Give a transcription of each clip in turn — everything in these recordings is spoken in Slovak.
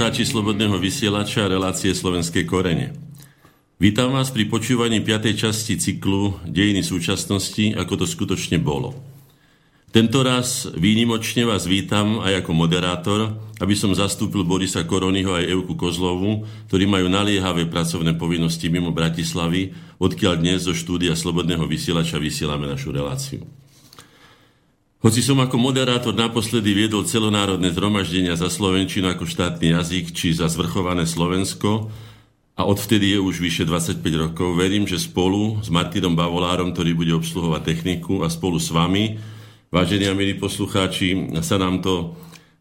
poslucháči Slobodného vysielača relácie Slovenskej korene. Vítam vás pri počúvaní 5. časti cyklu Dejiny súčasnosti, ako to skutočne bolo. Tento raz výnimočne vás vítam aj ako moderátor, aby som zastúpil Borisa Koronyho aj Evku Kozlovu, ktorí majú naliehavé pracovné povinnosti mimo Bratislavy, odkiaľ dnes zo štúdia Slobodného vysielača vysielame našu reláciu. Hoci som ako moderátor naposledy viedol celonárodné zhromaždenia za Slovenčinu ako štátny jazyk či za zvrchované Slovensko a odvtedy je už vyše 25 rokov, verím, že spolu s Martinom Bavolárom, ktorý bude obsluhovať techniku a spolu s vami, vážení a milí poslucháči, sa nám to,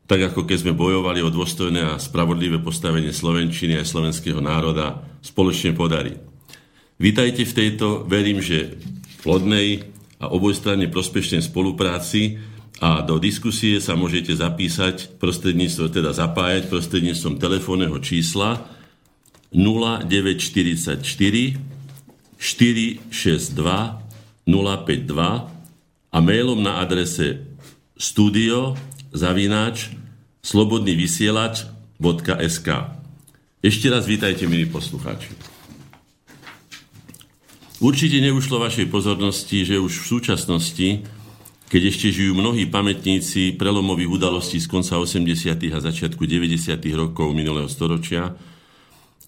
tak ako keď sme bojovali o dôstojné a spravodlivé postavenie Slovenčiny a slovenského národa, spoločne podarí. Vítajte v tejto, verím, že plodnej a obojstranne prospešnej spolupráci a do diskusie sa môžete zapísať prostredníctvom, teda zapájať prostredníctvom telefónneho čísla 0944 462 052 a mailom na adrese studio zavináč slobodnyvysielač.sk Ešte raz vítajte, milí poslucháči. Určite neušlo vašej pozornosti, že už v súčasnosti, keď ešte žijú mnohí pamätníci prelomových udalostí z konca 80. a začiatku 90. rokov minulého storočia,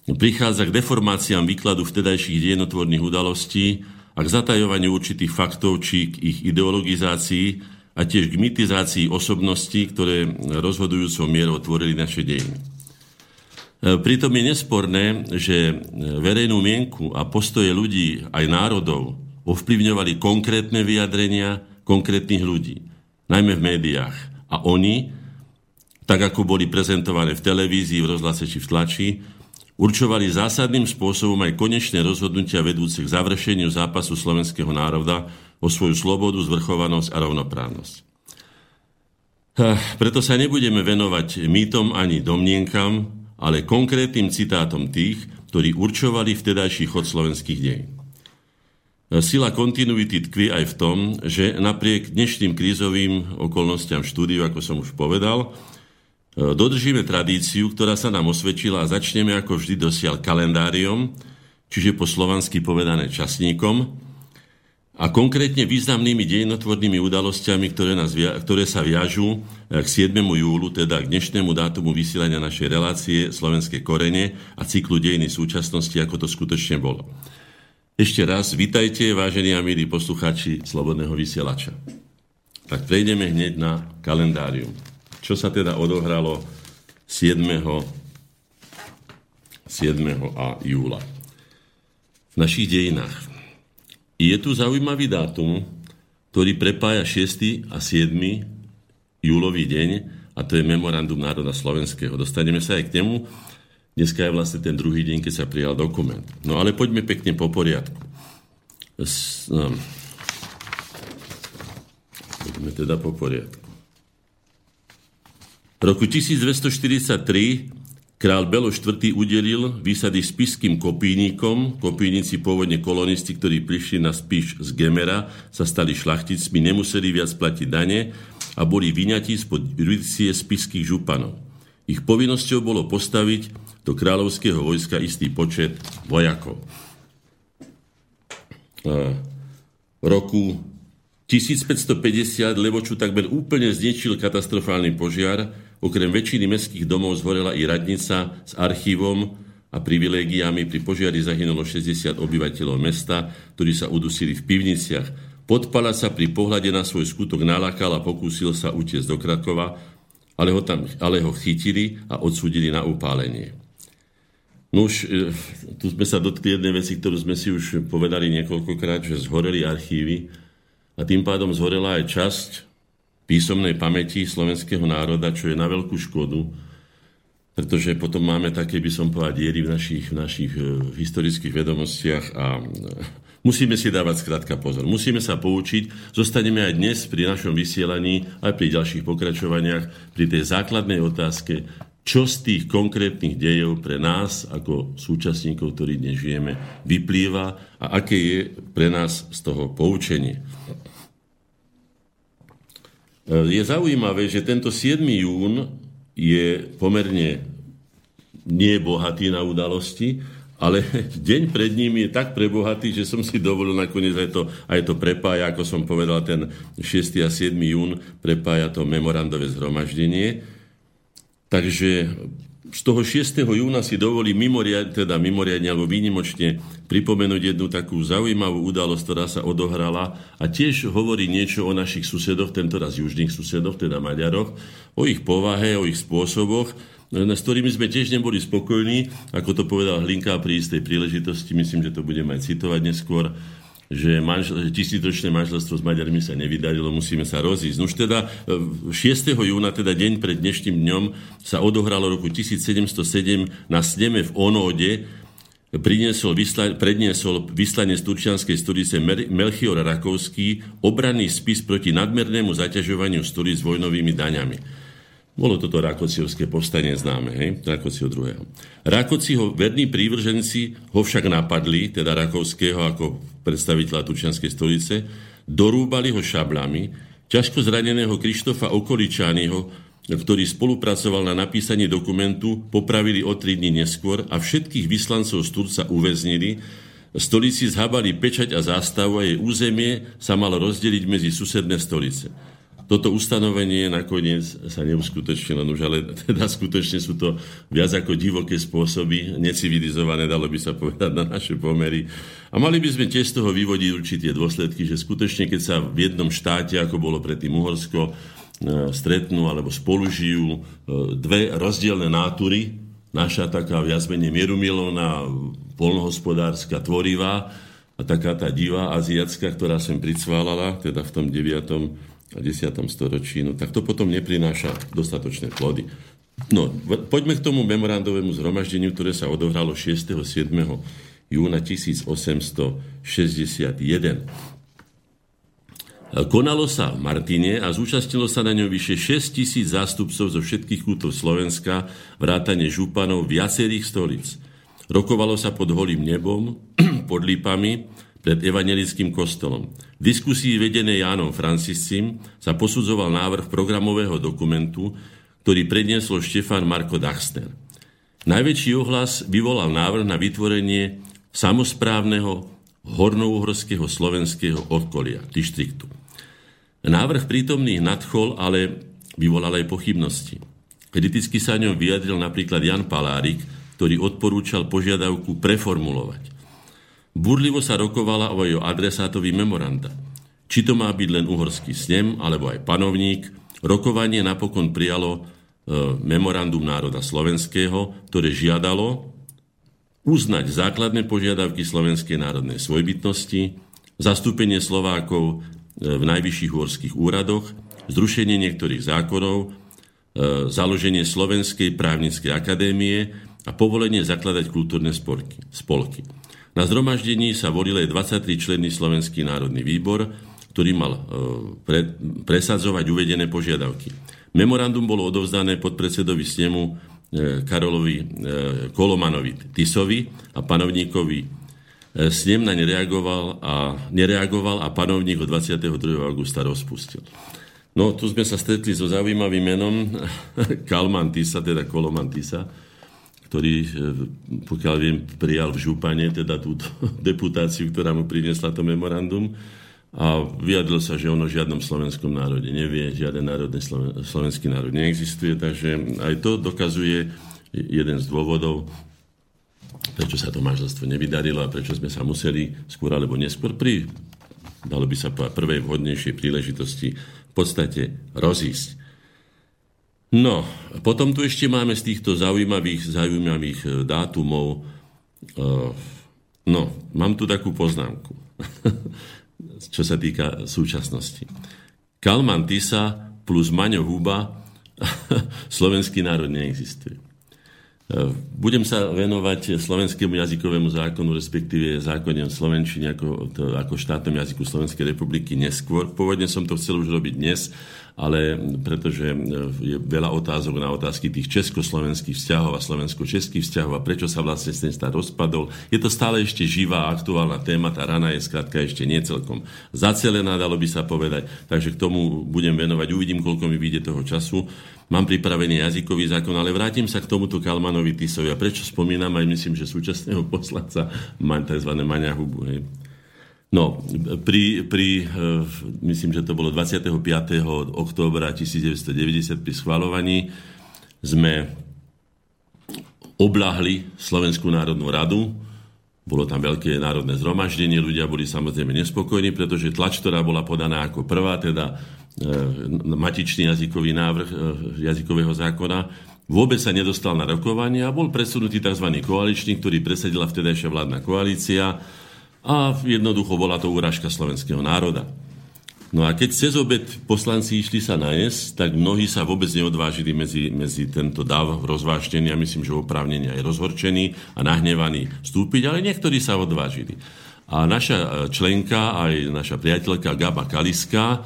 prichádza k deformáciám výkladu vtedajších dienotvorných udalostí a k zatajovaniu určitých faktov či k ich ideologizácii a tiež k mitizácii osobností, ktoré rozhodujúcou mierou tvorili naše dejiny. Pritom je nesporné, že verejnú mienku a postoje ľudí aj národov ovplyvňovali konkrétne vyjadrenia konkrétnych ľudí, najmä v médiách. A oni, tak ako boli prezentované v televízii, v rozhlase či v tlači, určovali zásadným spôsobom aj konečné rozhodnutia vedúce k završeniu zápasu slovenského národa o svoju slobodu, zvrchovanosť a rovnoprávnosť. Preto sa nebudeme venovať mýtom ani domnienkam, ale konkrétnym citátom tých, ktorí určovali vtedajší chod slovenských dejín. Sila kontinuity tkví aj v tom, že napriek dnešným krízovým okolnostiam štúdiu, ako som už povedal, dodržíme tradíciu, ktorá sa nám osvedčila a začneme ako vždy dosiaľ kalendáriom, čiže po slovansky povedané časníkom, a konkrétne významnými dejinotvornými udalosťami, ktoré, nás, ktoré sa viažú eh, k 7. júlu, teda k dnešnému dátumu vysielania našej relácie Slovenské korene a cyklu dejiny súčasnosti, ako to skutočne bolo. Ešte raz, vitajte, vážení a milí poslucháči Slobodného vysielača. Tak prejdeme hneď na kalendárium. Čo sa teda odohralo 7. 7. a júla v našich dejinách. Je tu zaujímavý dátum, ktorý prepája 6. a 7. júlový deň a to je memorandum národa slovenského. Dostaneme sa aj k nemu. Dneska je vlastne ten druhý deň, keď sa prijal dokument. No ale poďme pekne po poriadku. No, poďme teda po poriadku. V roku 1243 Král Belo IV. udelil výsady spiským kopínikom. Kopínici, pôvodne kolonisti, ktorí prišli na spíš z Gemera, sa stali šlachticmi, nemuseli viac platiť dane a boli vyňatí spod jurisdikcie spiských županov. Ich povinnosťou bolo postaviť do kráľovského vojska istý počet vojakov. V roku 1550 Levoču takmer úplne zničil katastrofálny požiar, okrem väčšiny mestských domov zhorela i radnica s archívom a privilégiami. Pri požiari zahynulo 60 obyvateľov mesta, ktorí sa udusili v pivniciach. Podpala sa pri pohľade na svoj skutok nalakal a pokúsil sa utiecť do Krakova, ale ho, tam, ale ho chytili a odsúdili na upálenie. No už e, tu sme sa dotkli jednej veci, ktorú sme si už povedali niekoľkokrát, že zhoreli archívy, a tým pádom zhorela aj časť písomnej pamäti slovenského národa, čo je na veľkú škodu, pretože potom máme také, by som povedal, diery v našich, v našich e, historických vedomostiach a e, musíme si dávať skrátka pozor. Musíme sa poučiť, zostaneme aj dnes pri našom vysielaní, aj pri ďalších pokračovaniach, pri tej základnej otázke, čo z tých konkrétnych dejov pre nás ako súčasníkov, ktorí dnes žijeme, vyplýva a aké je pre nás z toho poučenie. Je zaujímavé, že tento 7. jún je pomerne nie bohatý na udalosti, ale deň pred ním je tak prebohatý, že som si dovolil nakoniec aj to, aj to prepája, ako som povedal, ten 6. a 7. jún prepája to memorandové zhromaždenie Takže z toho 6. júna si dovolí mimoriadne, teda mimoriadne alebo výnimočne pripomenúť jednu takú zaujímavú udalosť, ktorá sa odohrala a tiež hovorí niečo o našich susedoch, tentoraz južných susedoch, teda Maďaroch, o ich povahe, o ich spôsoboch, s ktorými sme tiež neboli spokojní, ako to povedal Hlinka pri istej príležitosti, myslím, že to budem aj citovať neskôr, že manžel, tisícročné manželstvo s Maďarmi sa nevydarilo, musíme sa rozísť. Už teda 6. E, júna, teda deň pred dnešným dňom, sa odohralo roku 1707 na sneme v Onóde, priniesol, vysla, predniesol vyslanie z Turčianskej stolice Melchior Rakovský obranný spis proti nadmernému zaťažovaniu stolic s vojnovými daňami. Bolo toto Rakociovské povstanie známe, hej? Rakocio II. Rakociho verní prívrženci ho však napadli, teda Rakovského ako predstaviteľa Turčianskej stolice, dorúbali ho šablami, ťažko zraneného Krištofa Okoličányho, ktorý spolupracoval na napísaní dokumentu, popravili o tri dní neskôr a všetkých vyslancov z Turca uväznili, Stolici zhabali pečať a zástavu a jej územie sa malo rozdeliť medzi susedné stolice. Toto ustanovenie nakoniec sa neuskutočnilo, už ale teda skutočne sú to viac ako divoké spôsoby, necivilizované, dalo by sa povedať, na naše pomery. A mali by sme tiež z toho vyvodiť určité dôsledky, že skutočne, keď sa v jednom štáte, ako bolo predtým Uhorsko, e, stretnú alebo spolužijú e, dve rozdielne nátury, naša taká viac menej mierumilovná, polnohospodárska, tvorivá a taká tá divá aziatská, ktorá sem pricválala, teda v tom 9 a 10. storočí, no tak to potom neprináša dostatočné plody. No, poďme k tomu memorandovému zhromaždeniu, ktoré sa odohralo 6. 7. júna 1861. Konalo sa v Martine a zúčastnilo sa na ňom vyše 6 tisíc zástupcov zo všetkých kútov Slovenska, vrátane županov viacerých stolic. Rokovalo sa pod holým nebom, pod lípami, pred evangelickým kostolom. V diskusii vedenej Jánom Franciscim sa posudzoval návrh programového dokumentu, ktorý predniesol Štefan Marko Dachster. Najväčší ohlas vyvolal návrh na vytvorenie samozprávneho hornouhorského slovenského okolia, dištriktu. Návrh prítomných nadchol, ale vyvolal aj pochybnosti. Kriticky sa ňom vyjadril napríklad Jan Palárik, ktorý odporúčal požiadavku preformulovať. Burlivo sa rokovala o jeho adresátovi memoranda. Či to má byť len uhorský snem, alebo aj panovník, rokovanie napokon prijalo e, memorandum národa slovenského, ktoré žiadalo uznať základné požiadavky slovenskej národnej svojbytnosti, zastúpenie Slovákov v najvyšších horských úradoch, zrušenie niektorých zákonov, e, založenie Slovenskej právnickej akadémie a povolenie zakladať kultúrne spolky. spolky. Na zhromaždení sa volil aj 23 členný Slovenský národný výbor, ktorý mal e, pre, presadzovať uvedené požiadavky. Memorandum bolo odovzdané podpredsedovi snemu e, Karolovi Kolomanovi Tisovi a panovníkovi E, snem na nereagoval a, nereagoval a panovník ho 22. augusta rozpustil. No, tu sme sa stretli so zaujímavým menom Kalmantisa, teda Kolomantisa, ktorý, e, pokiaľ viem, prijal v Župane teda túto deputáciu, ktorá mu priniesla to memorandum a vyjadril sa, že ono žiadnom slovenskom národe nevie, žiaden národný slovenský národ neexistuje, takže aj to dokazuje jeden z dôvodov, prečo sa to manželstvo nevydarilo a prečo sme sa museli skôr alebo neskôr pri, dalo by sa povedať, prvej vhodnejšej príležitosti v podstate rozísť. No, potom tu ešte máme z týchto zaujímavých, zaujímavých e, dátumov, uh, no, mám tu takú poznámku, čo sa týka súčasnosti. Kalman Tisa plus Maňo Huba, slovenský národ neexistuje. Budem sa venovať slovenskému jazykovému zákonu, respektíve zákone o Slovenčine ako, ako štátnom jazyku Slovenskej republiky neskôr. Pôvodne som to chcel už robiť dnes, ale pretože je veľa otázok na otázky tých československých vzťahov a slovensko-českých vzťahov a prečo sa vlastne ten štát rozpadol. Je to stále ešte živá, aktuálna téma, tá rana je skrátka ešte nie celkom zacelená, dalo by sa povedať, takže k tomu budem venovať, uvidím, koľko mi vyjde toho času. Mám pripravený jazykový zákon, ale vrátim sa k tomuto Kalmanovi Tisovi. A prečo spomínam aj myslím, že súčasného poslanca tzv. Maňa. No, pri, pri, eh, myslím, že to bolo 25. októbra 1990 pri schvalovaní sme oblahli Slovenskú národnú radu, bolo tam veľké národné zhromaždenie, ľudia boli samozrejme nespokojní, pretože tlač, ktorá bola podaná ako prvá, teda E, matičný jazykový návrh e, jazykového zákona, vôbec sa nedostal na rokovanie a bol presunutý tzv. koaličný, ktorý presadila vtedajšia vládna koalícia a jednoducho bola to úražka slovenského národa. No a keď cez obed poslanci išli sa najesť, tak mnohí sa vôbec neodvážili medzi, medzi tento dav rozváštený a myslím, že oprávnení aj rozhorčený a nahnevaný vstúpiť, ale niektorí sa odvážili. A naša e, členka, aj naša priateľka Gaba Kaliska,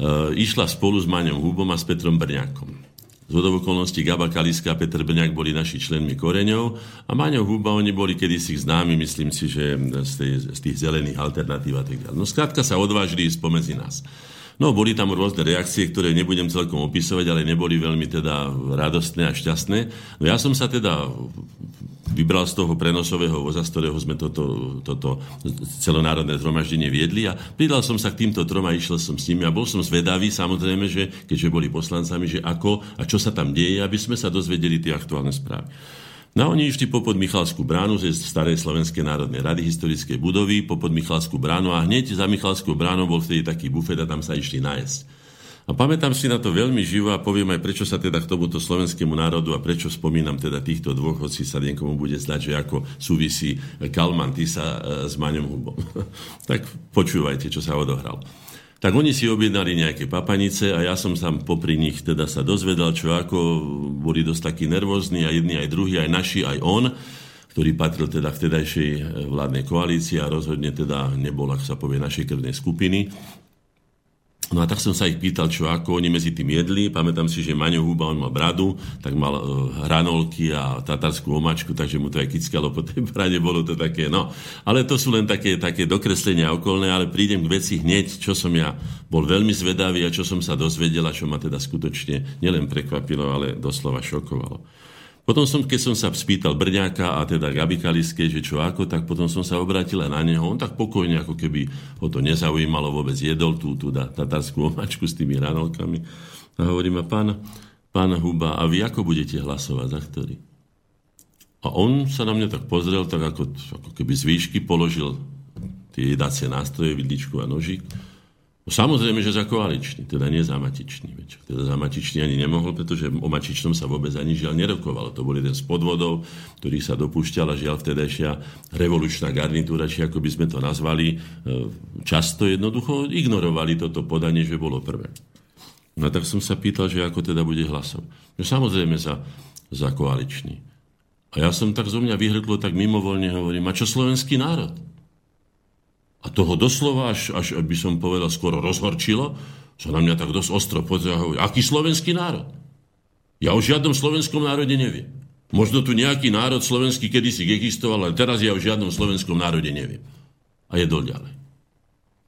E, išla spolu s Maňom Hubom a s Petrom Brňákom. Z okolností Gaba Kaliska a Petr Brňák boli naši členmi koreňov a Maňo Huba, oni boli kedysi známi, myslím si, že z, tej, z tých zelených alternatív a tak ďalej. No skrátka sa odvážili ísť pomedzi nás. No, boli tam rôzne reakcie, ktoré nebudem celkom opisovať, ale neboli veľmi teda radostné a šťastné. No ja som sa teda vybral z toho prenosového voza, z ktorého sme toto, toto celonárodné zhromaždenie viedli a pridal som sa k týmto trom a išiel som s nimi a bol som zvedavý samozrejme, že keďže boli poslancami, že ako a čo sa tam deje, aby sme sa dozvedeli tie aktuálne správy. No oni išli popod Michalskú bránu ze starej Slovenskej národnej rady historickej budovy, popod Michalskú bránu a hneď za Michalskou bránou bol vtedy taký bufet a tam sa išli nájsť. A pamätám si na to veľmi živo a poviem aj, prečo sa teda k tomuto slovenskému národu a prečo spomínam teda týchto dvoch, hoci sa niekomu bude zdať, že ako súvisí Kalman Tisa e, s Maňom Hubom. tak počúvajte, čo sa odohral. Tak oni si objednali nejaké papanice a ja som tam popri nich teda sa dozvedal, čo ako boli dosť takí nervózni a jedni aj druhí, aj naši, aj on, ktorý patril teda vtedajšej e, vládnej koalícii a rozhodne teda nebol, ak sa povie, našej krvnej skupiny. No a tak som sa ich pýtal, čo ako oni medzi tým jedli. Pamätám si, že Maňo Huba, on mal bradu, tak mal uh, hranolky a tatarskú omačku, takže mu to aj kickalo po tej brade, bolo to také, no. Ale to sú len také, také dokreslenia okolné, ale prídem k veci hneď, čo som ja bol veľmi zvedavý a čo som sa dozvedel čo ma teda skutočne nielen prekvapilo, ale doslova šokovalo. Potom som, keď som sa spýtal Brňáka a teda Gabi Kaliskej, že čo ako, tak potom som sa obrátil na neho. On tak pokojne, ako keby ho to nezaujímalo, vôbec jedol tú, tú tatarskú omačku s tými ranolkami. A hovorí ma, pán, pán Huba, a vy ako budete hlasovať, za ktorý? A on sa na mňa tak pozrel, tak ako, ako keby z výšky položil tie jedacie nástroje, vidličku a nožík Samozrejme, že za koaličný, teda nie za matičný. Veď. Teda za matičný ani nemohol, pretože o mačičnom sa vôbec ani žiaľ nerokovalo. To bol jeden z podvodov, ktorý sa dopúšťala žiaľ vtedajšia revolučná garnitúra, či ako by sme to nazvali, e, často jednoducho ignorovali toto podanie, že bolo prvé. No tak som sa pýtal, že ako teda bude hlasov. No samozrejme za, za koaličný. A ja som tak zo mňa vyhrklo, tak mimovoľne hovorím, a čo slovenský národ? A toho doslova, až, až by som povedal, skoro rozhorčilo, sa na mňa tak dosť ostro pozrel a aký slovenský národ? Ja o žiadnom slovenskom národe neviem. Možno tu nejaký národ slovenský kedysi existoval, ale teraz ja o žiadnom slovenskom národe neviem. A je dol ďalej.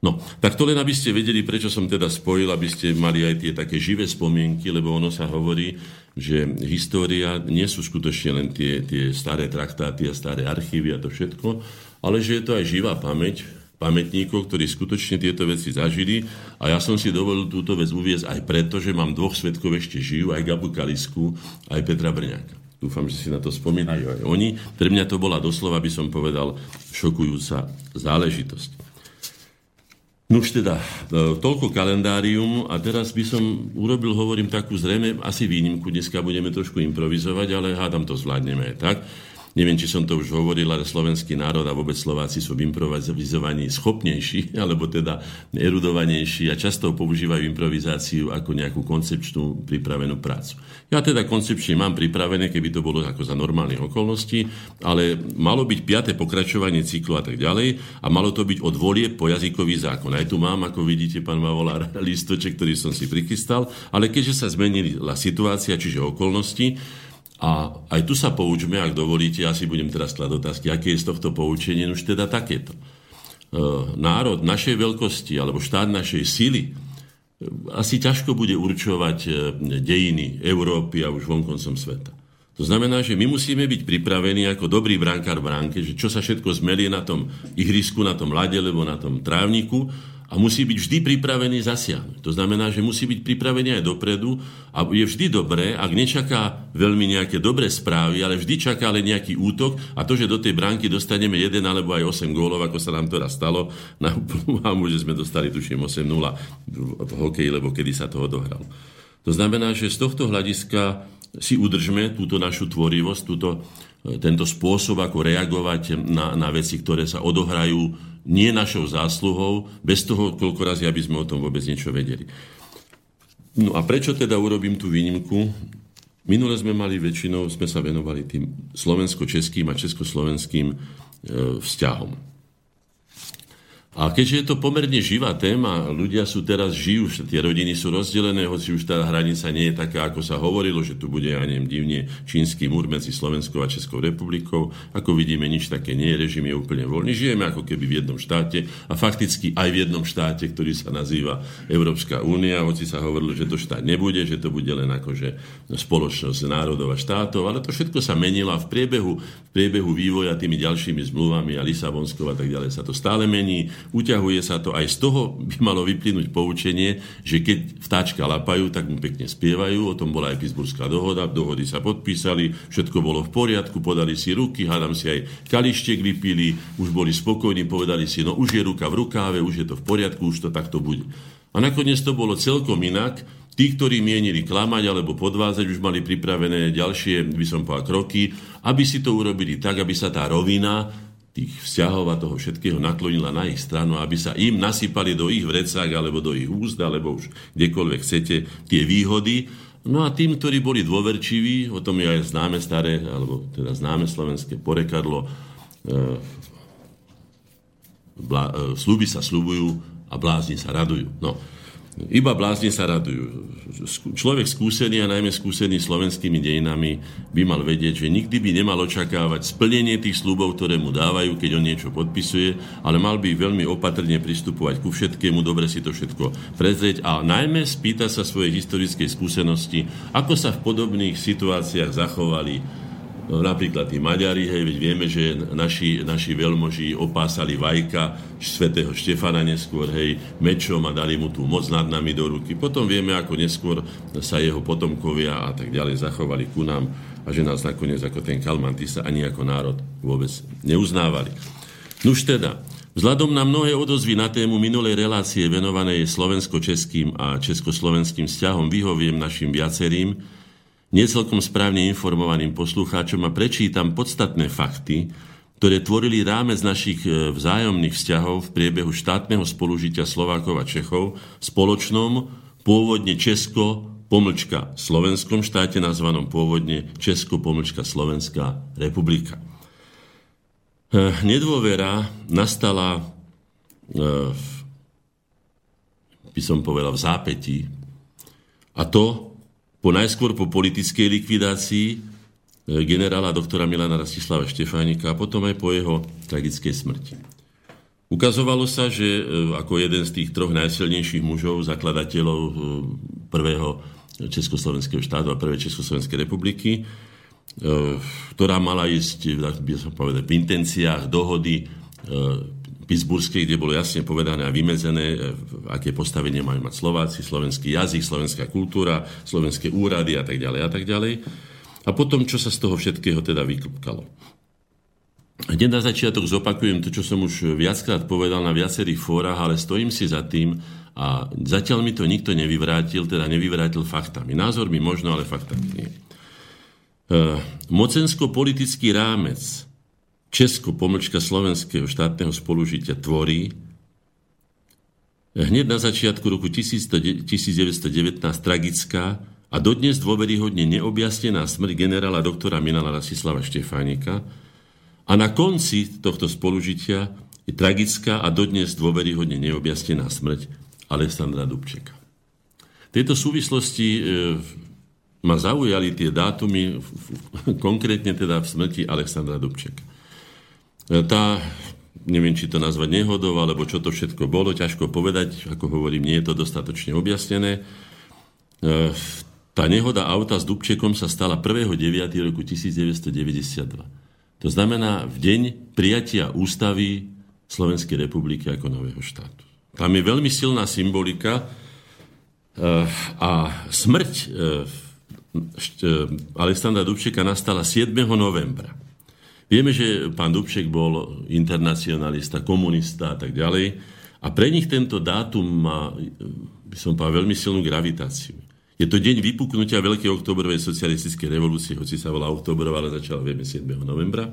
No, tak to len aby ste vedeli, prečo som teda spojil, aby ste mali aj tie také živé spomienky, lebo ono sa hovorí, že história nie sú skutočne len tie, tie staré traktáty a staré archívy a to všetko, ale že je to aj živá pamäť, pamätníkov, ktorí skutočne tieto veci zažili a ja som si dovolil túto vec uviezť aj preto, že mám dvoch svetkov ešte žijú, aj Gabu Kalisku, aj Petra Brňáka. Dúfam, že si na to spomínajú aj oni. Pre mňa to bola doslova, by som povedal, šokujúca záležitosť. No už teda, e, toľko kalendárium a teraz by som urobil, hovorím, takú zrejme asi výnimku, dneska budeme trošku improvizovať, ale hádam to zvládneme aj tak neviem, či som to už hovoril, ale slovenský národ a vôbec Slováci sú v improvizovaní schopnejší, alebo teda erudovanejší a často používajú improvizáciu ako nejakú koncepčnú pripravenú prácu. Ja teda koncepčne mám pripravené, keby to bolo ako za normálnych okolností, ale malo byť piaté pokračovanie cyklu a tak ďalej a malo to byť od volie po jazykový zákon. Aj tu mám, ako vidíte, pán Mavolár, listoček, ktorý som si prichystal, ale keďže sa zmenila situácia, čiže okolnosti, a aj tu sa poučme, ak dovolíte, asi budem teraz skladať otázky, aké je z tohto poučenie, už teda takéto. E, národ našej veľkosti alebo štát našej sily e, asi ťažko bude určovať e, dejiny Európy a už vonkoncom sveta. To znamená, že my musíme byť pripravení ako dobrý brankár v bránke, že čo sa všetko zmelie na tom ihrisku, na tom lade, alebo na tom trávniku a musí byť vždy pripravený zasiahnuť. To znamená, že musí byť pripravený aj dopredu a je vždy dobré, ak nečaká veľmi nejaké dobré správy, ale vždy čaká len nejaký útok a to, že do tej bránky dostaneme 1 alebo aj 8 gólov, ako sa nám to stalo, na úplnú že sme dostali tuším 8-0 v hokeji, lebo kedy sa to odohralo. To znamená, že z tohto hľadiska si udržme túto našu tvorivosť, túto, tento spôsob, ako reagovať na, na veci, ktoré sa odohrajú nie našou zásluhou, bez toho, koľko razy, aby sme o tom vôbec niečo vedeli. No a prečo teda urobím tú výnimku? Minule sme mali väčšinou, sme sa venovali tým slovensko-českým a československým e, vzťahom. A keďže je to pomerne živá téma, ľudia sú teraz žijú, tie rodiny sú rozdelené, hoci už tá hranica nie je taká, ako sa hovorilo, že tu bude, ja neviem, divne čínsky múr medzi Slovenskou a Českou republikou. Ako vidíme, nič také nie je, režim je úplne voľný. Žijeme ako keby v jednom štáte a fakticky aj v jednom štáte, ktorý sa nazýva Európska únia, hoci sa hovorilo, že to štát nebude, že to bude len akože spoločnosť národov a štátov, ale to všetko sa menilo a v priebehu, v priebehu vývoja tými ďalšími zmluvami a Lisabonskou a tak ďalej sa to stále mení uťahuje sa to, aj z toho by malo vyplynúť poučenie, že keď vtáčka lapajú, tak mu pekne spievajú, o tom bola aj Pittsburghská dohoda, dohody sa podpísali, všetko bolo v poriadku, podali si ruky, hádam si aj kalištek vypili, už boli spokojní, povedali si, no už je ruka v rukáve, už je to v poriadku, už to takto bude. A nakoniec to bolo celkom inak, Tí, ktorí mienili klamať alebo podvázať, už mali pripravené ďalšie, by som povedal, kroky, aby si to urobili tak, aby sa tá rovina tých vzťahov a toho všetkého naklonila na ich stranu, aby sa im nasypali do ich vrecák alebo do ich úst, alebo už kdekoľvek chcete, tie výhody. No a tým, ktorí boli dôverčiví, o tom je aj známe staré, alebo teda známe slovenské porekadlo, e, blá, e, sluby sa slubujú a blázni sa radujú. No. Iba blázni sa radujú. Človek skúsený a najmä skúsený slovenskými dejinami by mal vedieť, že nikdy by nemal očakávať splnenie tých slubov, ktoré mu dávajú, keď on niečo podpisuje, ale mal by veľmi opatrne pristupovať ku všetkému, dobre si to všetko prezrieť a najmä spýta sa svojej historickej skúsenosti, ako sa v podobných situáciách zachovali napríklad tí Maďari, hej, veď vieme, že naši, naši veľmoži opásali vajka svätého Štefana neskôr, hej, mečom a dali mu tú moc nad nami do ruky. Potom vieme, ako neskôr sa jeho potomkovia a tak ďalej zachovali ku nám a že nás nakoniec ako ten Kalmantisa ani ako národ vôbec neuznávali. Nuž teda, vzhľadom na mnohé odozvy na tému minulej relácie venovanej slovensko-českým a československým vzťahom vyhoviem našim viacerým, necelkom správne informovaným poslucháčom a prečítam podstatné fakty, ktoré tvorili rámec našich e, vzájomných vzťahov v priebehu štátneho spolužitia Slovákov a Čechov v spoločnom, pôvodne Česko, pomlčka Slovenskom štáte, nazvanom pôvodne Česko, pomlčka Slovenská republika. E, nedôvera nastala e, by som povedal v zápätí a to po najskôr po politickej likvidácii e, generála doktora Milana Rastislava Štefánika a potom aj po jeho tragickej smrti. Ukazovalo sa, že e, ako jeden z tých troch najsilnejších mužov, zakladateľov e, prvého Československého štátu a prvej Československej republiky, ktorá mala ísť, by som povedal, v intenciách dohody Pittsburghskej, kde bolo jasne povedané a vymedzené, e, aké postavenie majú mať Slováci, slovenský jazyk, slovenská kultúra, slovenské úrady a tak ďalej a tak ďalej. A potom, čo sa z toho všetkého teda vyklopkalo. Hneď na začiatok zopakujem to, čo som už viackrát povedal na viacerých fórach, ale stojím si za tým a zatiaľ mi to nikto nevyvrátil, teda nevyvrátil faktami. Názormi možno, ale faktami nie. E, mocensko-politický rámec Česko, pomlčka slovenského štátneho spolužitia tvorí hneď na začiatku roku 1919 tragická a dodnes dôveryhodne neobjasnená smrť generála doktora Milana Rasislava Štefánika a na konci tohto spolužitia je tragická a dodnes dôveryhodne neobjasnená smrť Alexandra Dubčeka. V tejto súvislosti e, ma zaujali tie dátumy, konkrétne teda v smrti Alexandra Dubčeka. E, tá, neviem, či to nazvať nehodou, alebo čo to všetko bolo, ťažko povedať, ako hovorím, nie je to dostatočne objasnené. E, tá nehoda auta s Dubčekom sa stala 1.9. roku 1992. To znamená v deň prijatia ústavy Slovenskej republiky ako nového štátu. Tam je veľmi silná symbolika e, a smrť Alexandra Dubčeka nastala 7. novembra. Vieme, že pán Dubček bol internacionalista, komunista a tak ďalej. A pre nich tento dátum má, by som povedal, veľmi silnú gravitáciu. Je to deň vypuknutia Veľkej oktobrovej socialistickej revolúcie, hoci sa volá oktobrová, ale začala vieme 7. novembra,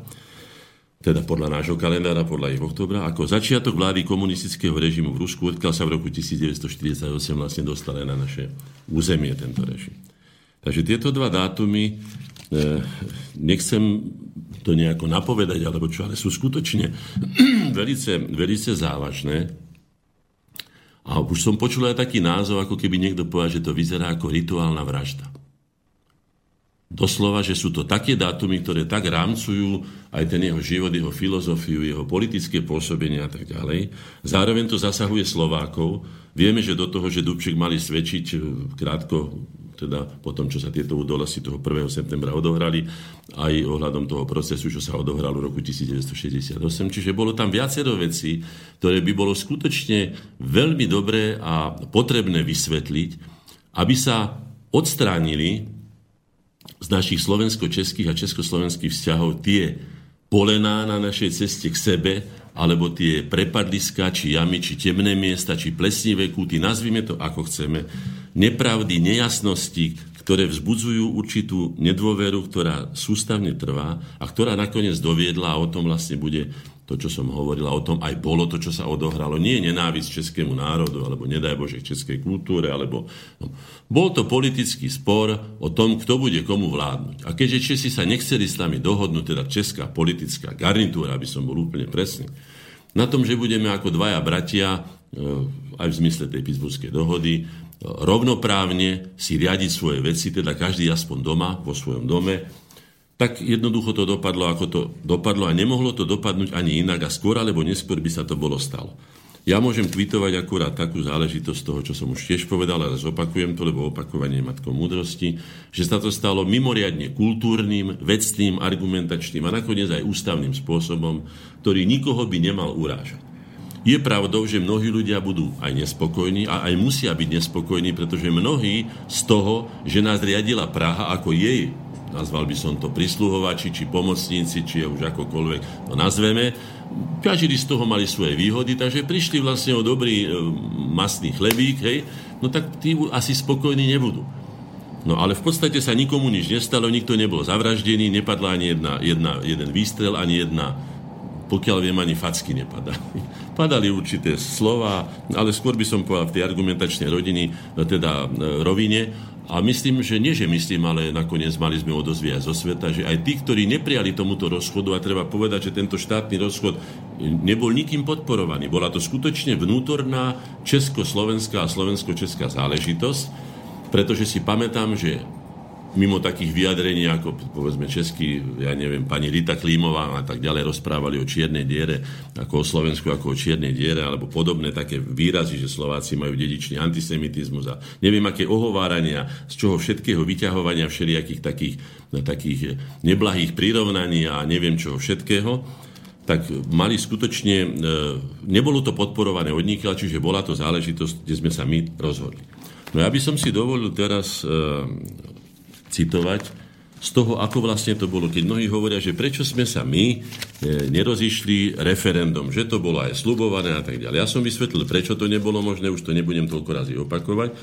teda podľa nášho kalendára, podľa ich oktobra, ako začiatok vlády komunistického režimu v Rusku, odkiaľ sa v roku 1948 vlastne dostal na naše územie tento režim. Takže tieto dva dátumy E, nechcem to nejako napovedať, alebo čo, ale sú skutočne velice, velice závažné. A už som počul aj taký názov, ako keby niekto povedal, že to vyzerá ako rituálna vražda. Doslova, že sú to také dátumy, ktoré tak rámcujú aj ten jeho život, jeho filozofiu, jeho politické pôsobenie a tak ďalej. Zároveň to zasahuje Slovákov. Vieme, že do toho, že Dubček mali svedčiť e, krátko teda po tom, čo sa tieto udalosti toho 1. septembra odohrali, aj ohľadom toho procesu, čo sa odohralo v roku 1968. Čiže bolo tam viacero vecí, ktoré by bolo skutočne veľmi dobré a potrebné vysvetliť, aby sa odstránili z našich slovensko-českých a československých vzťahov tie polená na našej ceste k sebe, alebo tie prepadliska, či jamy, či temné miesta, či plesnivé kúty, nazvime to ako chceme, nepravdy, nejasnosti, ktoré vzbudzujú určitú nedôveru, ktorá sústavne trvá a ktorá nakoniec doviedla a o tom vlastne bude to, čo som hovorila, o tom aj bolo to, čo sa odohralo. Nie nenávisť českému národu, alebo nedaj Bože českej kultúre, alebo... No, bol to politický spor o tom, kto bude komu vládnuť. A keďže Česi sa nechceli s nami dohodnúť, teda česká politická garnitúra, aby som bol úplne presný, na tom, že budeme ako dvaja bratia aj v zmysle tej Pittsburghskej dohody, rovnoprávne si riadiť svoje veci, teda každý aspoň doma, vo svojom dome, tak jednoducho to dopadlo, ako to dopadlo a nemohlo to dopadnúť ani inak a skôr alebo neskôr by sa to bolo stalo. Ja môžem tweetovať akurát takú záležitosť toho, čo som už tiež povedal, ale zopakujem to, lebo opakovanie je matkou múdrosti, že sa to stalo mimoriadne kultúrnym, vecným, argumentačným a nakoniec aj ústavným spôsobom, ktorý nikoho by nemal urážať. Je pravdou, že mnohí ľudia budú aj nespokojní a aj musia byť nespokojní, pretože mnohí z toho, že nás riadila Praha ako jej, nazval by som to prisluhovači, či pomocníci, či je už akokoľvek to nazveme, každý z toho mali svoje výhody, takže prišli vlastne o dobrý e, masný chlebík, hej, no tak tí asi spokojní nebudú. No ale v podstate sa nikomu nič nestalo, nikto nebol zavraždený, nepadla ani jedna, jedna, jeden výstrel, ani jedna pokiaľ viem, ani facky nepadali. Padali určité slova, ale skôr by som povedal v tej argumentačnej rodiny, teda e, rovine. A myslím, že nie, že myslím, ale nakoniec mali sme odozvy aj zo sveta, že aj tí, ktorí neprijali tomuto rozchodu, a treba povedať, že tento štátny rozchod nebol nikým podporovaný. Bola to skutočne vnútorná československá a slovensko-česká záležitosť, pretože si pamätám, že mimo takých vyjadrení, ako povedzme český, ja neviem, pani Rita Klímová a tak ďalej rozprávali o čiernej diere, ako o Slovensku, ako o čiernej diere, alebo podobné také výrazy, že Slováci majú dedičný antisemitizmus a neviem, aké ohovárania, z čoho všetkého vyťahovania všelijakých takých, takých neblahých prirovnaní a neviem čoho všetkého, tak mali skutočne, e, nebolo to podporované od nikiaľ, čiže bola to záležitosť, kde sme sa my rozhodli. No ja by som si dovolil teraz e, citovať z toho, ako vlastne to bolo. Keď mnohí hovoria, že prečo sme sa my e, nerozišli referendum, že to bolo aj slubované a tak ďalej. Ja som vysvetlil, prečo to nebolo možné, už to nebudem toľko razy opakovať.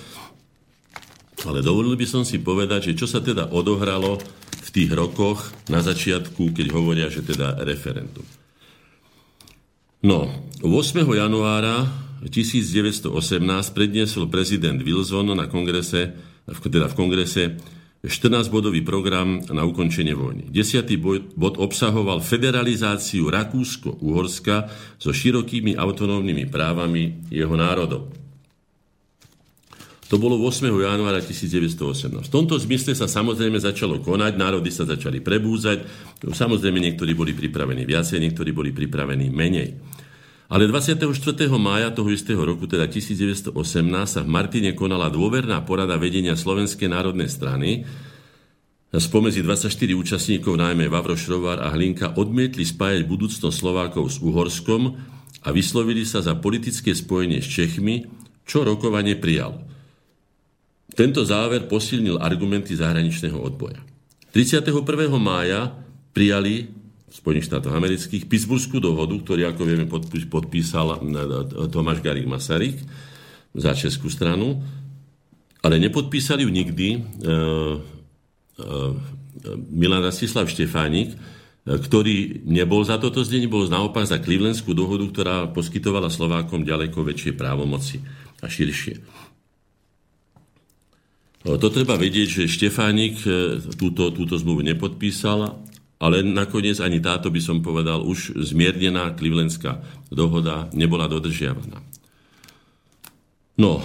Ale dovolil by som si povedať, že čo sa teda odohralo v tých rokoch na začiatku, keď hovoria, že teda referendum. No, 8. januára 1918 predniesol prezident Wilson na kongrese, teda v kongrese 14-bodový program na ukončenie vojny. 10. bod obsahoval federalizáciu Rakúsko-Uhorska so širokými autonómnymi právami jeho národov. To bolo 8. januára 1918. V tomto zmysle sa samozrejme začalo konať, národy sa začali prebúzať, samozrejme niektorí boli pripravení viacej, niektorí boli pripravení menej. Ale 24. mája toho istého roku, teda 1918, sa v Martine konala dôverná porada vedenia Slovenskej národnej strany. Spomedzi 24 účastníkov, najmä Vavro Šrovar a Hlinka, odmietli spájať budúcnosť Slovákov s Uhorskom a vyslovili sa za politické spojenie s Čechmi, čo rokovanie prijal. Tento záver posilnil argumenty zahraničného odboja. 31. mája prijali Spojených štátoch amerických, Pittsburghskú dohodu, ktorý, ako vieme, podpísal Tomáš Garik Masaryk za českú stranu, ale nepodpísali ju nikdy e, e, Milan Rastislav Štefánik, ktorý nebol za toto zdenie, bol naopak za Clevelandskú dohodu, ktorá poskytovala Slovákom ďaleko väčšie právomoci a širšie. To treba vedieť, že Štefánik túto, túto zmluvu nepodpísal ale nakoniec ani táto, by som povedal, už zmiernená Clevelandská dohoda nebola dodržiavaná. No,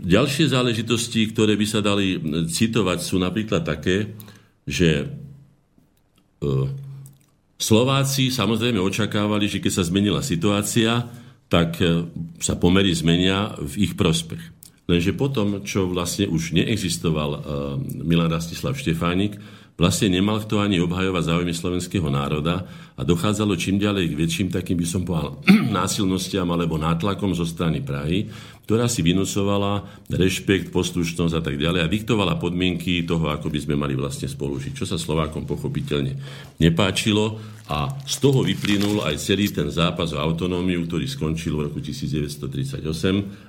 ďalšie záležitosti, ktoré by sa dali citovať, sú napríklad také, že e, Slováci samozrejme očakávali, že keď sa zmenila situácia, tak e, sa pomery zmenia v ich prospech. Lenže potom, čo vlastne už neexistoval e, Milan Rastislav Štefánik, vlastne nemal kto ani obhajovať záujmy slovenského národa a dochádzalo čím ďalej k väčším takým, by som povedal, násilnostiam alebo nátlakom zo strany Prahy, ktorá si vynúcovala rešpekt, poslušnosť a tak ďalej a diktovala podmienky toho, ako by sme mali vlastne spolužiť, čo sa Slovákom pochopiteľne nepáčilo a z toho vyplynul aj celý ten zápas o autonómiu, ktorý skončil v roku 1938,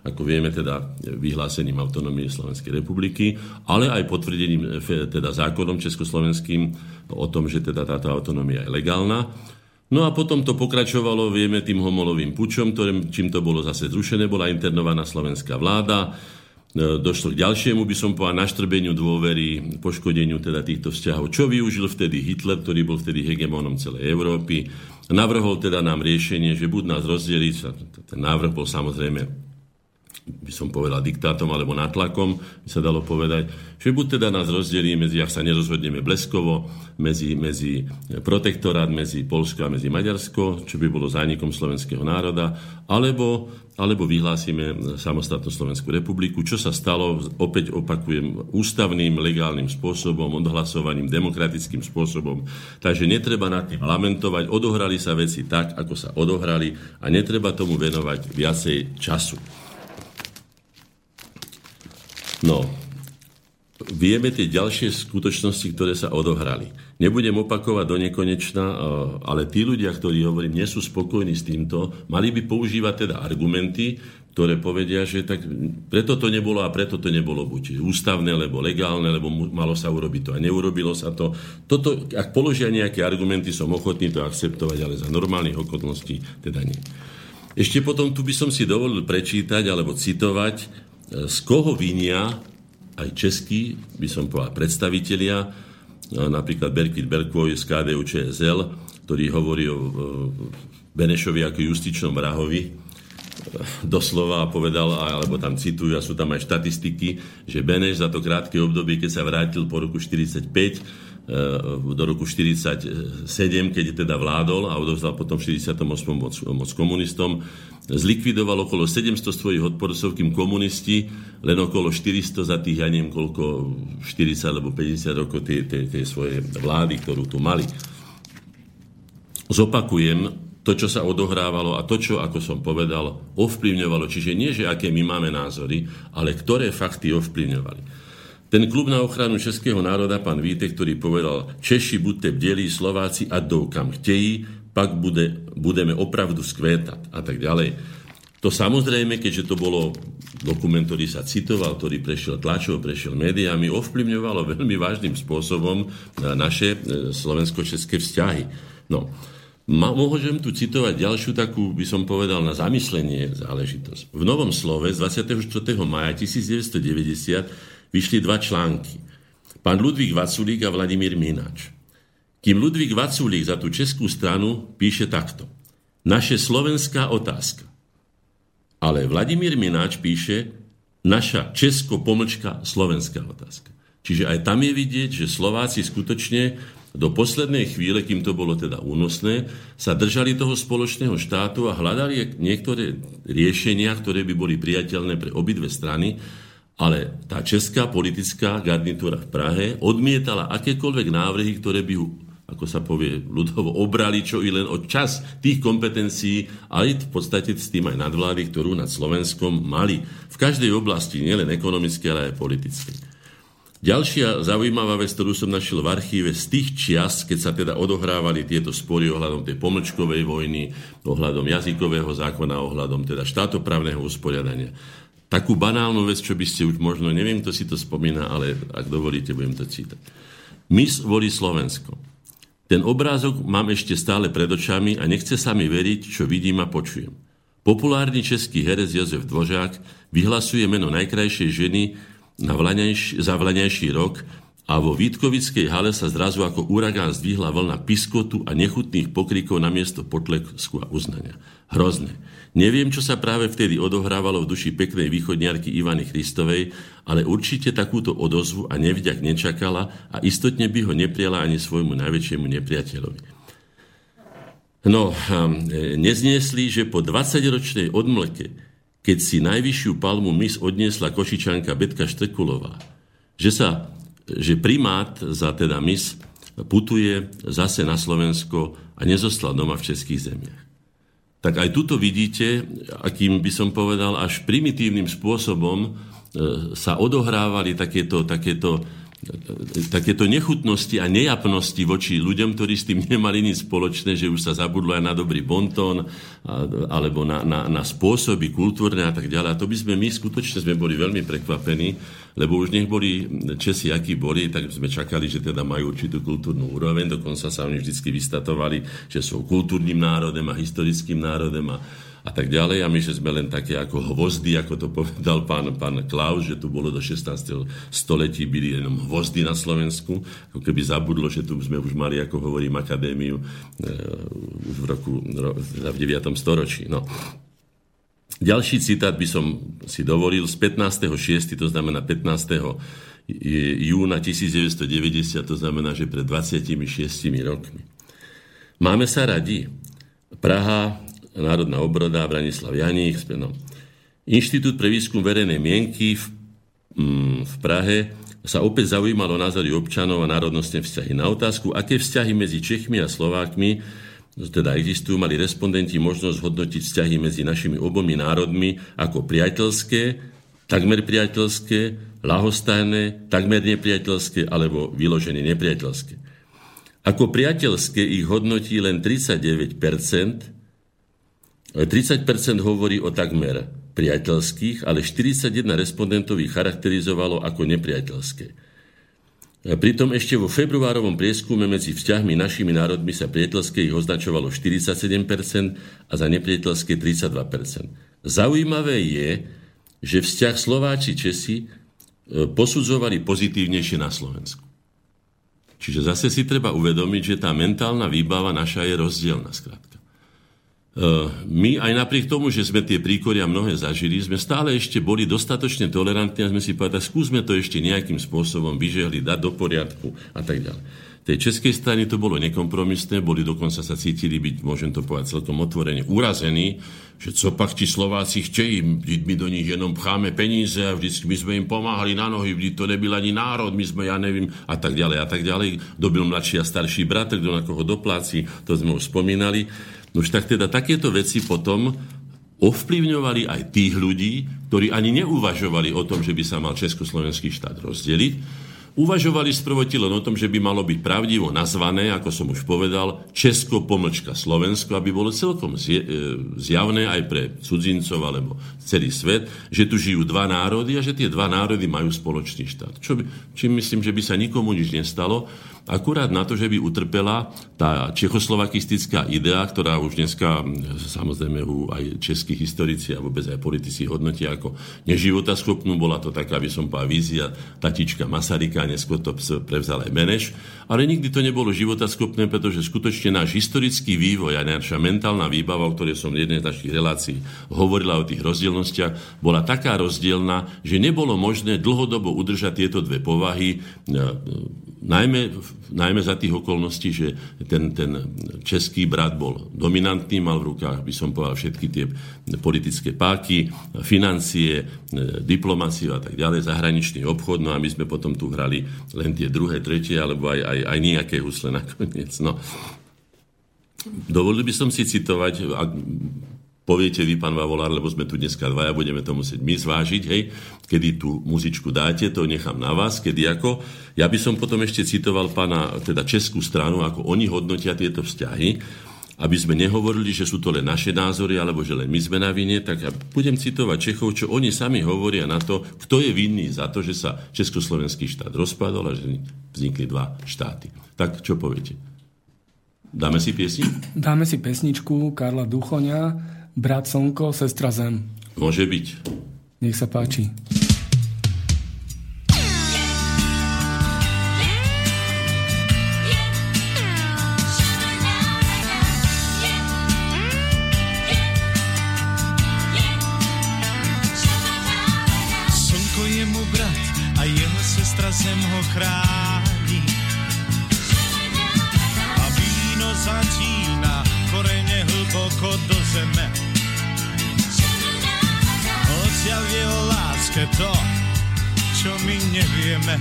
ako vieme teda vyhlásením autonómie Slovenskej republiky, ale aj potvrdením teda zákonom československým o tom, že teda táto autonómia je legálna. No a potom to pokračovalo, vieme, tým homolovým pučom, ktorým, čím to bolo zase zrušené, bola internovaná slovenská vláda, E, došlo k ďalšiemu, by som povedal, naštrbeniu dôvery, poškodeniu teda týchto vzťahov. Čo využil vtedy Hitler, ktorý bol vtedy hegemónom celej Európy. Navrhol teda nám riešenie, že buď nás rozdeliť, ten návrh bol samozrejme by som povedal, diktátom alebo nátlakom, by sa dalo povedať, že buď teda nás rozdelí medzi, ak sa nerozhodneme bleskovo, medzi, medzi protektorát, medzi Polsko a medzi Maďarsko, čo by bolo zánikom slovenského národa, alebo, alebo vyhlásime samostatnú Slovenskú republiku, čo sa stalo, opäť opakujem, ústavným, legálnym spôsobom, odhlasovaním, demokratickým spôsobom. Takže netreba nad tým lamentovať, odohrali sa veci tak, ako sa odohrali a netreba tomu venovať viacej času. No, vieme tie ďalšie skutočnosti, ktoré sa odohrali. Nebudem opakovať do nekonečna, eh, ale tí ľudia, ktorí hovorím, nie sú spokojní s týmto, mali by používať teda argumenty, ktoré povedia, že tak preto to nebolo a preto to nebolo buď ústavné, lebo legálne, lebo malo sa urobiť to a neurobilo sa to. Toto, ak položia nejaké argumenty, som ochotný to akceptovať, ale za normálnych okolností teda nie. Ešte potom tu by som si dovolil prečítať alebo citovať z koho vinia aj českí, by som povedal, predstavitelia, napríklad Berkit Berkvoj z KDU ČSL, ktorý hovorí o Benešovi ako justičnom vrahovi, doslova povedal, alebo tam citujú, a sú tam aj štatistiky, že Beneš za to krátke obdobie, keď sa vrátil po roku 45, e, do roku 47, keď teda vládol a odovzdal potom v 48. moc, moc komunistom, zlikvidoval okolo 700 svojich odporcov, kým komunisti len okolo 400 za tých, ja neviem koľko, 40 alebo 50 rokov tie, tie, tie svoje vlády, ktorú tu mali. Zopakujem, to, čo sa odohrávalo a to, čo, ako som povedal, ovplyvňovalo. Čiže nie, že aké my máme názory, ale ktoré fakty ovplyvňovali. Ten klub na ochranu českého národa, pán Vítek, ktorý povedal, Češi buďte bdelí, Slováci a jdou kam chtějí, pak bude, budeme opravdu skvétať a tak ďalej. To samozrejme, keďže to bolo dokument, ktorý sa citoval, ktorý prešiel tlačov, prešiel médiami, ovplyvňovalo veľmi vážnym spôsobom naše e, slovensko-české vzťahy. No, Môžem tu citovať ďalšiu takú, by som povedal, na zamyslenie záležitosť. V Novom slove z 24. maja 1990 vyšli dva články. Pán Ludvík Vaculík a Vladimír Mináč. Kým Ludvík Vaculík za tú českú stranu píše takto. Naše slovenská otázka. Ale Vladimír Mináč píše naša česko-pomlčka slovenská otázka. Čiže aj tam je vidieť, že Slováci skutočne do poslednej chvíle, kým to bolo teda únosné, sa držali toho spoločného štátu a hľadali niektoré riešenia, ktoré by boli priateľné pre obidve strany, ale tá česká politická garnitúra v Prahe odmietala akékoľvek návrhy, ktoré by ako sa povie ľudovo, obrali čo i len od čas tých kompetencií, ale v podstate s tým aj nadvlády, ktorú nad Slovenskom mali. V každej oblasti, nielen ekonomické, ale aj politické. Ďalšia zaujímavá vec, ktorú som našiel v archíve z tých čias, keď sa teda odohrávali tieto spory ohľadom tej pomlčkovej vojny, ohľadom jazykového zákona, ohľadom teda štátoprávneho usporiadania. Takú banálnu vec, čo by ste už možno, neviem, kto si to spomína, ale ak dovolíte, budem to cítať. Mis volí Slovensko. Ten obrázok mám ešte stále pred očami a nechce sa mi veriť, čo vidím a počujem. Populárny český herec Jozef Dvožák vyhlasuje meno najkrajšej ženy na vlaňajší, za vlaňajší rok a vo Vítkovickej hale sa zrazu ako uragán zdvihla vlna piskotu a nechutných pokrikov na miesto potlesku a uznania. Hrozné. Neviem, čo sa práve vtedy odohrávalo v duši peknej východniarky Ivany Christovej, ale určite takúto odozvu a nevďak nečakala a istotne by ho neprijala ani svojmu najväčšiemu nepriateľovi. No, nezniesli, že po 20-ročnej odmlke keď si najvyššiu palmu mis odniesla košičanka Betka Štrkulová, že, sa, že primát za teda mis putuje zase na Slovensko a nezostal doma v českých zemiach. Tak aj tuto vidíte, akým by som povedal, až primitívnym spôsobom e, sa odohrávali takéto, takéto takéto nechutnosti a nejapnosti voči ľuďom, ktorí s tým nemali nič spoločné, že už sa zabudlo aj na dobrý bontón alebo na, na, na spôsoby kultúrne a tak ďalej. A to by sme my skutočne sme boli veľmi prekvapení, lebo už nech boli Česi, akí boli, tak sme čakali, že teda majú určitú kultúrnu úroveň, dokonca sa oni vždy vystatovali, že sú kultúrnym národem a historickým národem a a tak ďalej. A my, že sme len také ako hvozdy, ako to povedal pán, pán Klaus, že tu bolo do 16. století byli jenom hvozdy na Slovensku, ako keby zabudlo, že tu sme už mali, ako hovorím, akadémiu e, už v roku, v 9. storočí. No. Ďalší citát by som si dovolil z 15.6., to znamená 15. júna 1990, to znamená, že pred 26 rokmi. Máme sa radi. Praha, Národná obroda, Branislav Janík, no. Inštitút pre výskum verejnej mienky v, mm, v Prahe sa opäť zaujímalo názory občanov a národnostné vzťahy. Na otázku, aké vzťahy medzi Čechmi a Slovákmi teda existujú, mali respondenti možnosť hodnotiť vzťahy medzi našimi obomi národmi ako priateľské, takmer priateľské, lahostajné, takmer nepriateľské alebo vyložené nepriateľské. Ako priateľské ich hodnotí len 39%, 30% hovorí o takmer priateľských, ale 41 respondentov ich charakterizovalo ako nepriateľské. Pritom ešte vo februárovom prieskume medzi vzťahmi našimi národmi sa priateľské ich označovalo 47% a za nepriateľské 32%. Zaujímavé je, že vzťah Slováči Česi e, posudzovali pozitívnejšie na Slovensku. Čiže zase si treba uvedomiť, že tá mentálna výbava naša je rozdielna skrátka. E, my aj napriek tomu, že sme tie príkoria mnohé zažili, sme stále ešte boli dostatočne tolerantní a sme si povedali, skúsme to ešte nejakým spôsobom vyžehli, dať do poriadku a tak ďalej. Tej českej strane to bolo nekompromisné, boli dokonca sa cítili byť, môžem to povedať celkom otvorene, urazení, že co pak ti Slováci chtějí, my do nich jenom pcháme peníze a vždycky my sme im pomáhali na nohy, vždy to nebyl ani národ, my sme, ja nevím, a tak ďalej, a tak ďalej. Kto byl mladší a starší brat, kto na koho dopláci, to sme už spomínali. No už tak teda takéto veci potom ovplyvňovali aj tých ľudí, ktorí ani neuvažovali o tom, že by sa mal Československý štát rozdeliť, Uvažovali sprvoti len o tom, že by malo byť pravdivo nazvané, ako som už povedal, Česko pomlčka Slovensko, aby bolo celkom e, zjavné aj pre cudzincov alebo celý svet, že tu žijú dva národy a že tie dva národy majú spoločný štát. Čo by, čím myslím, že by sa nikomu nič nestalo, akurát na to, že by utrpela tá čechoslovakistická idea, ktorá už dneska samozrejme aj českí historici a vôbec aj politici hodnotia ako neživotaschopnú. Bola to taká, by som povedal, vízia tatička Masarika, neskôr to prevzal aj Meneš. Ale nikdy to nebolo životaschopné, pretože skutočne náš historický vývoj a naša mentálna výbava, o ktorej som v jednej z našich relácií hovorila o tých rozdielnostiach, bola taká rozdielna, že nebolo možné dlhodobo udržať tieto dve povahy Najmä, najmä za tých okolností, že ten, ten český brat bol dominantný, mal v rukách, by som povedal, všetky tie politické páky, financie, diplomáciu a tak ďalej, zahraničný obchod, no a my sme potom tu hrali len tie druhé, tretie, alebo aj, aj, aj nejaké husle nakoniec. No. Dovolil by som si citovať, poviete vy, pán Vavolár, lebo sme tu dneska dvaja, budeme to musieť my zvážiť, hej, kedy tú muzičku dáte, to nechám na vás, kedy ako. Ja by som potom ešte citoval pána, teda českú stranu, ako oni hodnotia tieto vzťahy, aby sme nehovorili, že sú to len naše názory, alebo že len my sme na vine, tak ja budem citovať Čechov, čo oni sami hovoria na to, kto je vinný za to, že sa Československý štát rozpadol a že vznikli dva štáty. Tak čo poviete? Dáme si piesni? Dáme si pesničku Karla Duchoňa, Brat Slnko, sestra Zem. Môže byť. Nech sa páči. Slnko je mu brat a jeho sestra zem ho chráni. A víno korene hlboko do zeme. Odtiaľ je o láske to, čo my nevieme.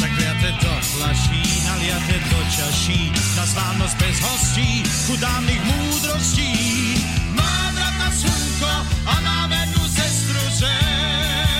Zakliate do flaší, naliate do čaší, na slávnosť bez hostí, chudánych múdrostí. Má vrata slnko a máme tu sestru zem.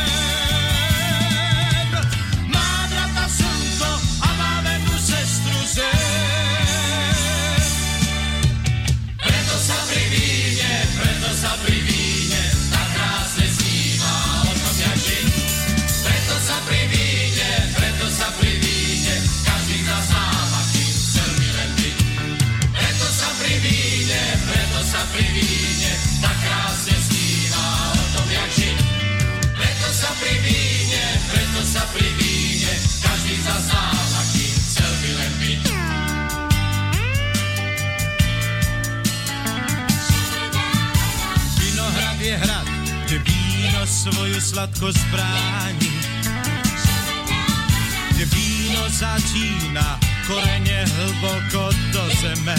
svoju sladkosť bráni. Kde víno začína, korene hlboko do zeme.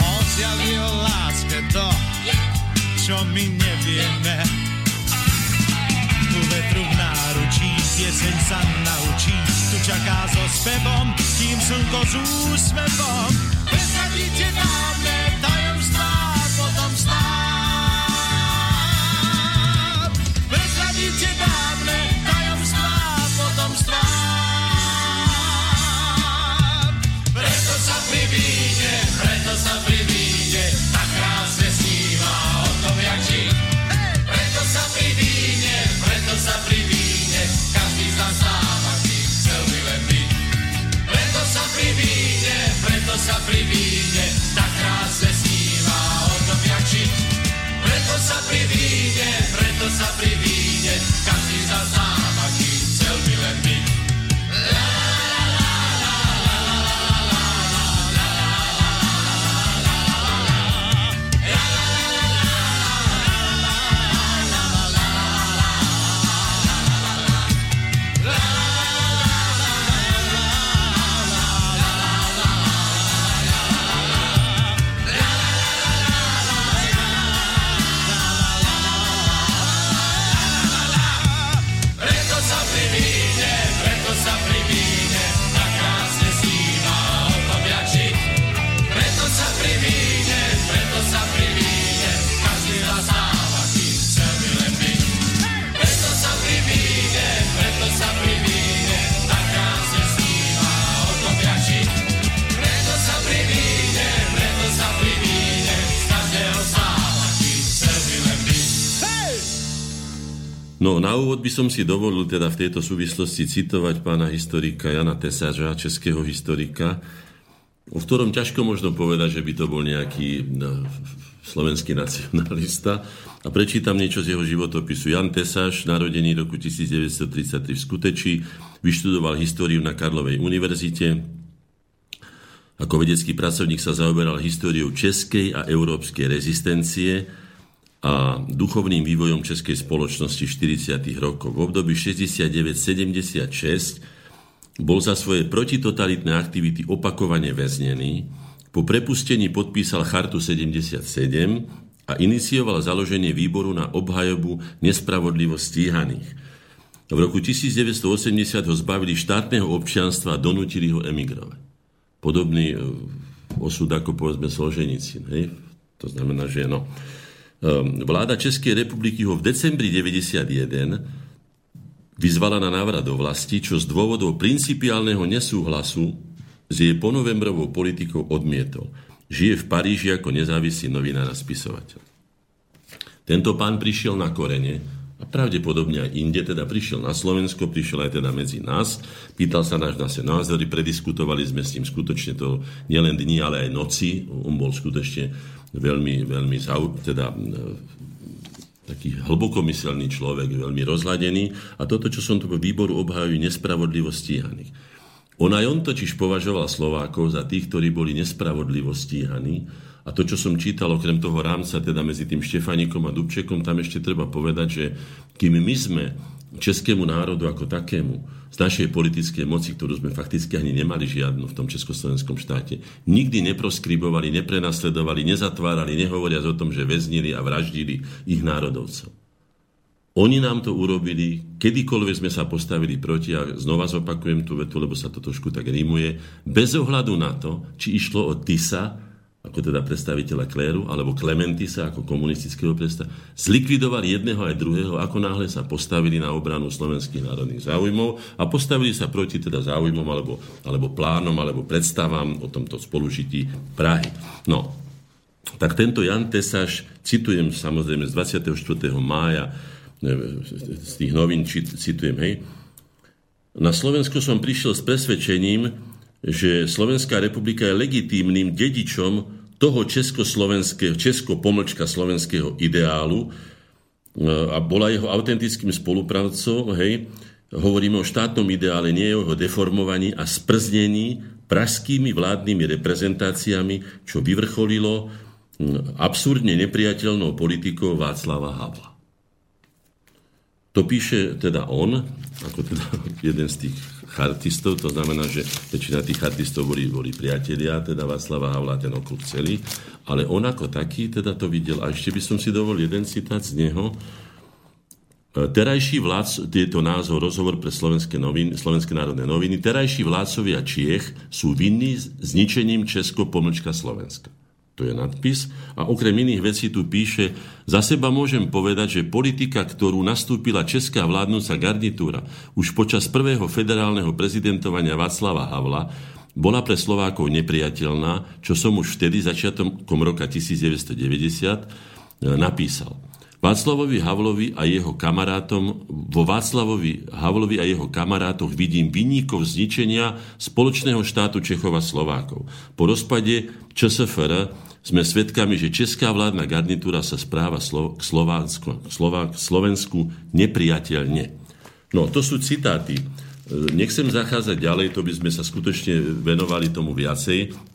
On zjavil láske to, čo my nevieme. Tu vetru v náručí, pieseň sa naučí, tu čaká so spevom, kým slnko s úsmevom. Prezradíte dávne tajomstvá, potom stát. Prezradíte dávne tajomstvá, potom stát. Preto sa pri víne, preto sa pri by som si dovolil teda v tejto súvislosti citovať pána historika Jana Tesaža, českého historika, o ktorom ťažko možno povedať, že by to bol nejaký no, slovenský nacionalista. A prečítam niečo z jeho životopisu. Jan Tesaž, narodený roku 1933 v Skutečí, vyštudoval históriu na Karlovej univerzite. Ako vedecký pracovník sa zaoberal históriou českej a európskej rezistencie, a duchovným vývojom českej spoločnosti 40. rokov. V období 69-76 bol za svoje protitotalitné aktivity opakovane väznený, po prepustení podpísal Chartu 77 a inicioval založenie výboru na obhajobu nespravodlivo stíhaných. V roku 1980 ho zbavili štátneho občianstva a donútili ho emigrovať. Podobný e, osud ako povedzme Solženici. Hej? To znamená, že no, Vláda Českej republiky ho v decembri 91 vyzvala na návrat do vlasti, čo z dôvodov principiálneho nesúhlasu s jej ponovembrovou politikou odmietol. Žije v Paríži ako nezávislý novinár a spisovateľ. Tento pán prišiel na korene a pravdepodobne aj inde, teda prišiel na Slovensko, prišiel aj teda medzi nás, pýtal sa náš naše názory, prediskutovali sme s ním skutočne to nielen dni, ale aj noci. On bol skutočne veľmi, veľmi zau, teda, taký hlbokomyselný človek, veľmi rozladený a toto, čo som tu výboru obhajujú, nespravodlivo stíhaných. On aj on totiž považoval Slovákov za tých, ktorí boli nespravodlivo stíhaní a to, čo som čítal okrem toho rámca, teda medzi tým Štefanikom a Dubčekom, tam ešte treba povedať, že kým my sme českému národu ako takému z našej politickej moci, ktorú sme fakticky ani nemali žiadnu v tom československom štáte, nikdy neproskribovali, neprenasledovali, nezatvárali, nehovoriac o tom, že väznili a vraždili ich národovcov. Oni nám to urobili, kedykoľvek sme sa postavili proti, a znova zopakujem tú vetu, lebo sa to trošku tak rímuje, bez ohľadu na to, či išlo o Tisa, ako teda predstaviteľa Kléru, alebo Klementisa ako komunistického predstaviteľa, zlikvidovali jedného aj druhého, ako náhle sa postavili na obranu slovenských národných záujmov a postavili sa proti teda záujmom alebo, alebo plánom alebo predstavám o tomto spolužití Prahy. No, tak tento Jan Tesaš, citujem samozrejme z 24. mája, z tých novín citujem, hej, na Slovensko som prišiel s presvedčením, že Slovenská republika je legitímnym dedičom toho československého, česko-pomlčka slovenského ideálu a bola jeho autentickým spolupracou, hej, hovoríme o štátnom ideále, nie o jeho deformovaní a sprznení pražskými vládnymi reprezentáciami, čo vyvrcholilo absurdne nepriateľnou politikou Václava Havla. To píše teda on, ako teda jeden z tých chartistov, to znamená, že väčšina tých chartistov boli, boli priatelia, teda Václava Havla, ten okruh celý, ale on ako taký teda to videl. A ešte by som si dovolil jeden citát z neho, Terajší vlád, je názov, rozhovor pre Slovenské, noviny, Slovenské národné noviny, terajší vládcovia Čiech sú vinní zničením Česko pomlčka Slovenska. To je nadpis. A okrem iných vecí tu píše, za seba môžem povedať, že politika, ktorú nastúpila česká vládnúca garnitúra už počas prvého federálneho prezidentovania Václava Havla, bola pre Slovákov nepriateľná, čo som už vtedy začiatom roka 1990 napísal. Václavovi Havlovi a jeho kamarátom, vo Václavovi Havlovi a jeho kamarátoch vidím vyníkov zničenia spoločného štátu Čechov a Slovákov. Po rozpade ČSFR sme svedkami, že česká vládna garnitúra sa správa k Slovánsku, Slovák, Slovensku nepriateľne. No, to sú citáty. Nechcem zachádzať ďalej, to by sme sa skutočne venovali tomu viacej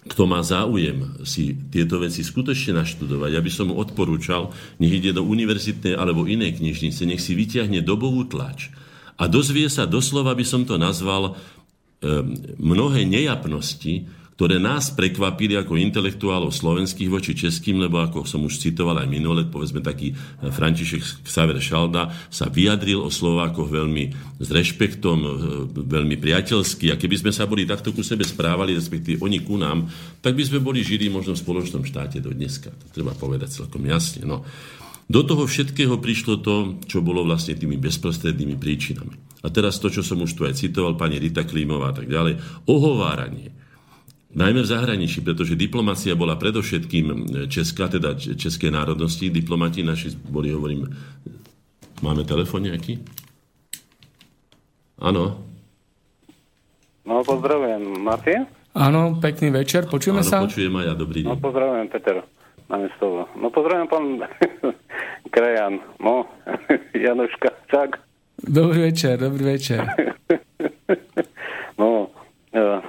kto má záujem si tieto veci skutočne naštudovať, ja by som mu odporúčal, nech ide do univerzitnej alebo inej knižnice, nech si vyťahne dobovú tlač a dozvie sa, doslova by som to nazval, mnohé nejapnosti, ktoré nás prekvapili ako intelektuálov slovenských voči českým, lebo ako som už citoval aj minule, povedzme taký e, František Xaver Šalda sa vyjadril o Slovákoch veľmi s rešpektom, e, veľmi priateľsky a keby sme sa boli takto ku sebe správali, respektíve oni ku nám, tak by sme boli žili možno v spoločnom štáte do dneska. To treba povedať celkom jasne. No. Do toho všetkého prišlo to, čo bolo vlastne tými bezprostrednými príčinami. A teraz to, čo som už tu aj citoval, pani Rita Klímová a tak ďalej, ohováranie Najmä v zahraničí, pretože diplomácia bola predovšetkým česká, teda české národnosti. Diplomati naši boli, hovorím, máme telefon nejaký? Áno. No, pozdravujem. Martin? Áno, pekný večer. Počujeme Áno, sa? počujem aj ja. Dobrý deň. No, pozdravujem, Peter. Máme slovo. No, pozdravujem, pán Krajan. No, Januška, čak. Dobrý večer, dobrý večer. no, uh,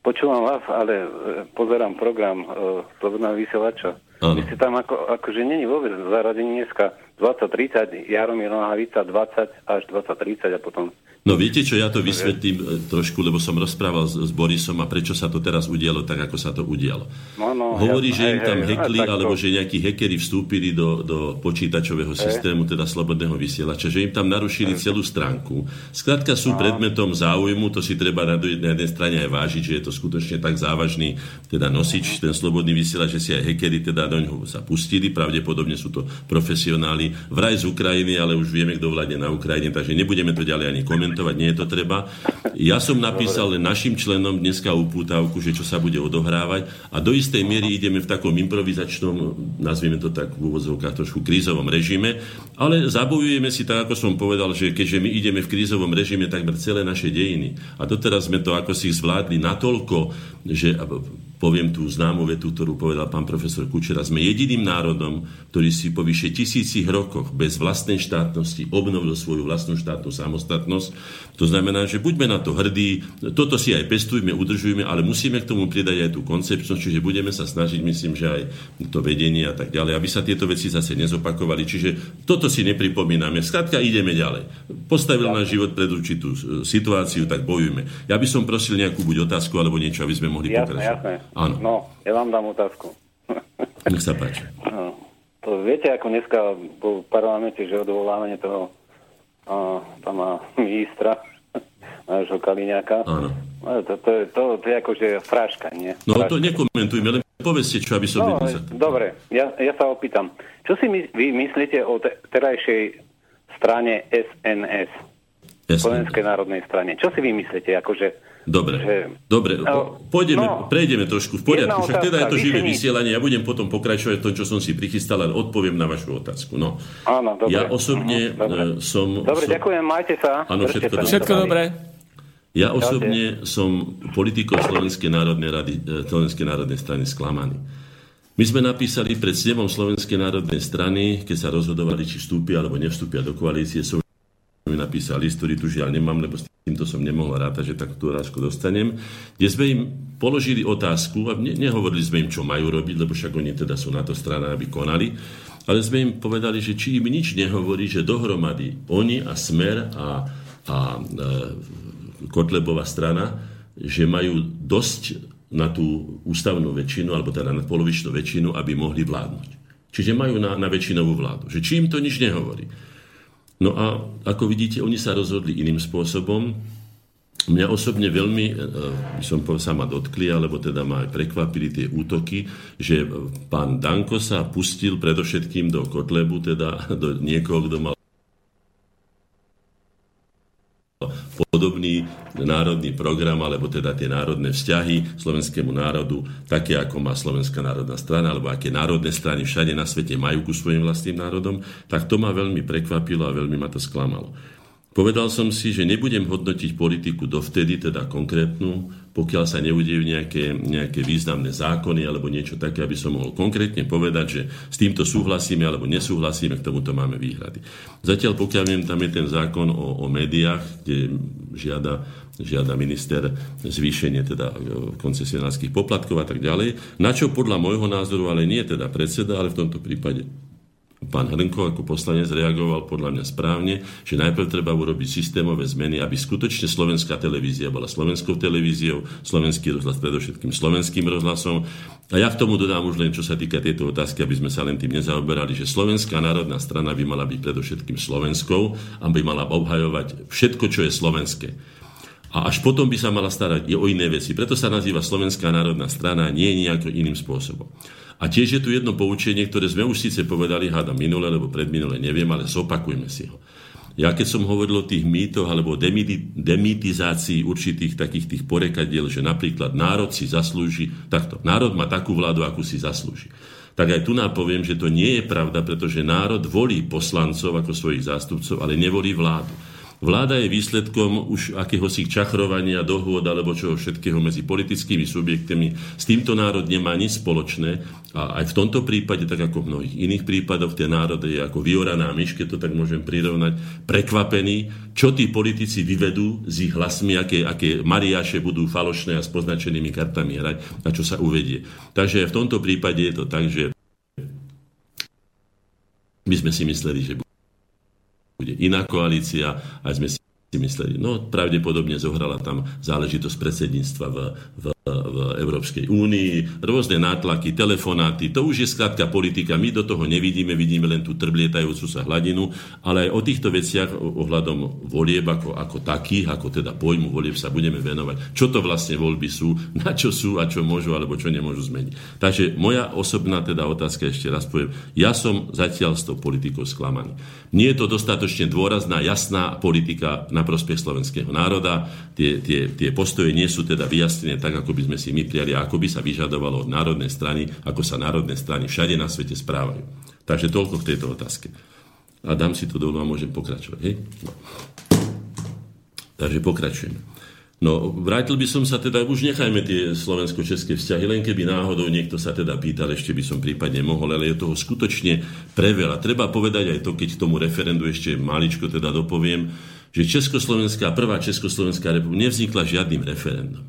Počúvam vás, ale e, pozerám program uh, Slobodného vysielača. Vy ste tam ako, akože není vôbec zaradení dneska 20-30, Jaromír Nohavica 20 až 20-30 a potom No viete čo, ja to vysvetlím e, trošku, lebo som rozprával s, s Borisom a prečo sa to teraz udialo tak, ako sa to udialo. No, no, Hovorí, jasno, že im hej, tam hej, hekli, alebo že nejakí hekery vstúpili do, do počítačového systému, teda slobodného vysielača, že im tam narušili celú stránku. Skrátka sú no. predmetom záujmu, to si treba na, na jednej strane aj vážiť, že je to skutočne tak závažný teda nosič, ten slobodný vysielač, že si aj hekery teda do ňoho sa pustili, pravdepodobne sú to profesionáli, vraj z Ukrajiny, ale už vieme, kto vládne na Ukrajine, takže nebudeme to ďalej ani komentovať, nie je to treba. Ja som napísal len našim členom dneska upútavku, že čo sa bude odohrávať a do istej miery ideme v takom improvizačnom, nazvieme to tak v úvodzovkách trošku krízovom režime, ale zabojujeme si tak, ako som povedal, že keďže my ideme v krízovom režime takmer celé naše dejiny a doteraz sme to ako si zvládli natoľko, že poviem tú známu vetu, ktorú povedal pán profesor Kučera, sme jediným národom, ktorý si po vyše tisícich rokoch bez vlastnej štátnosti obnovil svoju vlastnú štátnu samostatnosť. To znamená, že buďme na to hrdí, toto si aj pestujme, udržujme, ale musíme k tomu pridať aj tú koncepčnosť, čiže budeme sa snažiť, myslím, že aj to vedenie a tak ďalej, aby sa tieto veci zase nezopakovali. Čiže toto si nepripomíname. Skrátka ideme ďalej. Postavil náš život pred určitú situáciu, tak bojujme. Ja by som prosil nejakú buď otázku alebo niečo, aby sme mohli jasné, pokračovať. Jasné. Áno. No, ja vám dám otázku. Nech sa páči. No, to viete, ako dneska po parlamente, že odvolávanie toho uh, pána ministra, nášho Kaliňáka. Áno. No, to, to, to, to je akože fraška, nie? No fraška. to nekomentujme, len povedzte, čo aby som... No, dobre, ja, ja sa opýtam. Čo si my, vy myslíte o te, terajšej strane SNS? Slovenskej národnej strane. Čo si vy myslíte? Akože, Dobre, že... dobre. No, Pôjdeme, no, prejdeme trošku v poriadku. Však teda je to živé vysielanie. Ja budem potom pokračovať v tom, čo som si prichystal, ale odpoviem na vašu otázku. No. Áno, dobre. Ja osobne uh-huh, dobre. som... Dobre, som... ďakujem, majte sa. Áno, všetko sa. Všetko dobré. Ja osobne som politikou Slovenskej národnej, rady, e, Slovenskej národnej strany sklamaný. My sme napísali pred snemom Slovenskej národnej strany, keď sa rozhodovali, či vstúpia alebo nevstúpia do koalície, som mi napísal list, ktorý tu žiaľ nemám, lebo s týmto som nemohol rátať, že takú otázku dostanem, kde sme im položili otázku a ne, nehovorili sme im, čo majú robiť, lebo však oni teda sú na to strana, aby konali, ale sme im povedali, že či im nič nehovorí, že dohromady oni a Smer a, a e, Kotlebová strana, že majú dosť na tú ústavnú väčšinu, alebo teda na polovičnú väčšinu, aby mohli vládnuť. Čiže majú na, na väčšinovú vládu. Že či im to nič nehovorí. No a ako vidíte, oni sa rozhodli iným spôsobom. Mňa osobne veľmi, e, by som povedal, sa ma dotkli, alebo teda ma aj prekvapili tie útoky, že pán Danko sa pustil predovšetkým do Kotlebu, teda do niekoho, kto mal podobný národný program, alebo teda tie národné vzťahy slovenskému národu, také ako má Slovenská národná strana, alebo aké národné strany všade na svete majú ku svojim vlastným národom, tak to ma veľmi prekvapilo a veľmi ma to sklamalo. Povedal som si, že nebudem hodnotiť politiku dovtedy, teda konkrétnu, pokiaľ sa neudejú nejaké, nejaké významné zákony alebo niečo také, aby som mohol konkrétne povedať, že s týmto súhlasíme alebo nesúhlasíme, k tomuto máme výhrady. Zatiaľ, pokiaľ viem, tam je ten zákon o, o médiách, kde žiada, žiada minister zvýšenie teda koncesionárskych poplatkov a tak ďalej, na čo podľa môjho názoru, ale nie teda predseda, ale v tomto prípade pán Hrnko ako poslanec reagoval podľa mňa správne, že najprv treba urobiť systémové zmeny, aby skutočne slovenská televízia bola slovenskou televíziou, slovenský rozhlas predovšetkým slovenským rozhlasom. A ja k tomu dodám už len, čo sa týka tejto otázky, aby sme sa len tým nezaoberali, že Slovenská národná strana by mala byť predovšetkým slovenskou a by mala obhajovať všetko, čo je slovenské. A až potom by sa mala starať o iné veci. Preto sa nazýva Slovenská národná strana, nie nejako iným spôsobom. A tiež je tu jedno poučenie, ktoré sme už síce povedali, hádam minule, alebo predminule, neviem, ale zopakujme si ho. Ja keď som hovoril o tých mýtoch alebo demitizácii určitých takých tých porekadiel, že napríklad národ si zaslúži, takto, národ má takú vládu, akú si zaslúži. Tak aj tu nám poviem, že to nie je pravda, pretože národ volí poslancov ako svojich zástupcov, ale nevolí vládu. Vláda je výsledkom už akéhosi čachrovania, dohôd alebo čoho všetkého medzi politickými subjektami. S týmto národ nemá nič spoločné a aj v tomto prípade, tak ako v mnohých iných prípadoch, ten národ je ako vyoraná myš, keď to tak môžem prirovnať, prekvapený, čo tí politici vyvedú s ich hlasmi, aké, aké mariaše budú falošné a s poznačenými kartami hrať a čo sa uvedie. Takže v tomto prípade je to tak, že my sme si mysleli, že bude iná koalícia a sme si mysleli, no pravdepodobne zohrala tam záležitosť predsedníctva v, v v Európskej únii, rôzne nátlaky, telefonáty, to už je skrátka politika. My do toho nevidíme, vidíme len tú trblietajúcu sa hladinu, ale aj o týchto veciach ohľadom volieb ako, ako takých, ako teda pojmu volieb sa budeme venovať. Čo to vlastne voľby sú, na čo sú a čo môžu alebo čo nemôžu zmeniť. Takže moja osobná teda otázka ešte raz poviem. Ja som zatiaľ s tou politikou sklamaný. Nie je to dostatočne dôrazná, jasná politika na prospech slovenského národa. Tie, tie, tie postoje nie sú teda vyjasnené tak, ako by by sme si my prijali ako by sa vyžadovalo od národnej strany, ako sa národné strany všade na svete správajú. Takže toľko k tejto otázke. A dám si to dolu a môžem pokračovať. Hej? No. Takže pokračujem. No, vrátil by som sa teda, už nechajme tie slovensko-české vzťahy, len keby náhodou niekto sa teda pýtal, ešte by som prípadne mohol, ale je toho skutočne preveľa. Treba povedať aj to, keď tomu referendu ešte maličko teda dopoviem, že Československá, prvá Československá republika nevznikla žiadnym referendum.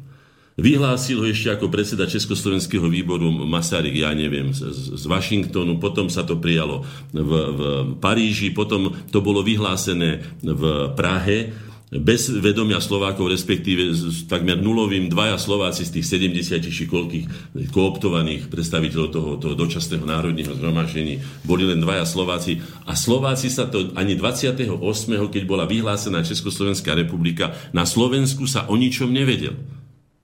Vyhlásil ho ešte ako predseda Československého výboru Masaryk, ja neviem, z, z Washingtonu, potom sa to prijalo v, v Paríži, potom to bolo vyhlásené v Prahe, bez vedomia Slovákov, respektíve s takmer nulovým dvaja Slováci z tých 70 či koľkých kooptovaných predstaviteľov toho, toho dočasného národného zhromaždení boli len dvaja Slováci. A Slováci sa to ani 28. keď bola vyhlásená Československá republika, na Slovensku sa o ničom nevedel.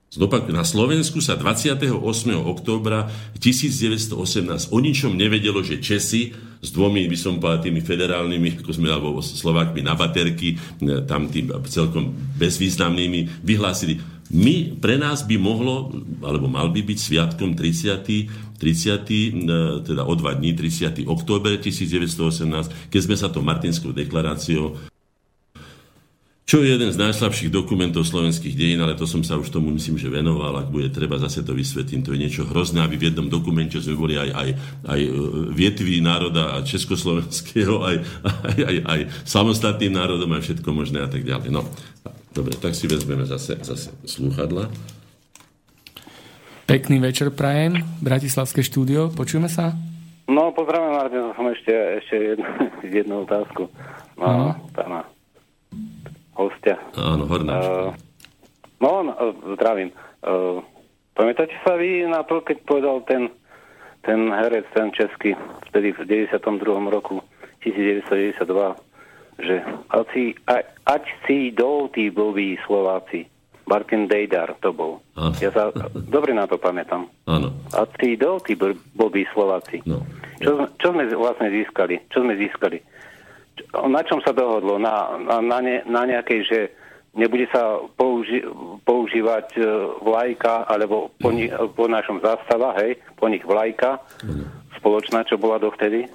Zopak, na Slovensku sa 28. októbra 1918 o ničom nevedelo, že Česi s dvomi, by som povedal, tými federálnymi, ako sme, alebo Slovákmi na baterky, e, tam tým celkom bezvýznamnými, vyhlásili, my, pre nás by mohlo, alebo mal by byť sviatkom 30. 30. E, teda o dva dní, 30. október 1918, keď sme sa to Martinskou deklaráciou čo je jeden z najslabších dokumentov slovenských dejín, ale to som sa už tomu myslím, že venoval, ak bude treba zase to vysvetlím, to je niečo hrozné, aby v jednom dokumente sme boli aj, aj, aj e, vietví národa a československého, aj, aj, aj, aj samostatným národom, aj všetko možné a tak ďalej. No, dobre, tak si vezmeme zase, zase slúchadla. Pekný večer prajem, Bratislavské štúdio, počujeme sa? No, pozdravujem, Martin, som ešte, ešte jednu, jednu otázku. No, uh-huh. pána hostia. Áno, Hornáč. Uh, no, no, zdravím. Uh, pamätáte sa vy na to, keď povedal ten, ten herec, ten český, vtedy v 92. roku 1992, že ať si, ať si jdou tí blbí Slováci, Martin Dejdar to bol. Áno. Ja sa dobre na to pamätám. Áno. A tí do, tí blbí Slováci. No. Čo, čo sme vlastne získali? Čo sme získali? Na čom sa dohodlo? Na, na, na, ne, na nejakej, že nebude sa použi, používať e, vlajka, alebo po, ni, po našom zástava, hej, po nich vlajka, mm. spoločná, čo bola dovtedy.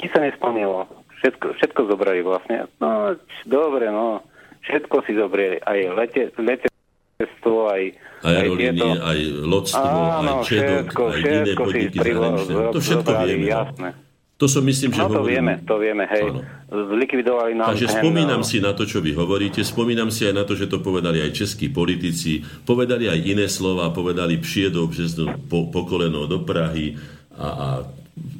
Ti sa nespomínalo. Všetko, všetko zobrali vlastne. No, dobre, no všetko si zobrali, aj lete, letectvo, aj, aj, tieto... aj lodstvo, Áno, aj čedok, všetko, aj všetko iné podniky zahraničné. To všetko vieme. No. To som myslím, že no, to hovorím. vieme, to vieme, hej. Áno. Zlikvidovali nám Takže ten, spomínam no. si na to, čo vy hovoríte, spomínam si aj na to, že to povedali aj českí politici, povedali aj iné slova, povedali pšiedov březnu po, po koleno do Prahy a, a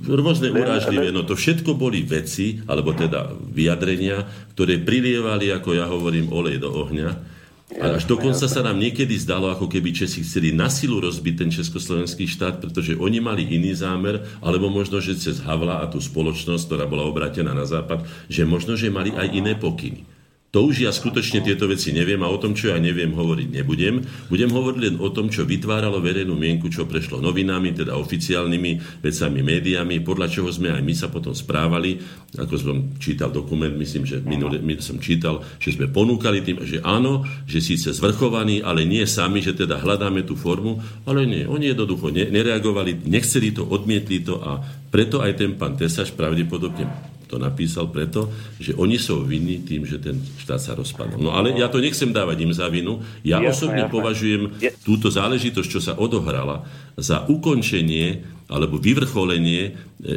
rôzne urážlivé, no to všetko boli veci, alebo teda vyjadrenia, ktoré prilievali, ako ja hovorím, olej do ohňa. Až dokonca sa nám niekedy zdalo, ako keby Česi chceli na silu rozbiť ten československý štát, pretože oni mali iný zámer, alebo možno, že cez Havla a tú spoločnosť, ktorá bola obrátená na západ, že možno, že mali aj iné pokyny. To už ja skutočne tieto veci neviem a o tom, čo ja neviem, hovoriť nebudem. Budem hovoriť len o tom, čo vytváralo verejnú mienku, čo prešlo novinami, teda oficiálnymi vecami, médiami, podľa čoho sme aj my sa potom správali. Ako som čítal dokument, myslím, že minule som čítal, že sme ponúkali tým, že áno, že síce zvrchovaní, ale nie sami, že teda hľadáme tú formu, ale nie, oni jednoducho nereagovali, nechceli to, odmietli to a preto aj ten pán Tesaš pravdepodobne to napísal preto, že oni sú vinní tým, že ten štát sa rozpadol. No ale ja to nechcem dávať im za vinu. Ja jasne, osobne jasne. považujem Je... túto záležitosť, čo sa odohrala, za ukončenie alebo vyvrcholenie e,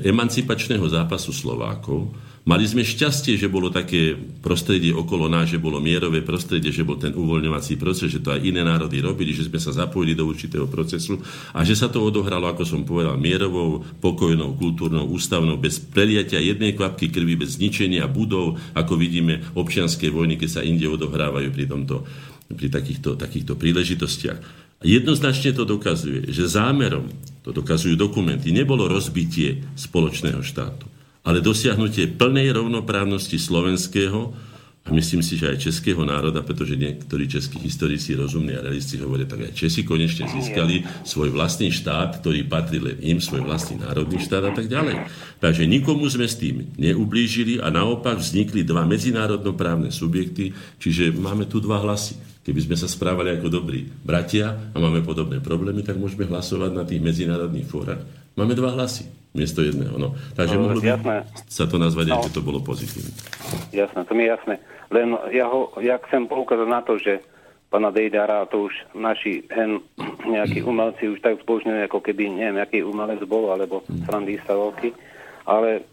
emancipačného zápasu Slovákov, Mali sme šťastie, že bolo také prostredie okolo nás, že bolo mierové prostredie, že bol ten uvoľňovací proces, že to aj iné národy robili, že sme sa zapojili do určitého procesu a že sa to odohralo, ako som povedal, mierovou, pokojnou, kultúrnou, ústavnou, bez preliatia jednej kvapky krvi, bez zničenia budov, ako vidíme občianské vojny, keď sa inde odohrávajú pri, tomto, pri takýchto, takýchto príležitostiach. Jednoznačne to dokazuje, že zámerom, to dokazujú dokumenty, nebolo rozbitie spoločného štátu ale dosiahnutie plnej rovnoprávnosti slovenského a myslím si, že aj českého národa, pretože niektorí českí historici, rozumní a realisti hovoria, tak aj Česi konečne získali svoj vlastný štát, ktorý patrí len im, svoj vlastný národný štát a tak ďalej. Takže nikomu sme s tým neublížili a naopak vznikli dva medzinárodnoprávne subjekty, čiže máme tu dva hlasy. Keby sme sa správali ako dobrí bratia a máme podobné problémy, tak môžeme hlasovať na tých medzinárodných fórach. Máme dva hlasy miesto jedného. No. Takže no, mohlo by sa to nazvať, no. že to bolo pozitívne. Jasné, to mi je jasné. Len ja, ho, ja chcem poukázať na to, že pána Dejdara, to už naši hen, nejakí umelci už tak zbožňujú, ako keby, neviem, aký umelec bol, alebo mm. veľký. Ale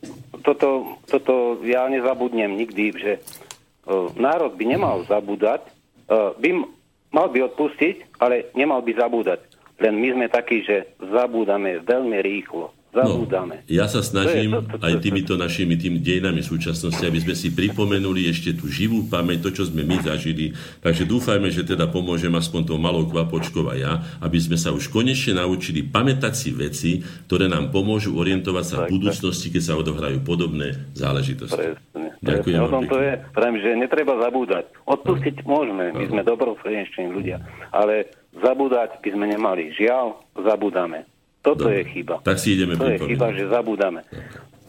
toto, toto ja nezabudnem nikdy, že uh, národ by nemal zabúdať, uh, by mal by odpustiť, ale nemal by zabúdať. Len my sme takí, že zabúdame veľmi rýchlo. Zabúdame. No, ja sa snažím to to, to, to, aj týmito našimi tým dejinami súčasnosti, aby sme si pripomenuli ešte tú živú pamäť, to, čo sme my zažili. Takže dúfajme, že teda pomôžem aspoň tou malou kvapočkou a ja, aby sme sa už konečne naučili pamätať si veci, ktoré nám pomôžu orientovať sa v budúcnosti, keď sa odohrajú podobné záležitosti. Presne. Ďakujem. O tom to je, pravím, že netreba zabúdať. Odpustiť môžeme, my sme dobrosrdenční ľudia, ale zabúdať by sme nemali. Žiaľ, zabúdame. Toto Dobre. je chyba. Tak si ideme To je chyba, že zabúdame.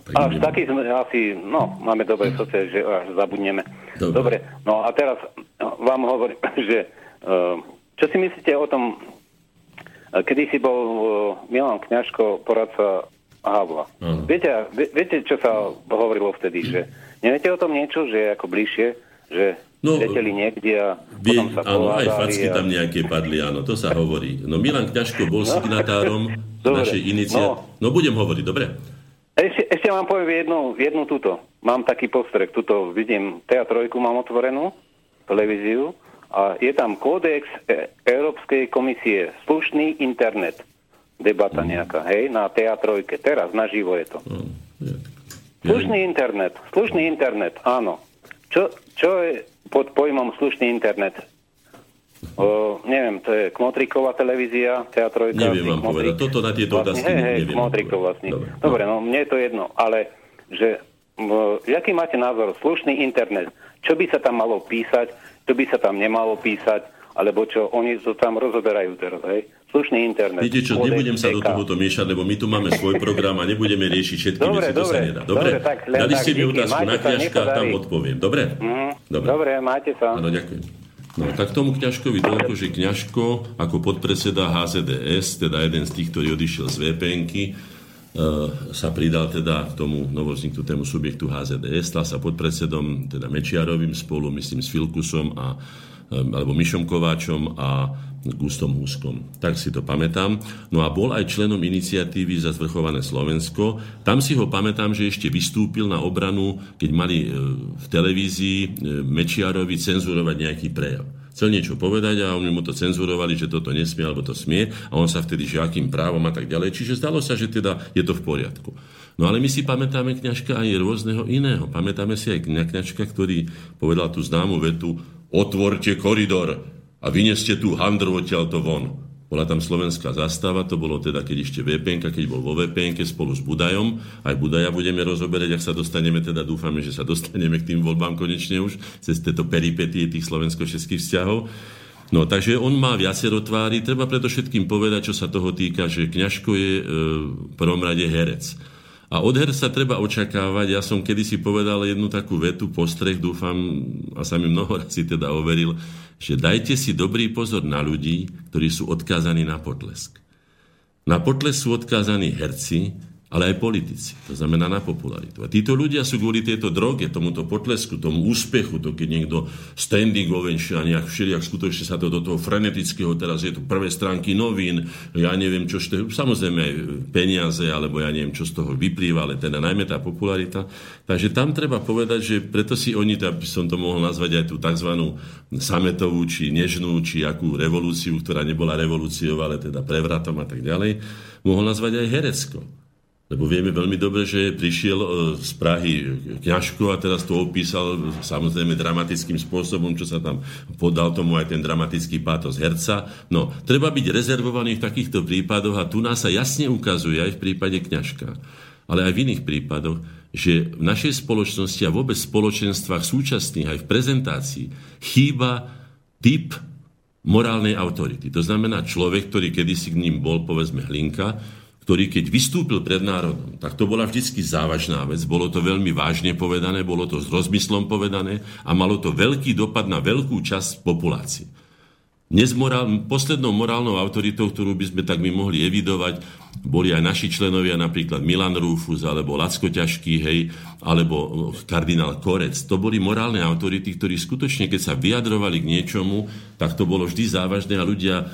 Tak až ideme. taký sme asi, no, máme dobré socie, že až zabudneme. Dobre. Dobre, no a teraz vám hovorím, že uh, čo si myslíte o tom, uh, kedy si bol uh, Milan Kňažko, poradca Havla. Viete, viete, čo sa hovorilo vtedy, že neviete o tom niečo, že ako bližšie, že No, leteli niekde a vie, potom sa Áno, aj facky a... tam nejaké padli, áno, to sa hovorí. No Milan Kňažko bol no. signatárom dobre. našej iniciatívy. No. no budem hovoriť, dobre? Ešte, ešte vám poviem jednu, jednu túto. Mám taký postrek, tuto vidím, TA3 mám otvorenú, televíziu, a je tam kódex e- Európskej komisie, slušný internet. debata nejaká, hej, na teatrojke. Teraz, naživo je to. No, slušný internet, slušný internet, áno. Čo, čo je pod pojmom slušný internet? O, neviem, to je Kmotriková televízia, teatrojka. Neviem vám povedať, toto na tieto vlastne, otázky hej, hej, neviem. Kmotrikov vlastne. Dobre, Dobre no. no mne je to jedno, ale že o, jaký máte názor? Slušný internet, čo by sa tam malo písať, čo by sa tam nemalo písať, alebo čo, oni to tam rozoberajú teraz, hej? Slušný internet. Viete čo, nebudem sa do tohoto miešať, lebo my tu máme svoj program a nebudeme riešiť všetky dobre, veci, to dobre, sa nedá. Dobre, dobre tak, Dali ste mi otázku na kňažka, tam odpoviem. Dobre? Mm, dobre? dobre, máte sa. Áno, ďakujem. No tak tomu kňažkovi toľko, že kňažko ako podpredseda HZDS, teda jeden z tých, ktorý odišiel z vpn e, sa pridal teda k tomu novozniknutému subjektu HZDS, stal sa podpredsedom teda Mečiarovým spolu, myslím, s Filkusom a alebo Mišom Kováčom a Gustom Huskom. Tak si to pamätám. No a bol aj členom iniciatívy za zvrchované Slovensko. Tam si ho pamätám, že ešte vystúpil na obranu, keď mali e, v televízii e, Mečiarovi cenzurovať nejaký prejav. Chcel niečo povedať a oni mu to cenzurovali, že toto nesmie alebo to smie a on sa vtedy, že akým právom a tak ďalej. Čiže zdalo sa, že teda je to v poriadku. No ale my si pamätáme kňažka aj rôzneho iného. Pamätáme si aj kňažka, ktorý povedal tú známu vetu otvorte koridor a vyneste tú handru odtiaľto von. Bola tam slovenská zastava, to bolo teda, keď ešte vpn keď bol vo vpn spolu s Budajom. Aj Budaja budeme rozoberať, ak sa dostaneme, teda dúfame, že sa dostaneme k tým voľbám konečne už, cez tieto peripetie tých slovensko-českých vzťahov. No, takže on má viacero tvári. Treba preto všetkým povedať, čo sa toho týka, že Kňažko je e, v prvom rade herec. A od her sa treba očakávať, ja som kedysi povedal jednu takú vetu, postreh, dúfam, a sa mi mnoho razy teda overil, že dajte si dobrý pozor na ľudí, ktorí sú odkázaní na potlesk. Na potlesk sú odkázaní herci, ale aj politici. To znamená na popularitu. A títo ľudia sú kvôli tejto droge, tomuto potlesku, tomu úspechu, to keď niekto standing ovation a nejak všelijak skutočne sa to do toho frenetického, teraz je tu prvé stránky novín, ja neviem, čo toho, samozrejme aj peniaze, alebo ja neviem, čo z toho vyplýva, ale teda najmä tá popularita. Takže tam treba povedať, že preto si oni, by som to mohol nazvať aj tú tzv. sametovú, či nežnú, či akú revolúciu, ktorá nebola revolúciou, ale teda prevratom a tak ďalej, mohol nazvať aj herecko. Lebo vieme veľmi dobre, že prišiel e, z Prahy kňažko a teraz to opísal samozrejme dramatickým spôsobom, čo sa tam podal tomu aj ten dramatický pátos herca. No, treba byť rezervovaný v takýchto prípadoch a tu nás sa jasne ukazuje aj v prípade kňažka, ale aj v iných prípadoch, že v našej spoločnosti a vôbec spoločenstvách súčasných aj v prezentácii chýba typ morálnej autority. To znamená človek, ktorý kedysi k ním bol, povedzme, hlinka, ktorý keď vystúpil pred národom, tak to bola vždy závažná vec, bolo to veľmi vážne povedané, bolo to s rozmyslom povedané a malo to veľký dopad na veľkú časť populácie. Dnes morál, poslednou morálnou autoritou, ktorú by sme tak my mohli evidovať, boli aj naši členovia, napríklad Milan Rúfus, alebo Lacko Ťažký, hej, alebo kardinál Korec. To boli morálne autority, ktorí skutočne, keď sa vyjadrovali k niečomu, tak to bolo vždy závažné a ľudia, e,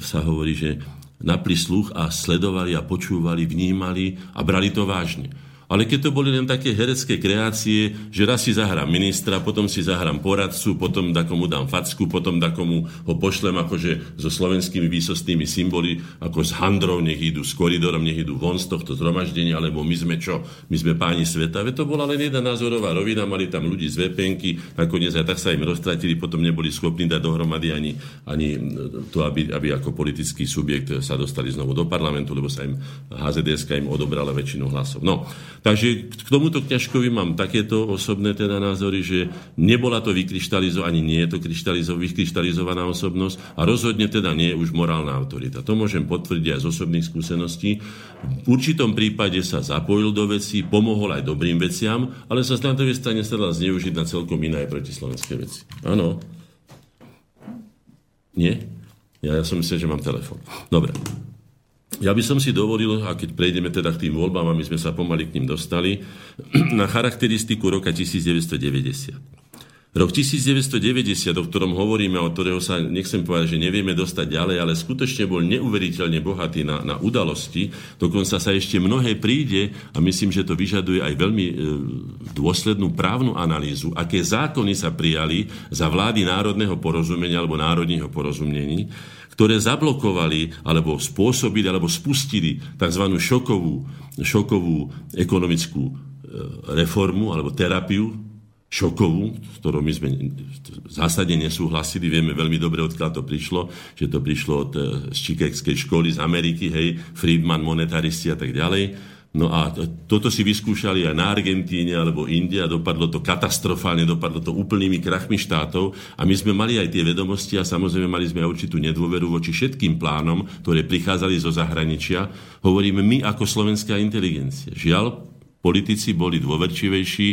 sa hovorí, že napli sluch a sledovali a počúvali, vnímali a brali to vážne. Ale keď to boli len také herecké kreácie, že raz si zahrám ministra, potom si zahrám poradcu, potom dakomu dám facku, potom dakomu ho pošlem akože so slovenskými výsostnými symboly, ako s handrou, nech idú s koridorom, nech idú von z tohto zhromaždenia, alebo my sme čo? My sme páni sveta. Veď to bola len jedna názorová rovina, mali tam ľudí z VPNky, nakoniec aj tak sa im roztratili, potom neboli schopní dať dohromady ani, ani to, aby, aby ako politický subjekt sa dostali znovu do parlamentu, lebo sa im HZDS im odobrala väčšinu hlasov. No, Takže k tomuto kňažkovi mám takéto osobné teda názory, že nebola to vykryštalizovaná, ani nie je to vykryštalizovaná osobnosť a rozhodne teda nie je už morálna autorita. To môžem potvrdiť aj z osobných skúseností. V určitom prípade sa zapojil do vecí, pomohol aj dobrým veciam, ale sa na druhej strane sa dal zneužiť na celkom iné protislovenské veci. Áno. Nie? Ja, ja som myslel, že mám telefon. Dobre. Ja by som si dovolil, a keď prejdeme teda k tým voľbám, a my sme sa pomaly k ním dostali, na charakteristiku roka 1990. Rok 1990, o ktorom hovoríme, o ktorého sa nechcem povedať, že nevieme dostať ďalej, ale skutočne bol neuveriteľne bohatý na, na udalosti. Dokonca sa ešte mnohé príde a myslím, že to vyžaduje aj veľmi e, dôslednú právnu analýzu, aké zákony sa prijali za vlády národného porozumenia alebo národního porozumení, ktoré zablokovali alebo spôsobili alebo spustili tzv. šokovú, šokovú ekonomickú e, reformu alebo terapiu šokovú, s ktorou my sme zásadne nesúhlasili. Vieme veľmi dobre, odkiaľ to prišlo, že to prišlo od, e, z Chicagskej školy z Ameriky, hej, Friedman, monetaristi a tak ďalej. No a toto si vyskúšali aj na Argentíne alebo India, dopadlo to katastrofálne, dopadlo to úplnými krachmi štátov a my sme mali aj tie vedomosti a samozrejme mali sme aj určitú nedôveru voči všetkým plánom, ktoré prichádzali zo zahraničia. Hovoríme my ako slovenská inteligencia. Žiaľ, politici boli dôverčivejší,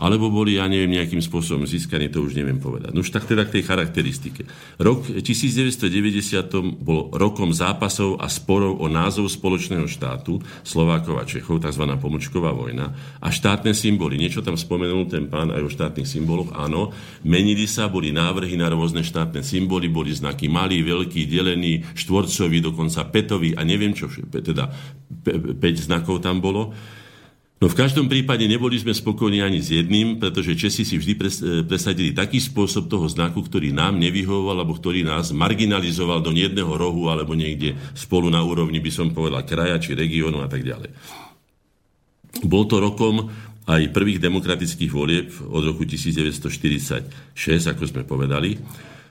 alebo boli, ja neviem, nejakým spôsobom získaní, to už neviem povedať. No už tak teda k tej charakteristike. Rok 1990 bol rokom zápasov a sporov o názov spoločného štátu Slovákov a Čechov, tzv. pomočková vojna, a štátne symboly. Niečo tam spomenul ten pán aj o štátnych symboloch, áno. Menili sa, boli návrhy na rôzne štátne symboly, boli znaky malý, veľký, delený, štvorcový, dokonca petový a neviem čo, teda 5 znakov tam bolo. No v každom prípade neboli sme spokojní ani s jedným, pretože Česi si vždy eh, presadili taký spôsob toho znaku, ktorý nám nevyhovoval, alebo ktorý nás marginalizoval do jedného rohu, alebo niekde spolu na úrovni, by som povedal, kraja či regiónu a tak ďalej. Bol to rokom aj prvých demokratických volieb od roku 1946, ako sme povedali.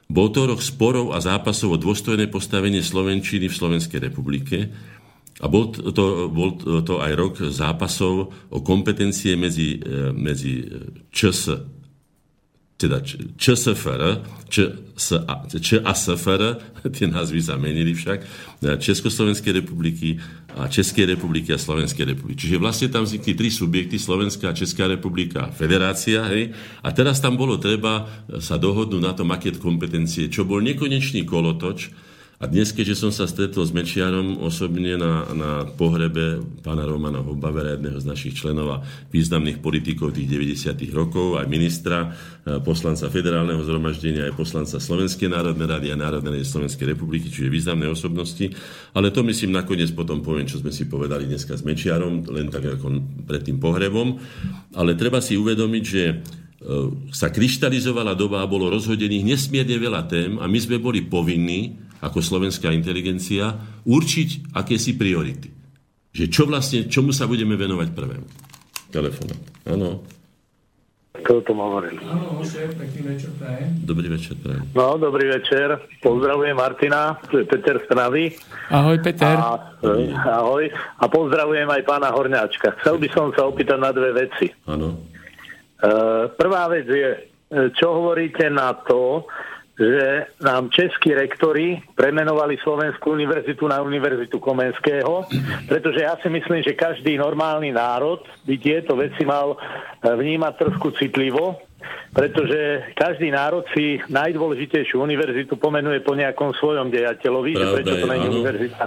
Bol to rok sporov a zápasov o dôstojné postavenie Slovenčiny v Slovenskej republike, a bol to, bol to aj rok zápasov o kompetencie medzi, e, medzi ČS, teda ČSFR, ČASFR, tie názvy sa menili však, e, Československej republiky a Českej republiky a Slovenskej republiky. Čiže vlastne tam vznikli tri subjekty, Slovenská, Česká republika Federácia. Hej? A teraz tam bolo treba sa dohodnúť na tom, aké kompetencie, čo bol nekonečný kolotoč, a dnes, keďže som sa stretol s Mečiarom osobne na, na pohrebe pána Romana Hobavera, jedného z našich členov a významných politikov tých 90. rokov, aj ministra, e, poslanca federálneho zhromaždenia, aj poslanca Slovenskej národnej rady a Národnej Slovenskej republiky, čiže významné osobnosti. Ale to myslím nakoniec potom poviem, čo sme si povedali dneska s Mečiarom, len tak ako pred tým pohrebom. Ale treba si uvedomiť, že e, sa kryštalizovala doba a bolo rozhodených nesmierne veľa tém a my sme boli povinní ako slovenská inteligencia určiť akési priority. Že čo vlastne, čomu sa budeme venovať prvému. Telefonát. Áno. Kto to hovoril? Áno, pekný večer prajem. Dobrý večer prajem. No, dobrý večer. Pozdravujem Martina, to je Peter Stravy. Ahoj, Peter. A, ahoj. A pozdravujem aj pána Horňáčka. Chcel by som sa opýtať na dve veci. Áno. Uh, prvá vec je, e, čo hovoríte na to, že nám českí rektori premenovali Slovenskú univerzitu na Univerzitu Komenského, pretože ja si myslím, že každý normálny národ by tieto veci mal eh, vnímať trošku citlivo, pretože každý národ si najdôležitejšiu univerzitu pomenuje po nejakom svojom dejateľovi, Pravda že prečo to je univerzita.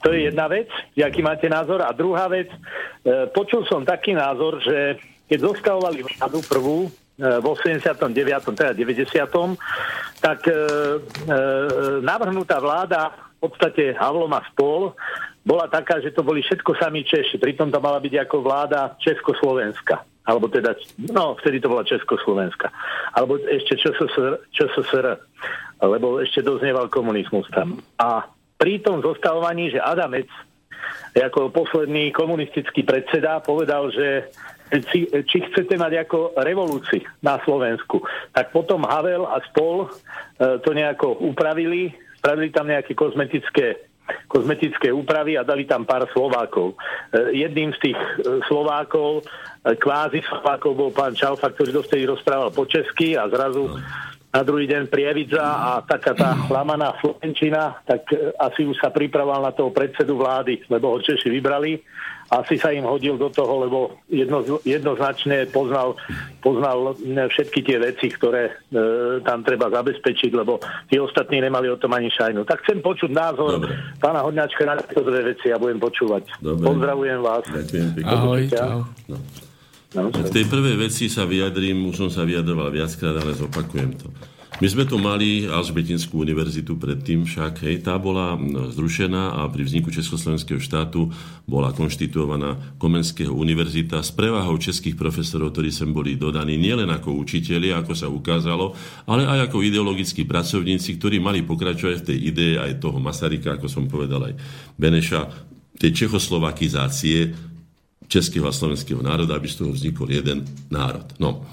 To je jedna vec, aký máte názor. A druhá vec, eh, počul som taký názor, že keď zostavovali vládu prvú, v 89. teda 90. tak e, e, navrhnutá vláda v podstate Havlom a spol bola taká, že to boli všetko sami Češi. Pritom to mala byť ako vláda Československa. Alebo teda, no, vtedy to bola Československa. Alebo ešte ČSSR, ČSSR lebo ešte doznieval komunizmus tam. A pri tom zostavovaní, že Adamec ako posledný komunistický predseda povedal, že či, či chcete mať ako revolúcii na Slovensku. Tak potom Havel a spol e, to nejako upravili, spravili tam nejaké kozmetické kozmetické úpravy a dali tam pár Slovákov. E, jedným z tých e, Slovákov, kvázi Slovákov bol pán Čalfa, ktorý dostali rozprával po česky a zrazu na druhý deň Prievidza a taká tá lamaná Slovenčina, tak asi už sa pripravoval na toho predsedu vlády, lebo ho Češi vybrali asi sa im hodil do toho, lebo jedno, jednoznačne poznal, poznal všetky tie veci, ktoré e, tam treba zabezpečiť, lebo tí ostatní nemali o tom ani šajnu. Tak chcem počuť názor Dobre. pána Hodňačka na tieto dve veci a budem počúvať. Dobre. Pozdravujem vás. Ďakujem Ahoj, čau. No. No, v tej prvej veci sa vyjadrím, už som sa vyjadroval viackrát, ale zopakujem to. My sme tu mali Alžbetinskú univerzitu predtým však, hej, tá bola zrušená a pri vzniku Československého štátu bola konštituovaná Komenského univerzita s prevahou českých profesorov, ktorí sem boli dodaní nielen ako učiteľi, ako sa ukázalo, ale aj ako ideologickí pracovníci, ktorí mali pokračovať v tej idee aj toho Masaryka, ako som povedal aj Beneša, tej čechoslovakizácie českého a slovenského národa, aby z toho vznikol jeden národ. No.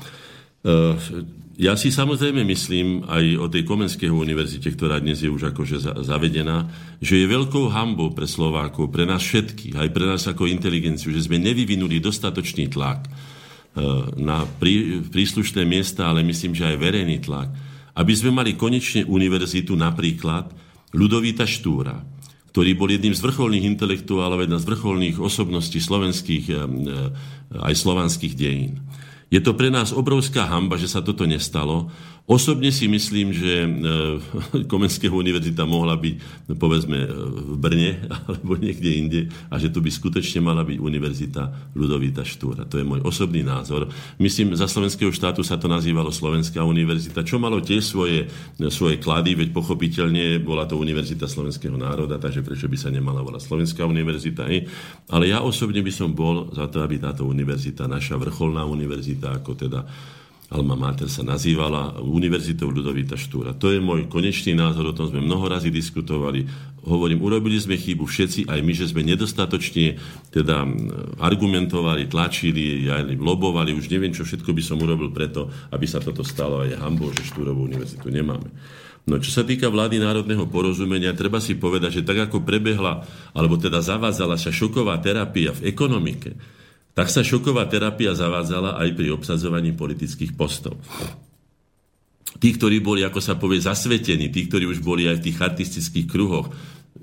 Ja si samozrejme myslím aj o tej Komenského univerzite, ktorá dnes je už akože zavedená, že je veľkou hambou pre Slovákov, pre nás všetkých, aj pre nás ako inteligenciu, že sme nevyvinuli dostatočný tlak e, na príslušné miesta, ale myslím, že aj verejný tlak, aby sme mali konečne univerzitu napríklad Ľudovíta Štúra, ktorý bol jedným z vrcholných intelektuálov, jedna z vrcholných osobností slovenských e, e, aj slovanských dejín. Je to pre nás obrovská hamba, že sa toto nestalo. Osobne si myslím, že e, Komenského univerzita mohla byť, no, povedzme, e, v Brne alebo niekde inde a že tu by skutočne mala byť univerzita Ľudovíta Štúra. To je môj osobný názor. Myslím, za slovenského štátu sa to nazývalo Slovenská univerzita, čo malo tiež svoje, svoje klady, veď pochopiteľne bola to univerzita slovenského národa, takže prečo by sa nemala volať Slovenská univerzita. Hej? Ale ja osobne by som bol za to, aby táto univerzita, naša vrcholná univerzita, ako teda Alma Mater sa nazývala Univerzitou Ľudovita Štúra. To je môj konečný názor, o tom sme mnoho razy diskutovali. Hovorím, urobili sme chybu všetci, aj my, že sme nedostatočne teda argumentovali, tlačili, aj lobovali, už neviem, čo všetko by som urobil preto, aby sa toto stalo a je že Štúrovú univerzitu nemáme. No čo sa týka vlády národného porozumenia, treba si povedať, že tak ako prebehla, alebo teda zavádzala sa šoková terapia v ekonomike, tak sa šoková terapia zavádzala aj pri obsadzovaní politických postov. Tí, ktorí boli, ako sa povie, zasvetení, tí, ktorí už boli aj v tých artistických kruhoch,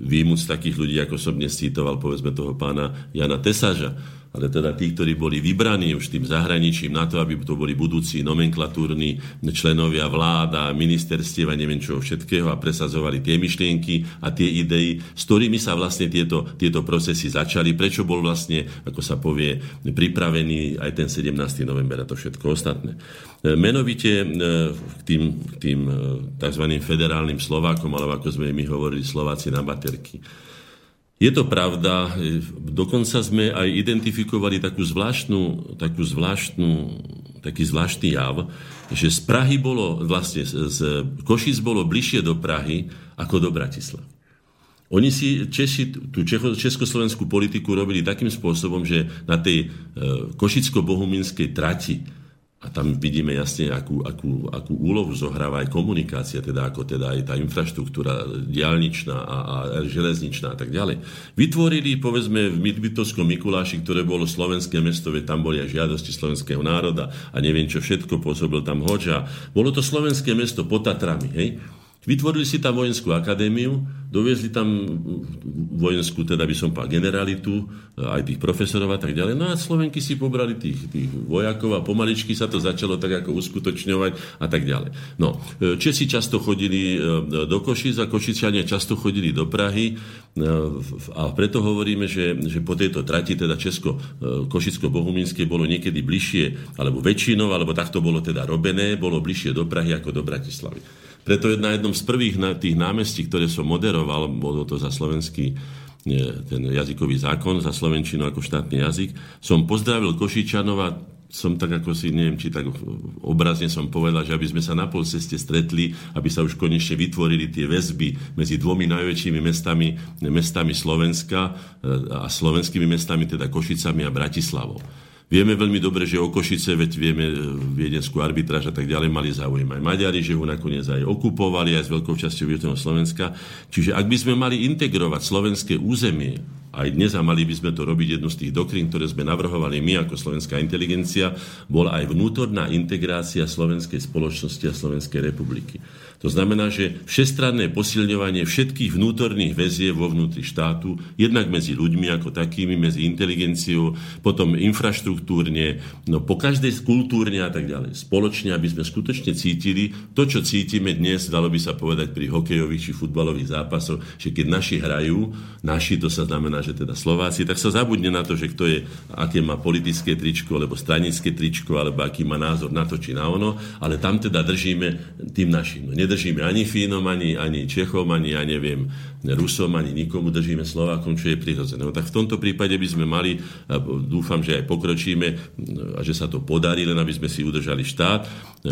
výjmuť takých ľudí, ako som dnes citoval, povedzme toho pána Jana Tesaža, ale teda tí, ktorí boli vybraní už tým zahraničím na to, aby to boli budúci nomenklatúrni členovia vláda, ministerstiev a neviem čo všetkého a presazovali tie myšlienky a tie idei, s ktorými sa vlastne tieto, tieto procesy začali, prečo bol vlastne, ako sa povie, pripravený aj ten 17. november a to všetko ostatné. E, menovite e, k tým, tým e, tzv. federálnym Slovákom, alebo ako sme my hovorili, Slováci na baterky. Je to pravda, dokonca sme aj identifikovali takú zvláštnu, takú zvláštnu, taký zvláštny jav, že z Prahy bolo, vlastne z Košic bolo bližšie do Prahy ako do Bratislavy. Oni si Češi tú československú politiku robili takým spôsobom, že na tej e, košicko-bohuminskej trati a tam vidíme jasne, akú, akú, akú úlohu zohráva aj komunikácia, teda ako teda aj tá infraštruktúra diálničná a, a železničná a tak ďalej. Vytvorili, povedzme, v Bytovskom Mikuláši, ktoré bolo slovenské mesto, tam boli aj žiadosti slovenského národa a neviem čo všetko, pôsobil tam Hoďa. Bolo to slovenské mesto pod Tatrami, hej? Vytvorili si tam vojenskú akadémiu, doviezli tam vojenskú, teda by som povedal, generalitu, aj tých profesorov a tak ďalej. No a Slovenky si pobrali tých, tých vojakov a pomaličky sa to začalo tak ako uskutočňovať a tak ďalej. No, Česi často chodili e, do Košic a Košičania často chodili do Prahy e, a preto hovoríme, že, že po tejto trati, teda Česko, e, Košicko-Bohumínske bolo niekedy bližšie, alebo väčšinou, alebo takto bolo teda robené, bolo bližšie do Prahy ako do Bratislavy. Preto na jednom z prvých tých námestí, ktoré som moderoval, bolo to za slovenský ten jazykový zákon, za slovenčinu ako štátny jazyk, som pozdravil Košičanov a som tak ako si, neviem, či tak obrazne som povedal, že aby sme sa na pol ceste stretli, aby sa už konečne vytvorili tie väzby medzi dvomi najväčšími mestami, mestami Slovenska e, a slovenskými mestami, teda Košicami a Bratislavou. Vieme veľmi dobre, že o Košice, veď vieme e, viedenskú arbitráž a tak ďalej, mali záujem aj Maďari, že ho nakoniec aj okupovali aj s veľkou časťou východného Slovenska. Čiže ak by sme mali integrovať slovenské územie, aj dnes a mali by sme to robiť jednu z tých dokrín, ktoré sme navrhovali my ako slovenská inteligencia, bola aj vnútorná integrácia slovenskej spoločnosti a Slovenskej republiky. To znamená, že všestranné posilňovanie všetkých vnútorných väzieb vo vnútri štátu, jednak medzi ľuďmi ako takými, medzi inteligenciou, potom infraštruktúrne, no po každej kultúrne a tak ďalej. Spoločne, aby sme skutočne cítili to, čo cítime dnes, dalo by sa povedať pri hokejových či futbalových zápasoch, že keď naši hrajú, naši, to sa znamená, že teda Slováci, tak sa zabudne na to, že kto je, aké má politické tričko, alebo stranické tričko, alebo aký má názor na to či na ono, ale tam teda držíme tým našim. No, nedržíme ani Fínom, ani, ani Čechom, ani, ja neviem, Rusom, ani nikomu, držíme Slovákom, čo je prirodzené. No, tak v tomto prípade by sme mali, dúfam, že aj pokročíme a že sa to podarí, len aby sme si udržali štát,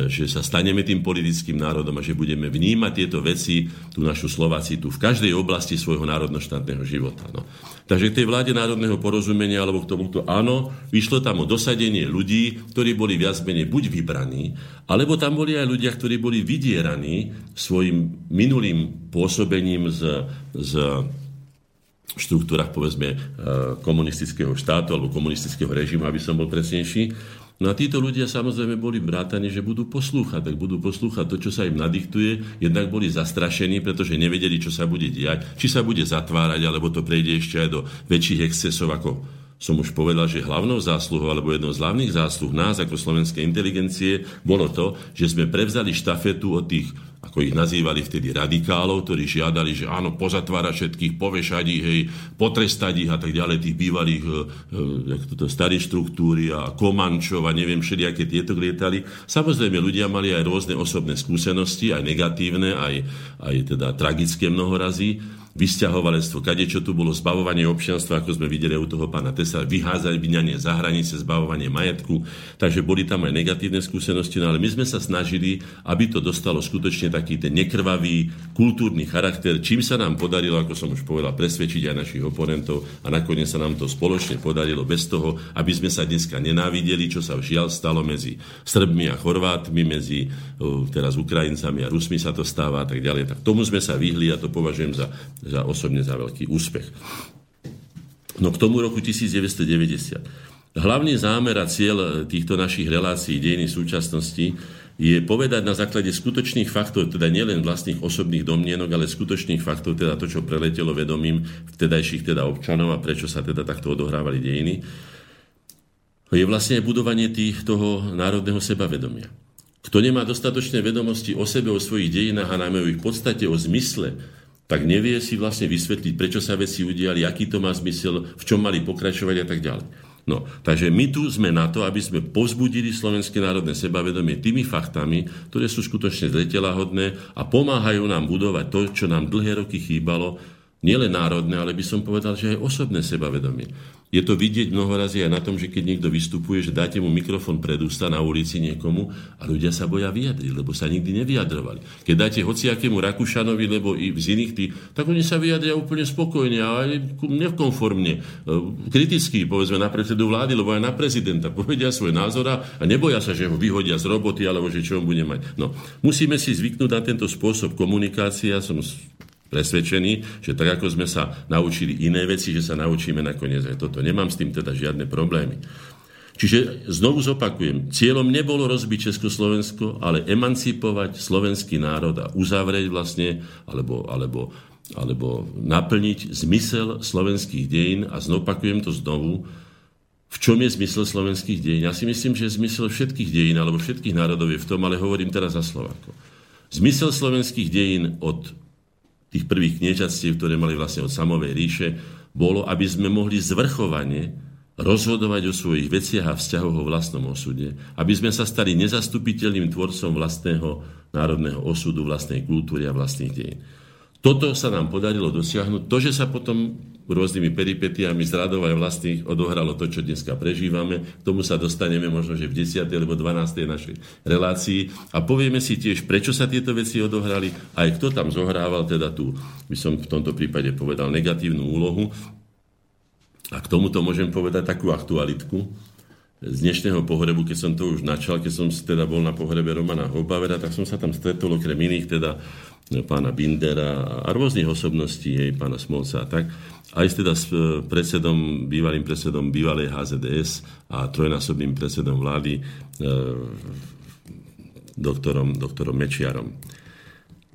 že sa staneme tým politickým národom a že budeme vnímať tieto veci, tú našu Slováci, tu v každej oblasti svojho národnoštátneho života. No. Takže k tej vláde národného porozumenia alebo k tomuto áno, vyšlo tam o dosadenie ľudí, ktorí boli viac menej buď vybraní, alebo tam boli aj ľudia, ktorí boli vydieraní svojim minulým pôsobením z, z štruktúrach povedzme eh, komunistického štátu alebo komunistického režimu, aby som bol presnejší, No a títo ľudia samozrejme boli vrátani, že budú poslúchať, tak budú poslúchať to, čo sa im nadiktuje. Jednak boli zastrašení, pretože nevedeli, čo sa bude diať, či sa bude zatvárať, alebo to prejde ešte aj do väčších excesov, ako som už povedal, že hlavnou zásluhou alebo jednou z hlavných zásluh nás ako slovenskej inteligencie bolo to, že sme prevzali štafetu od tých ako ich nazývali vtedy radikálov, ktorí žiadali, že áno, pozatvárať všetkých, povešať ich, hej, potrestať ich a tak ďalej, tých bývalých e, e, starých štruktúry a Komančov a neviem, všelijaké tieto lietali. Samozrejme, ľudia mali aj rôzne osobné skúsenosti, aj negatívne, aj, aj teda tragické mnohorazí vysťahovalectvo, kade čo tu bolo, zbavovanie občianstva, ako sme videli u toho pána Tesa, vyházať vyňanie za hranice, zbavovanie majetku, takže boli tam aj negatívne skúsenosti, no ale my sme sa snažili, aby to dostalo skutočne taký ten nekrvavý kultúrny charakter, čím sa nám podarilo, ako som už povedal, presvedčiť aj našich oponentov a nakoniec sa nám to spoločne podarilo bez toho, aby sme sa dneska nenávideli, čo sa žiaľ stalo medzi Srbmi a Chorvátmi, medzi teraz Ukrajincami a Rusmi sa to stáva a tak ďalej. Tak tomu sme sa vyhli a to považujem za za osobne za veľký úspech. No k tomu roku 1990. Hlavný zámer a cieľ týchto našich relácií dejiny súčasnosti je povedať na základe skutočných faktov, teda nielen vlastných osobných domnienok, ale skutočných faktov, teda to, čo preletelo vedomím vtedajších teda občanov a prečo sa teda takto odohrávali dejiny, je vlastne budovanie tých, toho národného sebavedomia. Kto nemá dostatočné vedomosti o sebe, o svojich dejinách a najmä o ich podstate, o zmysle, tak nevie si vlastne vysvetliť, prečo sa veci udiali, aký to má zmysel, v čom mali pokračovať a tak ďalej. No, takže my tu sme na to, aby sme povzbudili slovenské národné sebavedomie tými faktami, ktoré sú skutočne zretelahodné a pomáhajú nám budovať to, čo nám dlhé roky chýbalo, nielen národné, ale by som povedal, že aj osobné sebavedomie. Je to vidieť mnohorazí aj na tom, že keď niekto vystupuje, že dáte mu mikrofón pred ústa na ulici niekomu a ľudia sa boja vyjadriť, lebo sa nikdy nevyjadrovali. Keď dáte hociakému Rakúšanovi, lebo i z iných tých, tak oni sa vyjadria úplne spokojne a aj nekonformne, e, kriticky, povedzme, na predsedu vlády, lebo aj na prezidenta. Povedia svoj názor a neboja sa, že ho vyhodia z roboty, alebo že čo on bude mať. No, musíme si zvyknúť na tento spôsob komunikácie. Ja som presvedčení, že tak ako sme sa naučili iné veci, že sa naučíme nakoniec aj toto. Nemám s tým teda žiadne problémy. Čiže znovu zopakujem, cieľom nebolo rozbiť Československo, ale emancipovať slovenský národ a uzavrieť vlastne, alebo, alebo, alebo naplniť zmysel slovenských dejín a zopakujem to znovu, v čom je zmysel slovenských dejín? Ja si myslím, že zmysel všetkých dejín alebo všetkých národov je v tom, ale hovorím teraz za Slováko. Zmysel slovenských dejín od tých prvých kniežatstiev, ktoré mali vlastne od samovej ríše, bolo, aby sme mohli zvrchovane rozhodovať o svojich veciach a vzťahoch o vlastnom osude, aby sme sa stali nezastupiteľným tvorcom vlastného národného osudu, vlastnej kultúry a vlastných dejín. Toto sa nám podarilo dosiahnuť. To, že sa potom rôznymi peripetiami z radov aj vlastných odohralo to, čo dneska prežívame, k tomu sa dostaneme možno, že v 10. alebo 12. našej relácii a povieme si tiež, prečo sa tieto veci odohrali, aj kto tam zohrával teda tú, by som v tomto prípade povedal, negatívnu úlohu. A k tomuto môžem povedať takú aktualitku, z dnešného pohrebu, keď som to už načal, keď som teda bol na pohrebe Romana Hobavera, tak som sa tam stretol okrem iných teda pána Bindera a rôznych osobností, jej pána Smolca a tak. Aj teda s e, predsedom, bývalým predsedom bývalej HZDS a trojnásobným predsedom vlády e, doktorom, doktorom Mečiarom.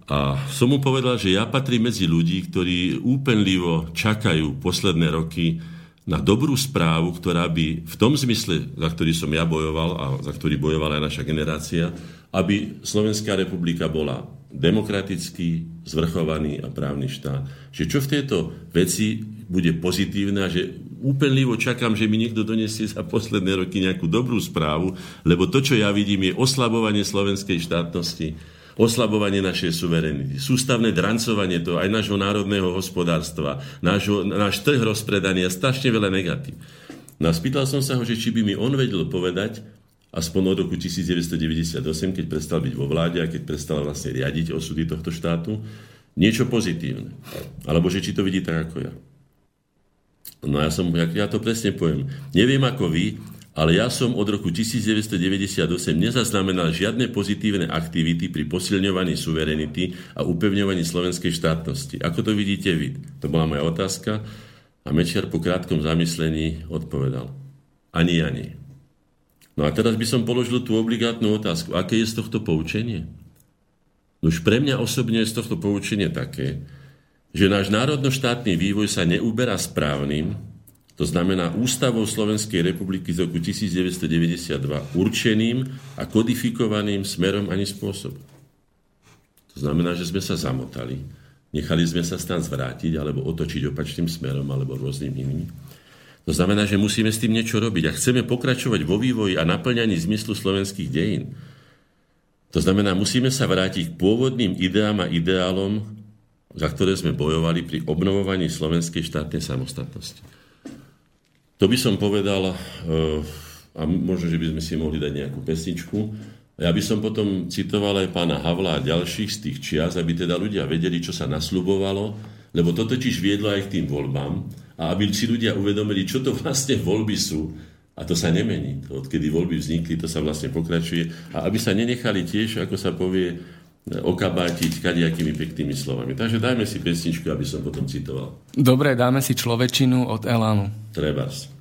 A som mu povedal, že ja patrím medzi ľudí, ktorí úpenlivo čakajú posledné roky na dobrú správu, ktorá by v tom zmysle, za ktorý som ja bojoval a za ktorý bojovala aj naša generácia, aby Slovenská republika bola demokratický, zvrchovaný a právny štát. Že čo v tejto veci bude pozitívne a že úplnlivo čakám, že mi niekto donesie za posledné roky nejakú dobrú správu, lebo to, čo ja vidím, je oslabovanie slovenskej štátnosti, oslabovanie našej suverenity, sústavné drancovanie to aj nášho národného hospodárstva, nášho, náš trh rozpredaný a strašne veľa negatív. No a spýtal som sa ho, že či by mi on vedel povedať, aspoň od roku 1998, keď prestal byť vo vláde a keď prestal vlastne riadiť osudy tohto štátu, niečo pozitívne. Alebo že či to vidí tak ako ja. No ja, som, ja to presne poviem. Neviem ako vy, ale ja som od roku 1998 nezaznamenal žiadne pozitívne aktivity pri posilňovaní suverenity a upevňovaní slovenskej štátnosti. Ako to vidíte vy? To bola moja otázka a Mečiar po krátkom zamyslení odpovedal. Ani ani. No a teraz by som položil tú obligátnu otázku. Aké je z tohto poučenie? No už pre mňa osobne je z tohto poučenie také, že náš národno-štátny vývoj sa neuberá správnym, to znamená ústavou Slovenskej republiky z roku 1992 určeným a kodifikovaným smerom ani spôsobom. To znamená, že sme sa zamotali, nechali sme sa stan zvrátiť alebo otočiť opačným smerom alebo rôznym iným. To znamená, že musíme s tým niečo robiť a chceme pokračovať vo vývoji a naplňaní zmyslu slovenských dejín. To znamená, musíme sa vrátiť k pôvodným ideám a ideálom, za ktoré sme bojovali pri obnovovaní slovenskej štátnej samostatnosti. To by som povedal, eh, a možno, že by sme si mohli dať nejakú pesničku, ja by som potom citoval aj pána Havla a ďalších z tých čias, aby teda ľudia vedeli, čo sa nasľubovalo, lebo to totiž viedlo aj k tým voľbám a aby si ľudia uvedomili, čo to vlastne voľby sú. A to sa nemení. Odkedy voľby vznikli, to sa vlastne pokračuje. A aby sa nenechali tiež, ako sa povie, okabátiť kadejakými peknými slovami. Takže dajme si pesničku, aby som potom citoval. Dobre, dáme si človečinu od Elánu. Trebárs.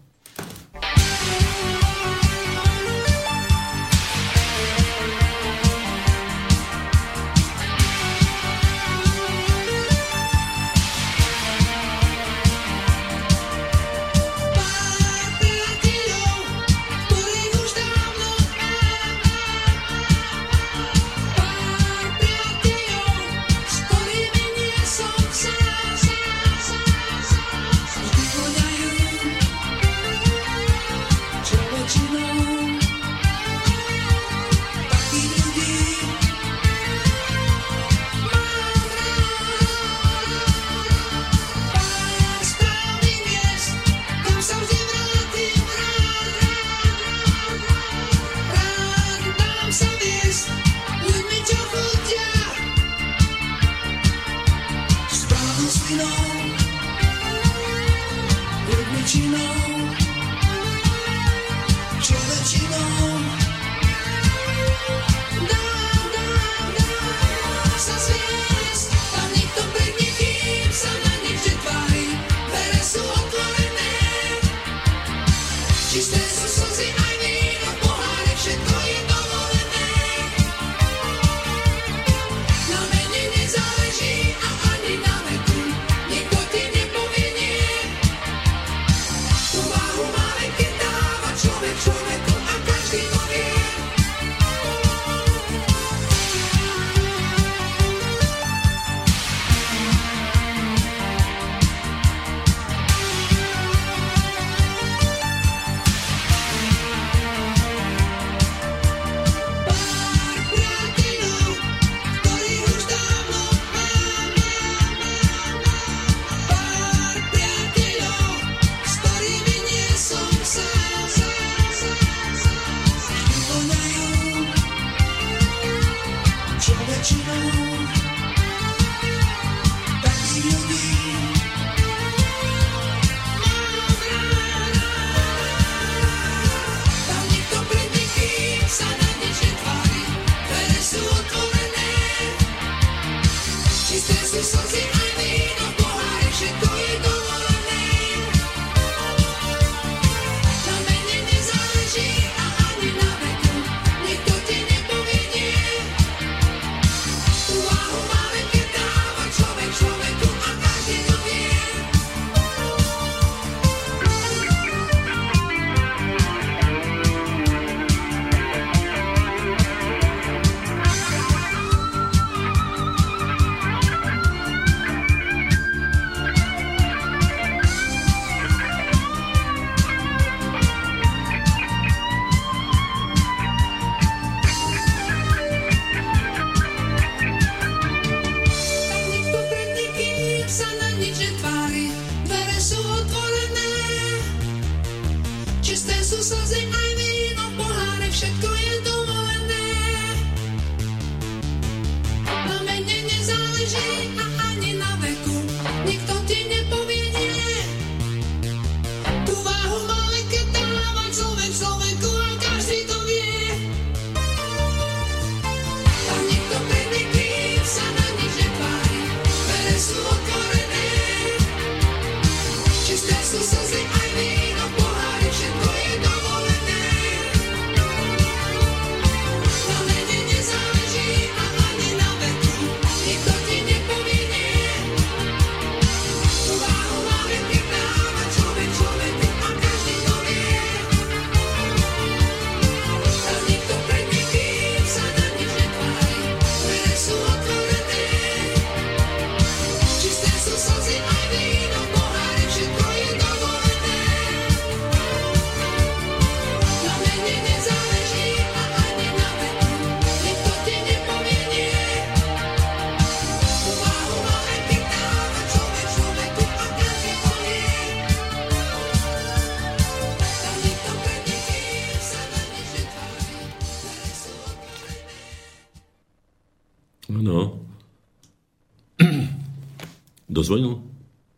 Dozvonil?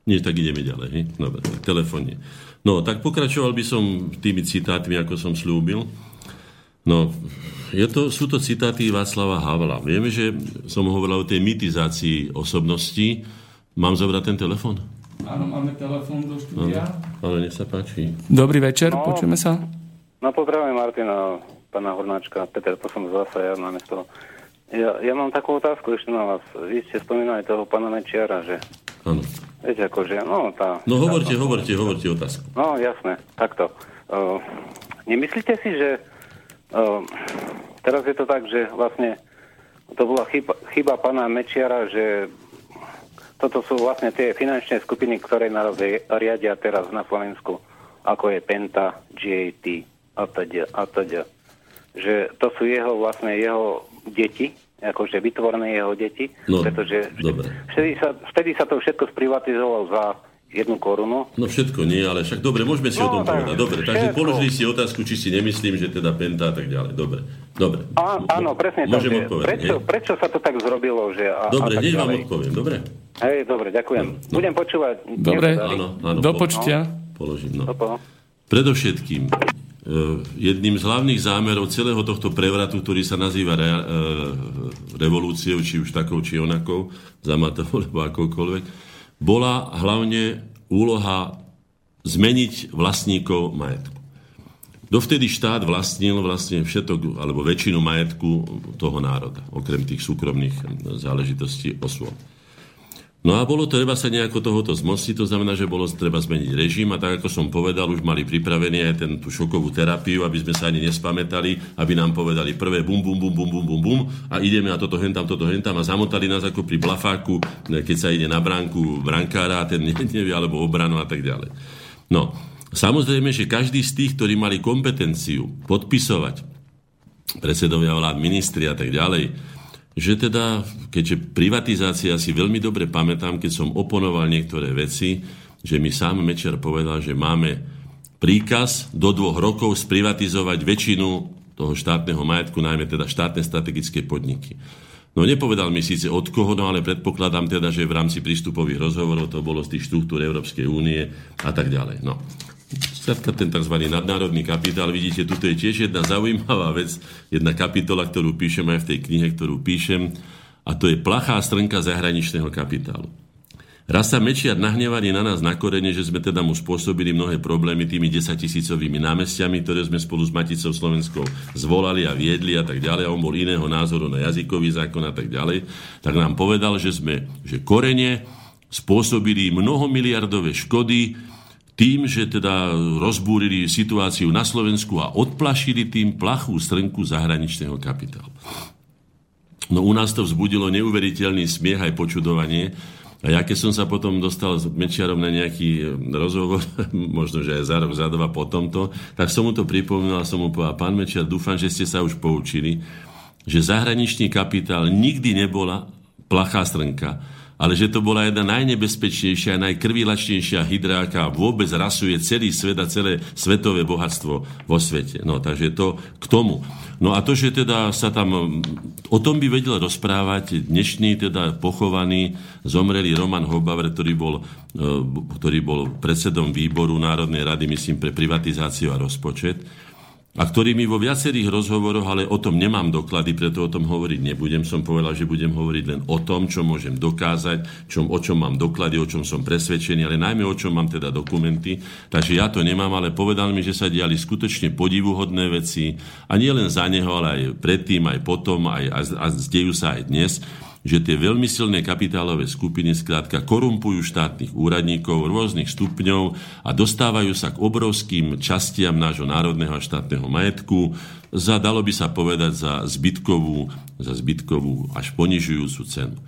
Nie, tak ideme ďalej. Hej? Dobre, tak telefónne. No, tak pokračoval by som tými citátmi, ako som slúbil. No, je to, sú to citáty Václava Havla. Vieme, že som hovoril o tej mitizácii osobnosti. Mám zobrať ten telefon? Áno, máme telefon do štúdia. Áno, nech sa páči. Dobrý večer, no, počujeme sa. No, pozdravím Martina, pána Hornáčka. Peter, to som zase ja na mesto. Ja, ja mám takú otázku ešte na vás. Vy ste spomínali toho pána Mečiara, že Áno. Viete, akože, no tá... No hovorte, tá, hovorte, hovorte otázku. No jasné, takto. Uh, nemyslíte si, že uh, teraz je to tak, že vlastne to bola chyba, chyba pána Mečiara, že toto sú vlastne tie finančné skupiny, ktoré nás riadia teraz na Slovensku, ako je Penta, GAT a teda, a teda. Že to sú jeho vlastne jeho deti, akože vytvorené jeho deti, no, pretože dobre. Vtedy, sa, vtedy sa to všetko sprivatizovalo za jednu korunu. No všetko nie, ale však dobre, môžeme si no, o tom povedať. Dobre, všetko. takže položili si otázku, či si nemyslím, že teda Penta a tak ďalej. Dobre, dobre. Á, áno, presne Môžem tak. Odpovedať, prečo, prečo sa to tak zrobilo? Že a, dobre, a hneď vám odpoviem, dobre? Hej, dobre, ďakujem. No, no. Budem počúvať. Dobre, áno, áno, do počtia. No. Položím, no. Predovšetkým, jedným z hlavných zámerov celého tohto prevratu, ktorý sa nazýva re, e, revolúciou, či už takou, či onakou, zamatovou, alebo akoukoľvek, bola hlavne úloha zmeniť vlastníkov majetku. Dovtedy štát vlastnil vlastne všetok, alebo väčšinu majetku toho národa, okrem tých súkromných záležitostí osôb. No a bolo treba sa nejako tohoto zmostiť, to znamená, že bolo treba zmeniť režim a tak ako som povedal, už mali pripravený aj ten, tú šokovú terapiu, aby sme sa ani nespamätali, aby nám povedali prvé bum, bum, bum, bum, bum, bum, bum a ideme na toto hentam, toto hentam a zamotali nás ako pri blafáku, keď sa ide na bránku brankára a ten nevie, alebo obranu a tak ďalej. No, samozrejme, že každý z tých, ktorí mali kompetenciu podpisovať predsedovia vlád, ministri a tak ďalej, že teda, keďže privatizácia si veľmi dobre pamätám, keď som oponoval niektoré veci, že mi sám Mečer povedal, že máme príkaz do dvoch rokov sprivatizovať väčšinu toho štátneho majetku, najmä teda štátne strategické podniky. No nepovedal mi síce od koho, no ale predpokladám teda, že v rámci prístupových rozhovorov to bolo z tých štruktúr Európskej únie a tak ďalej. No. Skrátka ten tzv. nadnárodný kapitál, vidíte, tu je tiež jedna zaujímavá vec, jedna kapitola, ktorú píšem aj v tej knihe, ktorú píšem, a to je plachá strnka zahraničného kapitálu. Raz sa Mečiar nahnevaný na nás na korene, že sme teda mu spôsobili mnohé problémy tými 10 tisícovými námestiami, ktoré sme spolu s Maticou Slovenskou zvolali a viedli a tak ďalej. A on bol iného názoru na jazykový zákon a tak ďalej. Tak nám povedal, že sme, že korene spôsobili mnohomiliardové škody tým, že teda rozbúrili situáciu na Slovensku a odplašili tým plachú strnku zahraničného kapitálu. No u nás to vzbudilo neuveriteľný smiech aj počudovanie. A ja keď som sa potom dostal s Mečiarom na nejaký e, rozhovor, možno, že aj za rok, za dva po tomto, tak som mu to pripomínal a som mu povedal, pán Mečiar, dúfam, že ste sa už poučili, že zahraničný kapitál nikdy nebola plachá strnka, ale že to bola jedna najnebezpečnejšia, najkrvilačnejšia hydra, aká vôbec rasuje celý svet a celé svetové bohatstvo vo svete. No, takže to k tomu. No a to, že teda sa tam, o tom by vedel rozprávať dnešný teda pochovaný, zomrelý Roman Hobaver, ktorý bol, e, ktorý bol predsedom výboru Národnej rady, myslím, pre privatizáciu a rozpočet a ktorý mi vo viacerých rozhovoroch, ale o tom nemám doklady, preto o tom hovoriť nebudem. Som povedal, že budem hovoriť len o tom, čo môžem dokázať, čom, o čom mám doklady, o čom som presvedčený, ale najmä o čom mám teda dokumenty. Takže ja to nemám, ale povedal mi, že sa diali skutočne podivuhodné veci a nie len za neho, ale aj predtým, aj potom, aj, a, a dejú sa aj dnes že tie veľmi silné kapitálové skupiny skrátka korumpujú štátnych úradníkov rôznych stupňov a dostávajú sa k obrovským častiam nášho národného a štátneho majetku za, dalo by sa povedať, za zbytkovú, za zbytkovú až ponižujúcu cenu.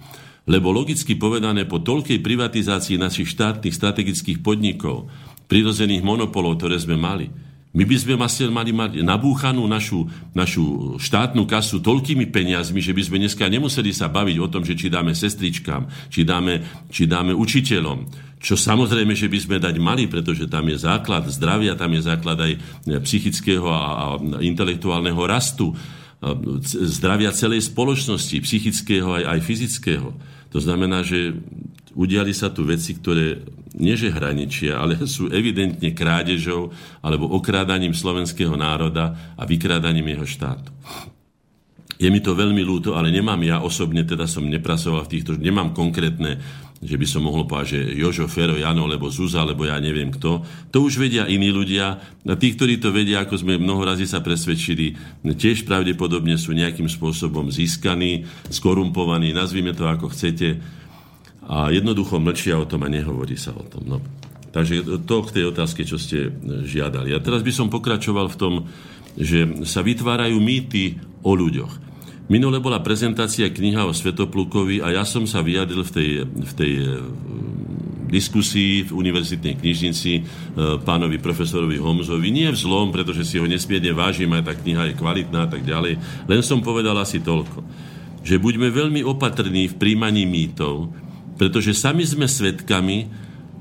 Lebo logicky povedané, po toľkej privatizácii našich štátnych strategických podnikov, prirozených monopolov, ktoré sme mali, my by sme mali mať nabúchanú našu, našu štátnu kasu toľkými peniazmi, že by sme dneska nemuseli sa baviť o tom, že či dáme sestričkám, či dáme, či dáme učiteľom. Čo samozrejme, že by sme dať mali, pretože tam je základ zdravia, tam je základ aj psychického a, a intelektuálneho rastu, zdravia celej spoločnosti, psychického aj, aj fyzického. To znamená, že udiali sa tu veci, ktoré nieže hraničia, ale sú evidentne krádežou alebo okrádaním slovenského národa a vykrádaním jeho štátu. Je mi to veľmi ľúto, ale nemám ja osobne, teda som nepracoval v týchto, nemám konkrétne, že by som mohol povedať, že Jožo, Fero, Jano, alebo Zuza, alebo ja neviem kto. To už vedia iní ľudia. A tí, ktorí to vedia, ako sme mnoho razy sa presvedčili, tiež pravdepodobne sú nejakým spôsobom získaní, skorumpovaní, nazvime to ako chcete a jednoducho mlčia o tom a nehovorí sa o tom. No. Takže to k tej otázke, čo ste žiadali. A teraz by som pokračoval v tom, že sa vytvárajú mýty o ľuďoch. Minule bola prezentácia kniha o Svetoplukovi a ja som sa vyjadril v tej, v tej e, diskusii v univerzitnej knižnici e, pánovi profesorovi Homzovi. Nie v zlom, pretože si ho nesmierne vážim, aj tá kniha je kvalitná a tak ďalej. Len som povedal asi toľko, že buďme veľmi opatrní v príjmaní mýtov, pretože sami sme svedkami,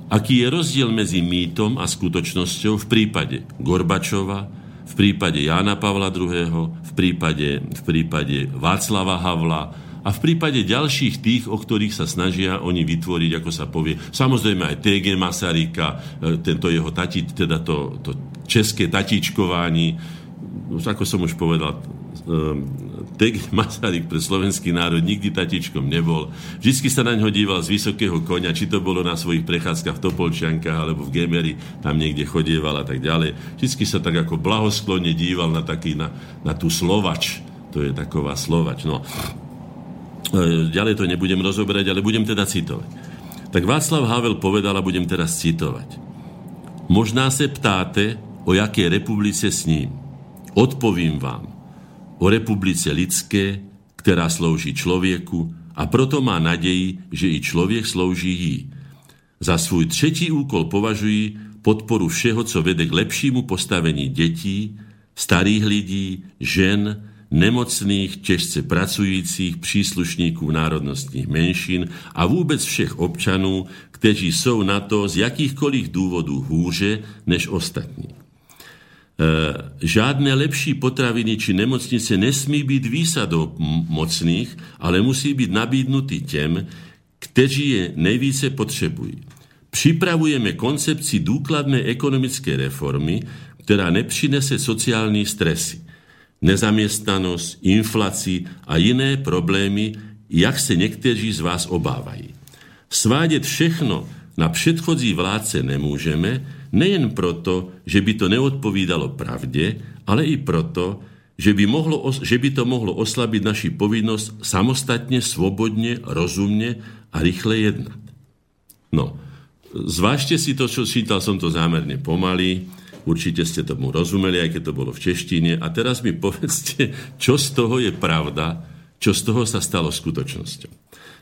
aký je rozdiel medzi mýtom a skutočnosťou v prípade Gorbačova, v prípade Jána Pavla II., v prípade, v prípade Václava Havla a v prípade ďalších tých, o ktorých sa snažia oni vytvoriť, ako sa povie, samozrejme aj TG Masaryka, e, tento jeho tati, teda to, to české tatíčkování, ako som už povedal, e, Tek Masaryk pre slovenský národ nikdy tatičkom nebol. Vždy sa na ňo díval z vysokého konia, či to bolo na svojich prechádzkach v Topolčiankách alebo v Gemeri, tam niekde chodieval a tak ďalej. Vždy sa tak ako blahosklonne díval na, taký, na, na tú slovač. To je taková slovač. No. E, ďalej to nebudem rozoberať, ale budem teda citovať. Tak Václav Havel povedal a budem teraz citovať. Možná se ptáte, o jaké republice s ním. Odpovím vám o republice lidské, ktorá slouží človeku a proto má nadeji, že i človek slouží jí. Za svůj třetí úkol považují podporu všeho, co vede k lepšímu postavení detí, starých lidí, žen, nemocných, těžce pracujících, příslušníků národnostních menšin a vůbec všech občanů, kteří jsou na to z jakýchkoliv důvodů hůře než ostatní. E, žiadne lepší potraviny či nemocnice nesmí byť výsadou mocných, ale musí byť nabídnutý těm, kteří je nejvíce potřebují. Připravujeme koncepci důkladné ekonomické reformy, ktorá nepřinese sociální stresy, nezamestnanosť, inflácii a iné problémy, jak se někteří z vás obávají. Svádět všechno na předchozí vládce nemůžeme, Nejen proto, že by to neodpovídalo pravde, ale i proto, že by, mohlo, že by to mohlo oslabiť naši povinnosť samostatne, svobodne, rozumne a rýchle jednať. No, zvážte si to, čo čítal som to zámerne pomaly, určite ste tomu rozumeli, aj keď to bolo v češtine. A teraz mi povedzte, čo z toho je pravda, čo z toho sa stalo skutočnosťou.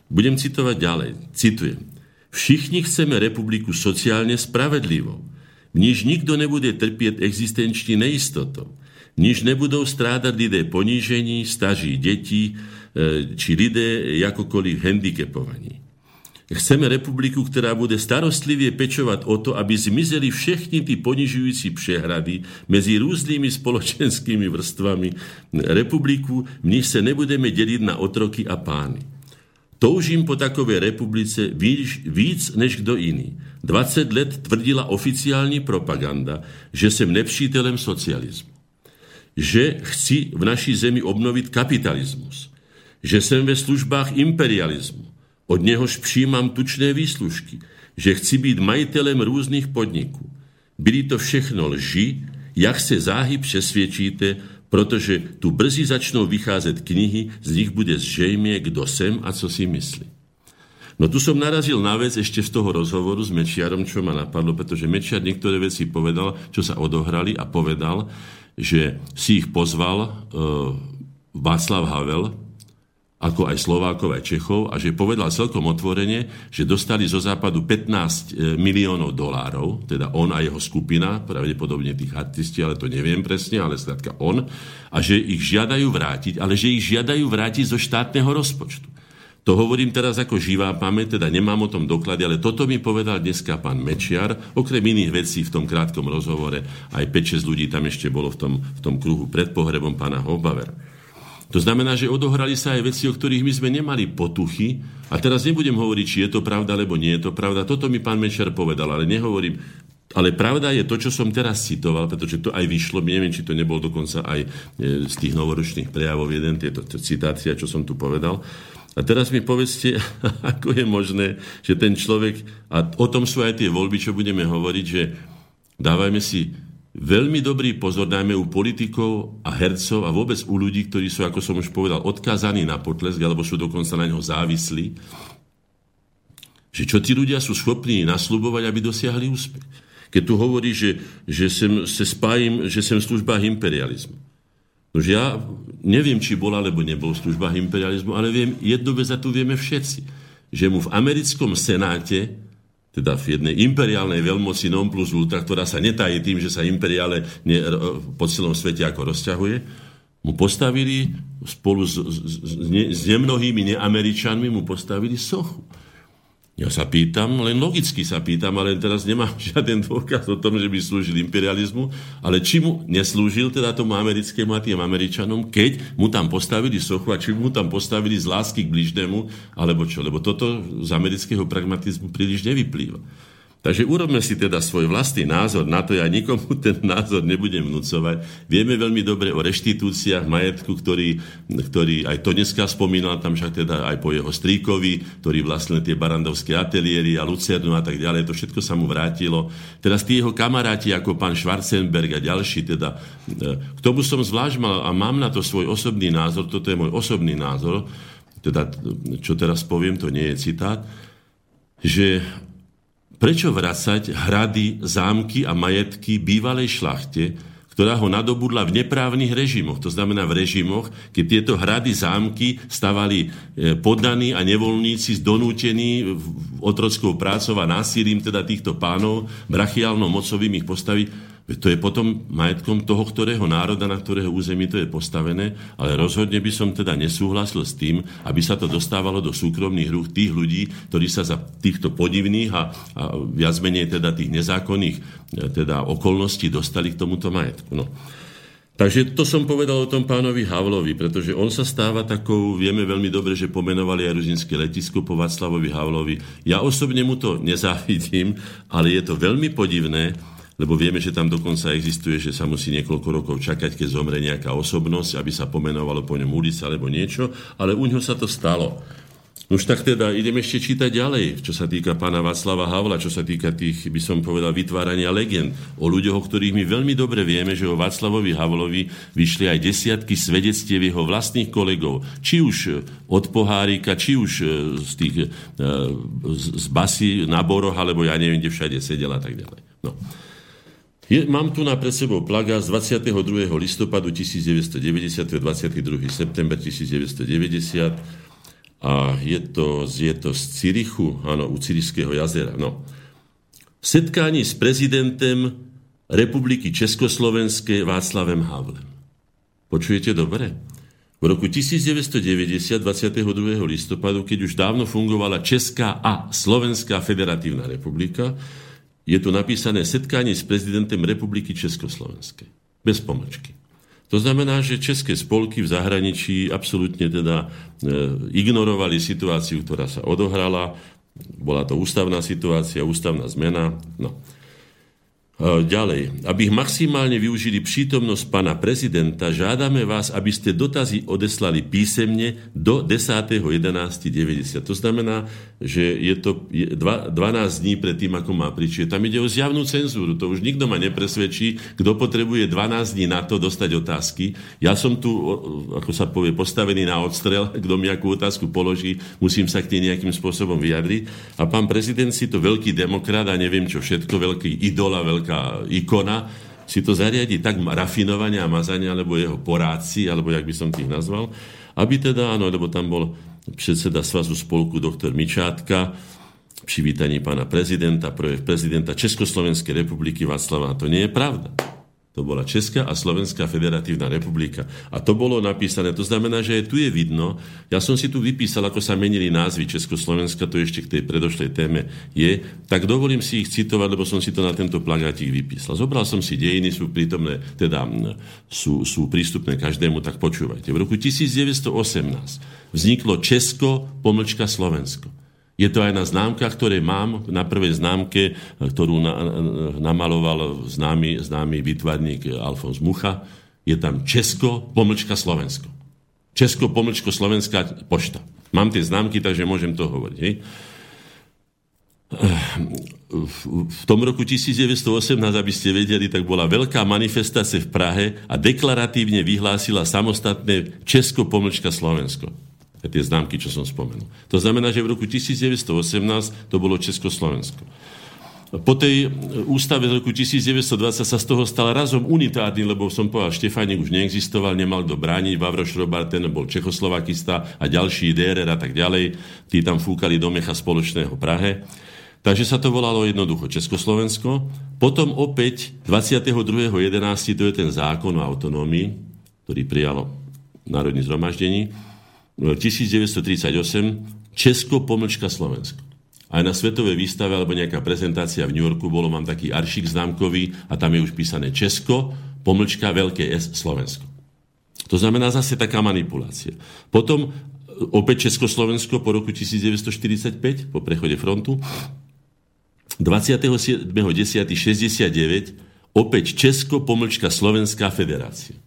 Budem citovať ďalej. Citujem. Všichni chceme republiku sociálne spravedlivou Niž nikto nebude trpieť existenční neistotou. Niž nebudou strádať lidé ponížení, staží detí, e, či lidé jakokoliv handicapovaní. Chceme republiku, ktorá bude starostlivie pečovať o to, aby zmizeli všechny tí ponižujúci přehrady medzi rôznymi spoločenskými vrstvami republiku, v nich sa nebudeme deliť na otroky a pány. Toužím po takové republice víc, víc než kdo iný. 20 let tvrdila oficiální propaganda, že som nepřítelem socializmu. Že chci v naší zemi obnoviť kapitalizmus. Že som ve službách imperializmu od nehož přijímám tučné výslužky, že chci být majitelem různých podniků. Byli to všechno lži, jak se záhy přesvědčíte, protože tu brzy začnou vycházet knihy, z nich bude zřejmě, kdo sem a co si myslí. No tu som narazil na vec ešte z toho rozhovoru s Mečiarom, čo ma napadlo, pretože Mečiar niektoré veci povedal, čo sa odohrali a povedal, že si ich pozval uh, Václav Havel, ako aj Slovákov, aj Čechov a že povedal celkom otvorene, že dostali zo západu 15 e, miliónov dolárov, teda on a jeho skupina, pravdepodobne tých artisti, ale to neviem presne, ale skrátka on, a že ich žiadajú vrátiť, ale že ich žiadajú vrátiť zo štátneho rozpočtu. To hovorím teraz ako živá pamäť, teda nemám o tom doklady, ale toto mi povedal dneska pán Mečiar, okrem iných vecí v tom krátkom rozhovore, aj 5-6 ľudí tam ešte bolo v tom, v tom kruhu pred pohrebom pána Hobavera. To znamená, že odohrali sa aj veci, o ktorých my sme nemali potuchy. A teraz nebudem hovoriť, či je to pravda, alebo nie je to pravda. Toto mi pán Mečer povedal, ale nehovorím. Ale pravda je to, čo som teraz citoval, pretože to aj vyšlo, neviem, či to nebol dokonca aj e, z tých novoročných prejavov jeden, tieto citácia, čo som tu povedal. A teraz mi povedzte, ako je možné, že ten človek, a o tom sú aj tie voľby, čo budeme hovoriť, že dávajme si veľmi dobrý pozor, najmä u politikov a hercov a vôbec u ľudí, ktorí sú, ako som už povedal, odkázaní na potlesk, alebo sú dokonca na neho závislí, že čo tí ľudia sú schopní nasľubovať, aby dosiahli úspech. Keď tu hovorí, že, že sem, se spájim, že som v službách imperializmu. Nož ja neviem, či bol alebo nebol v službách imperializmu, ale viem, jednu vec a tu vieme všetci, že mu v americkom senáte teda v jednej imperiálnej veľmoci non plus ultra, ktorá sa netají tým, že sa imperiále ne, po celom svete ako rozťahuje, mu postavili spolu s, s, s, ne, s nemnohými neameričanmi mu postavili sochu. Ja sa pýtam, len logicky sa pýtam, ale teraz nemám žiaden dôkaz o tom, že by slúžil imperializmu, ale či mu neslúžil teda tomu americkému a tým Američanom, keď mu tam postavili sochu a či mu tam postavili z lásky k bližnému, alebo čo, lebo toto z amerického pragmatizmu príliš nevyplýva. Takže urobme si teda svoj vlastný názor na to, ja nikomu ten názor nebudem vnúcovať. Vieme veľmi dobre o reštitúciách majetku, ktorý, ktorý aj to dneska spomínal, tam však teda aj po jeho stríkovi, ktorý vlastnil tie barandovské ateliéry a Lucernu a tak ďalej, to všetko sa mu vrátilo. Teraz tí jeho kamaráti, ako pán Schwarzenberg a ďalší, teda e, k tomu som zvlášť mal a mám na to svoj osobný názor, toto je môj osobný názor, teda čo teraz poviem, to nie je citát, že Prečo vracať hrady, zámky a majetky bývalej šlachte, ktorá ho nadobudla v neprávnych režimoch. To znamená v režimoch, keď tieto hrady, zámky stavali e, poddaní a nevoľníci zdonútení otrockou prácou a násilím teda týchto pánov, brachiálno mocovým ich postaviť to je potom majetkom toho, ktorého národa, na ktorého území to je postavené, ale rozhodne by som teda nesúhlasil s tým, aby sa to dostávalo do súkromných rúk tých ľudí, ktorí sa za týchto podivných a, a viac menej teda tých nezákonných e, teda okolností dostali k tomuto majetku. No. Takže to som povedal o tom pánovi Havlovi, pretože on sa stáva takou, vieme veľmi dobre, že pomenovali aj ruzinské letisko po Václavovi Havlovi. Ja osobne mu to nezávidím, ale je to veľmi podivné, lebo vieme, že tam dokonca existuje, že sa musí niekoľko rokov čakať, keď zomre nejaká osobnosť, aby sa pomenovalo po ňom ulica alebo niečo, ale u ňo sa to stalo. Už tak teda idem ešte čítať ďalej, čo sa týka pána Václava Havla, čo sa týka tých, by som povedal, vytvárania legend o ľuďoch, o ktorých my veľmi dobre vieme, že o Václavovi Havlovi vyšli aj desiatky svedectiev jeho vlastných kolegov, či už od Pohárika, či už e, z tých e, z basy na Boroch, alebo ja neviem, kde všade sedel a tak ďalej. No. Je, mám tu na pred sebou plaga z 22. listopadu 1990, 22. september 1990 a je to, je to z Cirichu, áno, u Cirišského jazera. No. Setkání s prezidentem Republiky Československé Václavem Havlem. Počujete dobre? V roku 1990, 22. listopadu, keď už dávno fungovala Česká a Slovenská federatívna republika, je tu napísané setkanie s prezidentem Republiky Československej. Bez pomočky. To znamená, že české spolky v zahraničí absolútne teda e, ignorovali situáciu, ktorá sa odohrala. Bola to ústavná situácia, ústavná zmena. No. E, ďalej, aby maximálne využili prítomnosť pána prezidenta, žiadame vás, aby ste dotazy odeslali písemne do 10.11.90. To znamená, že je to 12 dní pred tým, ako má príčiť. Tam ide o zjavnú cenzúru. To už nikto ma nepresvedčí, kto potrebuje 12 dní na to dostať otázky. Ja som tu, ako sa povie, postavený na odstrel. Kto mi akú otázku položí, musím sa k nej nejakým spôsobom vyjadriť. A pán prezident si to veľký demokrat a neviem čo všetko, veľký idola, veľký veľká ikona, si to zariadi tak rafinovania a mazania, alebo jeho poráci, alebo jak by som tých nazval, aby teda, áno, lebo tam bol predseda Svazu spolku doktor Mičátka, přivítaní pána prezidenta, projev prezidenta Československej republiky Václava. To nie je pravda. To bola Česká a Slovenská federatívna republika. A to bolo napísané. To znamená, že tu je vidno. Ja som si tu vypísal, ako sa menili názvy Československa, to ešte k tej predošlej téme je. Tak dovolím si ich citovať, lebo som si to na tento plagátik vypísal. Zobral som si dejiny, sú prítomné, teda sú, sú prístupné každému, tak počúvajte. V roku 1918 vzniklo Česko, pomlčka Slovensko. Je to aj na známkach, ktoré mám, na prvej známke, ktorú na, namaloval známy, známy výtvarník Alfons Mucha. Je tam Česko, pomlčka Slovensko. Česko, pomlčko Slovenská pošta. Mám tie známky, takže môžem to hovoriť. Hej? v tom roku 1918, aby ste vedeli, tak bola veľká manifestácia v Prahe a deklaratívne vyhlásila samostatné Česko, pomlčka Slovensko tie známky, čo som spomenul. To znamená, že v roku 1918 to bolo Československo. Po tej ústave z roku 1920 sa z toho stal razom unitárny, lebo som povedal, Štefánik už neexistoval, nemal kto brániť, Vavro Šrobar, ten bol Čechoslovakista a ďalší DRR a tak ďalej. Tí tam fúkali do mecha spoločného Prahe. Takže sa to volalo jednoducho Československo. Potom opäť 22.11. to je ten zákon o autonómii, ktorý prijalo Národní zhromaždení 1938 Česko pomlčka Slovensko. Aj na svetovej výstave alebo nejaká prezentácia v New Yorku bolo, mám taký aršik známkový a tam je už písané Česko, pomlčka veľké S Slovensko. To znamená zase taká manipulácia. Potom opäť Československo po roku 1945, po prechode frontu, 27.10.69 opäť Česko, pomlčka Slovenská federácia.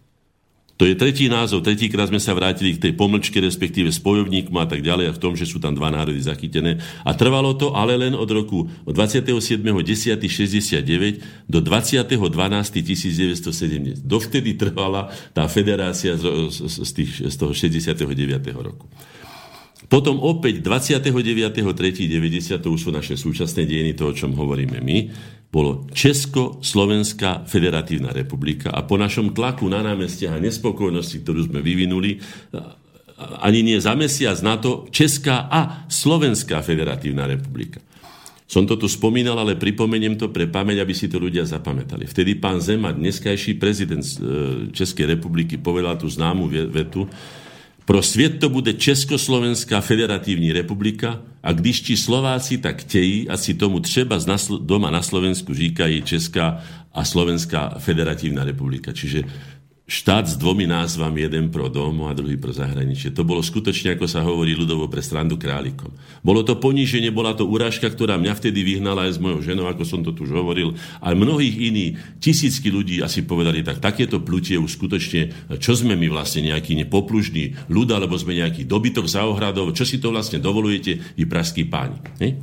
To je tretí názov, tretíkrát sme sa vrátili k tej pomlčke, respektíve spojovníkom a tak ďalej a v tom, že sú tam dva národy zachytené. A trvalo to ale len od roku 27.10.69 do 20.12.1970. Dovtedy trvala tá federácia z, z, z, tých, z toho 69. roku. Potom opäť 29.3.90, to už sú naše súčasné dejiny, to, o čom hovoríme my, bolo Česko-Slovenská federatívna republika a po našom tlaku na námestiach a nespokojnosti, ktorú sme vyvinuli, ani nie za mesiac na to Česká a Slovenská federatívna republika. Som to tu spomínal, ale pripomeniem to pre pamäť, aby si to ľudia zapamätali. Vtedy pán Zema, dneskajší prezident e, Českej republiky, povedal tú známu vetu, pro svět to bude Československá federatívna republika a když ti Slováci tak chtějí, asi tomu třeba doma na Slovensku říkají Česká a Slovenská federatívna republika. Čiže štát s dvomi názvami, jeden pro dom a druhý pro zahraničie. To bolo skutočne, ako sa hovorí ľudovo, pre strandu králikom. Bolo to poníženie, bola to urážka, ktorá mňa vtedy vyhnala aj s mojou ženou, ako som to tu už hovoril, a mnohých iných, tisícky ľudí asi povedali, tak takéto plutie už skutočne, čo sme my vlastne nejaký nepoplužný ľud, alebo sme nejaký dobytok za ohradov, čo si to vlastne dovolujete, vy pražskí páni. Ne?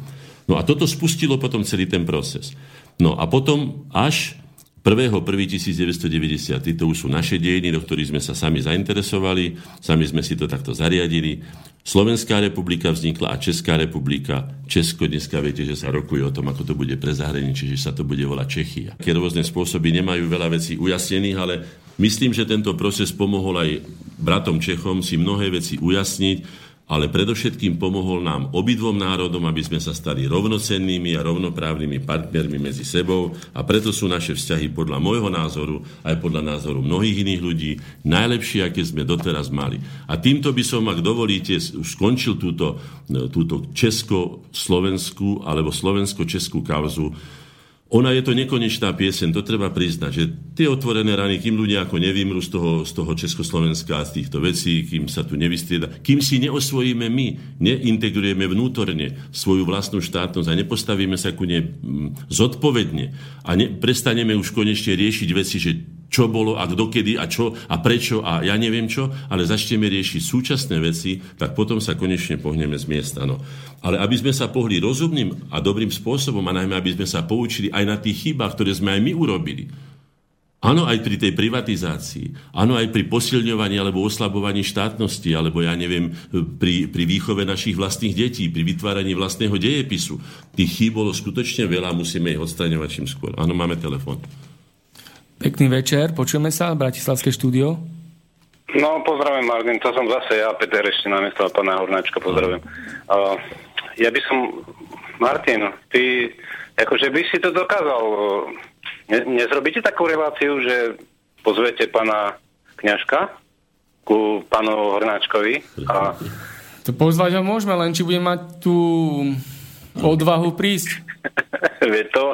No a toto spustilo potom celý ten proces. No a potom až 1.1.1990. To už sú naše dejiny, do ktorých sme sa sami zainteresovali, sami sme si to takto zariadili. Slovenská republika vznikla a Česká republika. Česko dneska viete, že sa rokuje o tom, ako to bude pre zahraničie, že sa to bude volať Čechia. Také rôzne spôsoby nemajú veľa vecí ujasnených, ale myslím, že tento proces pomohol aj bratom Čechom si mnohé veci ujasniť. Ale predovšetkým pomohol nám obidvom národom, aby sme sa stali rovnocennými a rovnoprávnymi partnermi medzi sebou a preto sú naše vzťahy podľa môjho názoru, aj podľa názoru mnohých iných ľudí, najlepšie, aké sme doteraz mali. A týmto by som, ak dovolíte, už skončil túto, túto česko-slovenskú alebo slovensko-českú kauzu ona je to nekonečná piesen, to treba priznať, že tie otvorené rany, kým ľudia ako nevymrú z toho, z toho Československa z týchto vecí, kým sa tu nevystrieda, kým si neosvojíme my, neintegrujeme vnútorne svoju vlastnú štátnosť a nepostavíme sa ku nej mm, zodpovedne a ne, prestaneme už konečne riešiť veci, že čo bolo a kdokedy a čo a prečo a ja neviem čo, ale začneme riešiť súčasné veci, tak potom sa konečne pohneme z miesta. No. Ale aby sme sa pohli rozumným a dobrým spôsobom a najmä aby sme sa poučili aj na tých chybách, ktoré sme aj my urobili. Áno, aj pri tej privatizácii, áno, aj pri posilňovaní alebo oslabovaní štátnosti, alebo ja neviem, pri, pri výchove našich vlastných detí, pri vytváraní vlastného dejepisu. Tých chýb bolo skutočne veľa, musíme ich odstraňovať čím skôr. Áno, máme telefon. Pekný večer, počujeme sa, Bratislavské štúdio. No, pozdravím, Martin, to som zase ja, Peter, ešte namiesto pána Hornáčka, pozdravím. Uh, ja by som, Martin, ty, akože by si to dokázal, ne, nezrobíte takú reláciu, že pozvete pána Kňažka ku pánu Hornáčkovi a... To pozvať ho môžeme, len či bude mať tú odvahu prísť. Vie to.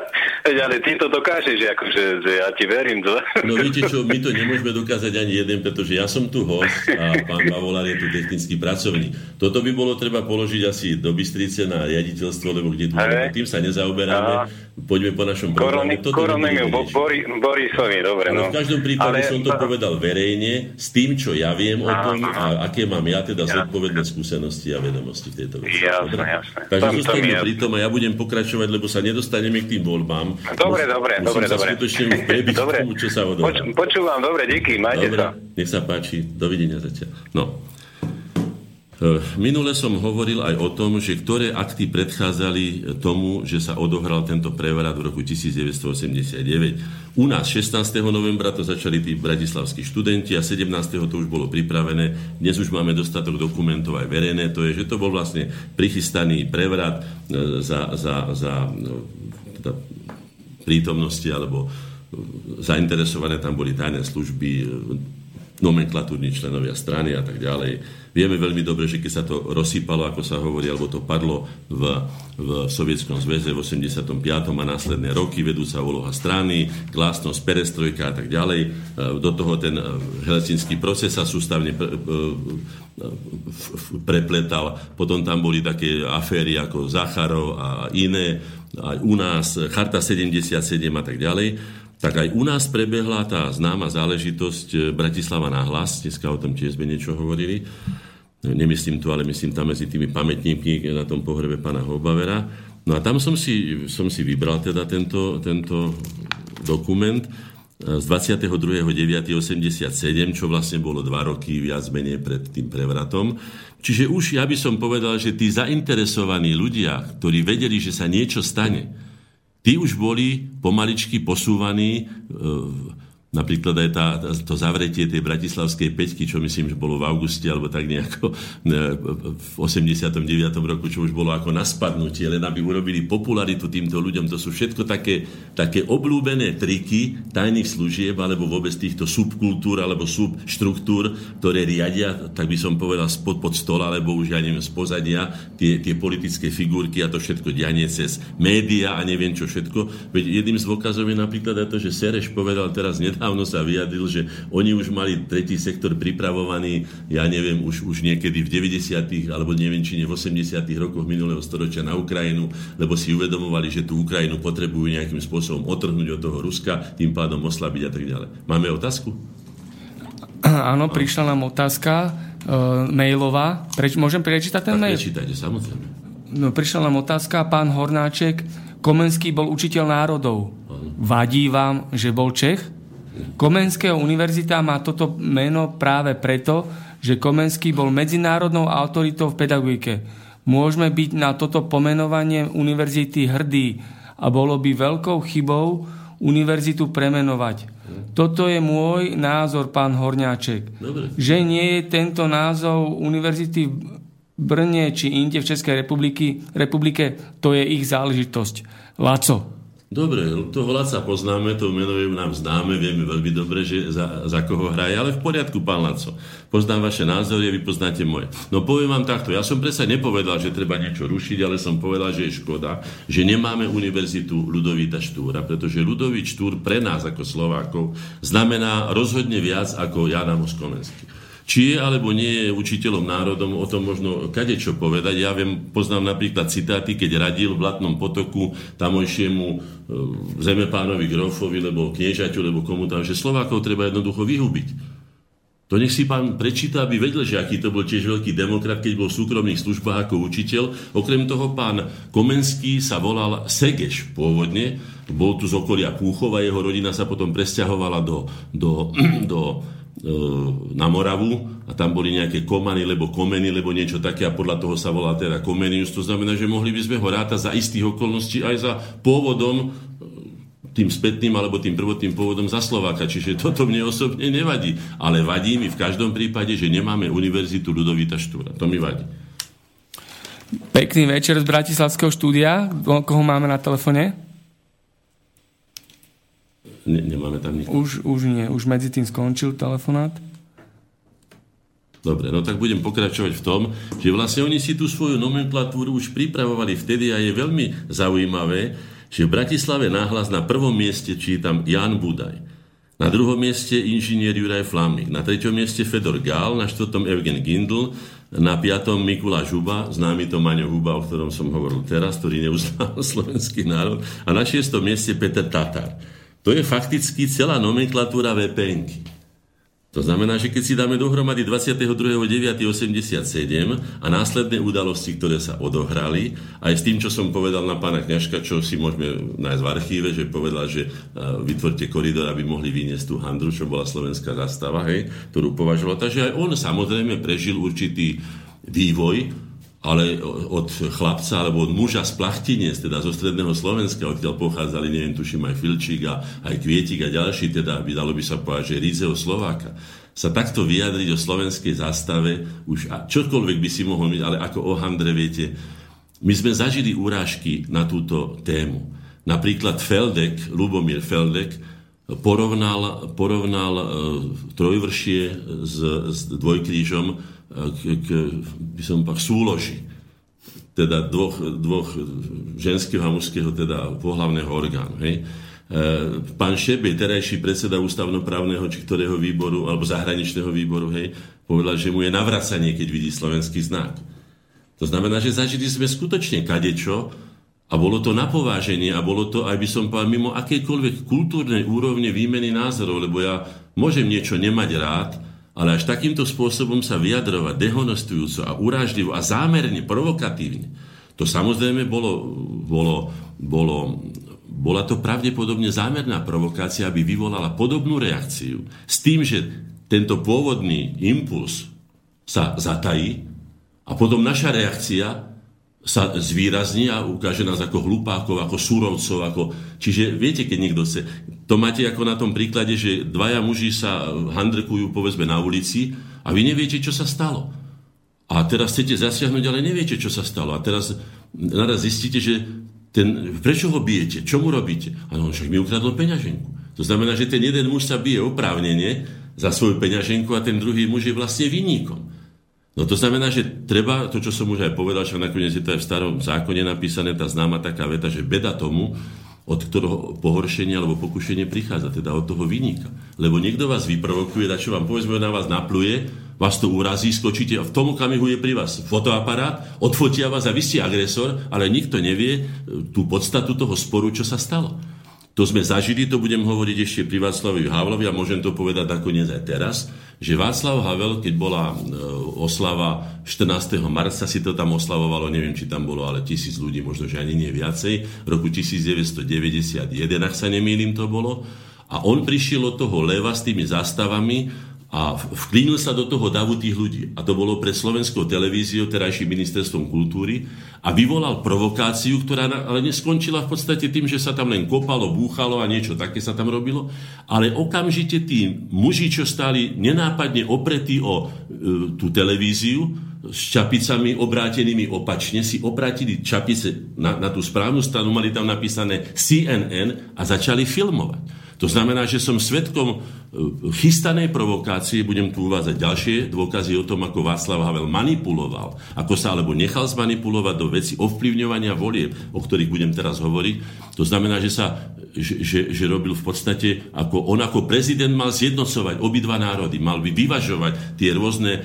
ale ty to dokážeš, akože, že ja ti verím. To. No viete čo, my to nemôžeme dokázať ani jeden, pretože ja som tu host a pán Bavolár je tu technický pracovník. Toto by bolo treba položiť asi do Bystrice na riaditeľstvo, lebo kde tu tým sa nezaoberáme. Aha. Poďme po našom programe. Korony, bo, Bori, Borisovi, dobre. No. v každom prípade ale... som to povedal verejne, s tým, čo ja viem o tom a aké mám ja teda ja. zodpovedné skúsenosti a vedomosti v tejto veci. Jasne, jasne. Takže zostaneme pri tom a ja budem pokračovať, lebo sa nedostaneme k tým voľbám. Dobre, dobre, dobre, dobre. skutočne už prebiť dobre. tomu, čo sa odohrá. Poč, počúvam, dobre, díky, majte dobre, sa. nech sa páči, dovidenia zatiaľ. No. E, minule som hovoril aj o tom, že ktoré akty predchádzali tomu, že sa odohral tento prevrat v roku 1989. U nás 16. novembra to začali tí bratislavskí študenti a 17. to už bolo pripravené. Dnes už máme dostatok dokumentov aj verejné. To je, že to bol vlastne prichystaný prevrat e, za, za, za no, teda prítomnosti alebo zainteresované tam boli tajné služby, nomenklatúrni členovia strany a tak ďalej. Vieme veľmi dobre, že keď sa to rozsýpalo, ako sa hovorí, alebo to padlo v, v Sovietskom zväze v 85. a následné roky, vedúca úloha strany, glásnosť, perestrojka a tak ďalej. E, do toho ten e, helsinský proces sa sústavne pre, pre, prepletal. Potom tam boli také aféry ako Zacharov a iné, aj u nás, Charta 77 a tak ďalej tak aj u nás prebehla tá známa záležitosť e, Bratislava na hlas, dneska o tom tiež sme niečo hovorili, nemyslím tu, ale myslím tam medzi tými pamätníkmi na tom pohrebe pána Hobavera. No a tam som si, som si vybral teda tento, tento dokument e, z 22.9.87, čo vlastne bolo dva roky viac menej pred tým prevratom. Čiže už ja by som povedal, že tí zainteresovaní ľudia, ktorí vedeli, že sa niečo stane, Tí už boli pomaličky posúvaní e, Napríklad aj tá, to zavretie tej bratislavskej peťky, čo myslím, že bolo v auguste, alebo tak nejako e, v 89. roku, čo už bolo ako na spadnutie, len aby urobili popularitu týmto ľuďom. To sú všetko také, také oblúbené triky tajných služieb, alebo vôbec týchto subkultúr, alebo subštruktúr, ktoré riadia, tak by som povedal, spod pod stola, alebo už, ja neviem, z pozadia, tie, tie politické figurky a to všetko dianie cez média a neviem čo všetko. Veď jedným z dôkazov je napríklad aj to, že Sereš povedal teraz nedávno sa vyjadril, že oni už mali tretí sektor pripravovaný, ja neviem, už, už niekedy v 90. alebo neviem, či nie v 80. rokoch minulého storočia na Ukrajinu, lebo si uvedomovali, že tú Ukrajinu potrebujú nejakým spôsobom otrhnúť od toho Ruska, tým pádom oslabiť a tak ďalej. Máme otázku? Áno, prišla nám otázka uh, mailová. Preč, môžem prečítať ten tak mail? Prečítajte, samozrejme. No, prišla nám otázka, pán Hornáček, Komenský bol učiteľ národov. Vadí vám, že bol Čech? Komenského univerzita má toto meno práve preto, že Komenský bol medzinárodnou autoritou v pedagogike. Môžeme byť na toto pomenovanie univerzity hrdí a bolo by veľkou chybou univerzitu premenovať. Toto je môj názor, pán Horňáček. Dobre. Že nie je tento názov univerzity v Brne či inde v Českej republiky, republike, to je ich záležitosť. Laco. Dobre, toho Laca poznáme, to meno je nám známe, vieme veľmi dobre, že za, za koho hraje, ale v poriadku, pán Laco. Poznám vaše názory, vy poznáte moje. No poviem vám takto, ja som predsa nepovedal, že treba niečo rušiť, ale som povedal, že je škoda, že nemáme univerzitu Ludovíta Štúra, pretože Ludovít Štúr pre nás ako Slovákov znamená rozhodne viac ako Jana Moskomenský. Či je alebo nie je učiteľom národom, o tom možno kade čo povedať. Ja viem, poznám napríklad citáty, keď radil v Blatnom potoku tamojšiemu e, zemepánovi Grofovi, lebo kniežaťu, lebo komu tam, že Slovákov treba jednoducho vyhubiť. To nech si pán prečíta, aby vedel, že aký to bol tiež veľký demokrat, keď bol v súkromných službách ako učiteľ. Okrem toho pán Komenský sa volal Segeš pôvodne, bol tu z okolia Púchova, jeho rodina sa potom presťahovala do, do, do na Moravu a tam boli nejaké komany, lebo komeny, lebo niečo také a podľa toho sa volá teda komenius. To znamená, že mohli by sme ho rátať za istých okolností aj za pôvodom e, tým spätným alebo tým prvotným pôvodom za Slováka. Čiže toto mne osobne nevadí. Ale vadí mi v každom prípade, že nemáme univerzitu Ludovita Štúra. To mi vadí. Pekný večer z Bratislavského štúdia. Koho máme na telefone? Ne, nemáme tam nikoho. Už, už nie, už medzi tým skončil telefonát. Dobre, no tak budem pokračovať v tom, že vlastne oni si tú svoju nomenklatúru už pripravovali vtedy a je veľmi zaujímavé, že v Bratislave náhlas na prvom mieste čítam Jan Budaj. Na druhom mieste inžinier Juraj Flamik, na treťom mieste Fedor Gál, na štvrtom Evgen Gindl, na piatom Mikuláš Huba, známy to Maňo Huba, o ktorom som hovoril teraz, ktorý neuznal slovenský národ, a na šiestom mieste Peter Tatar. To je fakticky celá nomenklatúra vpn To znamená, že keď si dáme dohromady 22.9.87 a následné udalosti, ktoré sa odohrali, aj s tým, čo som povedal na pána Kňažka, čo si môžeme nájsť v archíve, že povedal, že vytvorte koridor, aby mohli vyniesť tú handru, čo bola slovenská zastava, hej, ktorú považoval. Takže aj on samozrejme prežil určitý vývoj, ale od chlapca alebo od muža z Plachtiniec, teda zo stredného Slovenska, odkiaľ pochádzali, neviem, tuším aj Filčík a aj Kvietik a ďalší, teda by dalo by sa povedať, že Rizeo Slováka, sa takto vyjadriť o slovenskej zastave, už a čokoľvek by si mohol byť, ale ako o Handre, viete, my sme zažili úrážky na túto tému. Napríklad Feldek, Lubomír Feldek, porovnal, porovnal e, trojvršie s, s dvojkrížom k, k by som pak súloži teda dvoch, dvoch ženského a mužského teda pohlavného orgánu. Hej. E, pán Šebej, terajší predseda ústavnoprávneho či ktorého výboru, alebo zahraničného výboru, hej, povedal, že mu je navracanie, keď vidí slovenský znak. To znamená, že zažili sme skutočne kadečo a bolo to na pováženie a bolo to, aj by som povedal, mimo akejkoľvek kultúrnej úrovne výmeny názorov, lebo ja môžem niečo nemať rád, ale až takýmto spôsobom sa vyjadrovať dehonestujúco a urážlivo a zámerne, provokatívne, to samozrejme bolo, bolo, bolo, bola to pravdepodobne zámerná provokácia, aby vyvolala podobnú reakciu. S tým, že tento pôvodný impuls sa zatají a potom naša reakcia sa zvýrazní a ukáže nás ako hlupákov, ako súrovcov. Ako... Čiže viete, keď niekto chce... To máte ako na tom príklade, že dvaja muži sa handrkujú povedzme na ulici a vy neviete, čo sa stalo. A teraz chcete zasiahnuť, ale neviete, čo sa stalo. A teraz naraz zistíte, že ten, prečo ho bijete? Čo mu robíte? A on však mi ukradol peňaženku. To znamená, že ten jeden muž sa bije oprávnene za svoju peňaženku a ten druhý muž je vlastne vinníkom. No to znamená, že treba, to čo som už aj povedal, že nakoniec je to aj v starom zákone napísané, tá známa taká veta, že beda tomu, od ktorého pohoršenia alebo pokušenie prichádza, teda od toho vynika. Lebo niekto vás vyprovokuje, da čo vám povedzme, na vás napluje, vás to urazí, skočíte a v tom okamihu je pri vás fotoaparát, odfotia vás a vy ste agresor, ale nikto nevie e, tú podstatu toho sporu, čo sa stalo. To sme zažili, to budem hovoriť ešte pri Václavovi Havlovi a môžem to povedať nakoniec aj teraz, že Václav Havel, keď bola e, oslava 14. marca, si to tam oslavovalo, neviem, či tam bolo, ale tisíc ľudí, možno, že ani nie viacej, roku 1991, ak sa nemýlim, to bolo. A on prišiel od toho leva s tými zástavami a vklínil sa do toho davu tých ľudí. A to bolo pre slovenskou televíziou, terajším ministerstvom kultúry a vyvolal provokáciu, ktorá ale neskončila v podstate tým, že sa tam len kopalo, búchalo a niečo také sa tam robilo, ale okamžite tí muži, čo stáli nenápadne opretí o e, tú televíziu, s čapicami obrátenými opačne, si obrátili čapice na, na tú správnu stranu, mali tam napísané CNN a začali filmovať. To znamená, že som svetkom e, chystanej provokácie, budem tu uvádzať ďalšie dôkazy o tom, ako Václav Havel manipuloval, ako sa alebo nechal zmanipulovať do veci ovplyvňovania volieb, o ktorých budem teraz hovoriť. To znamená, že sa že, že, že robil v podstate, ako on ako prezident mal zjednocovať obidva národy, mal by vyvažovať tie rôzne e,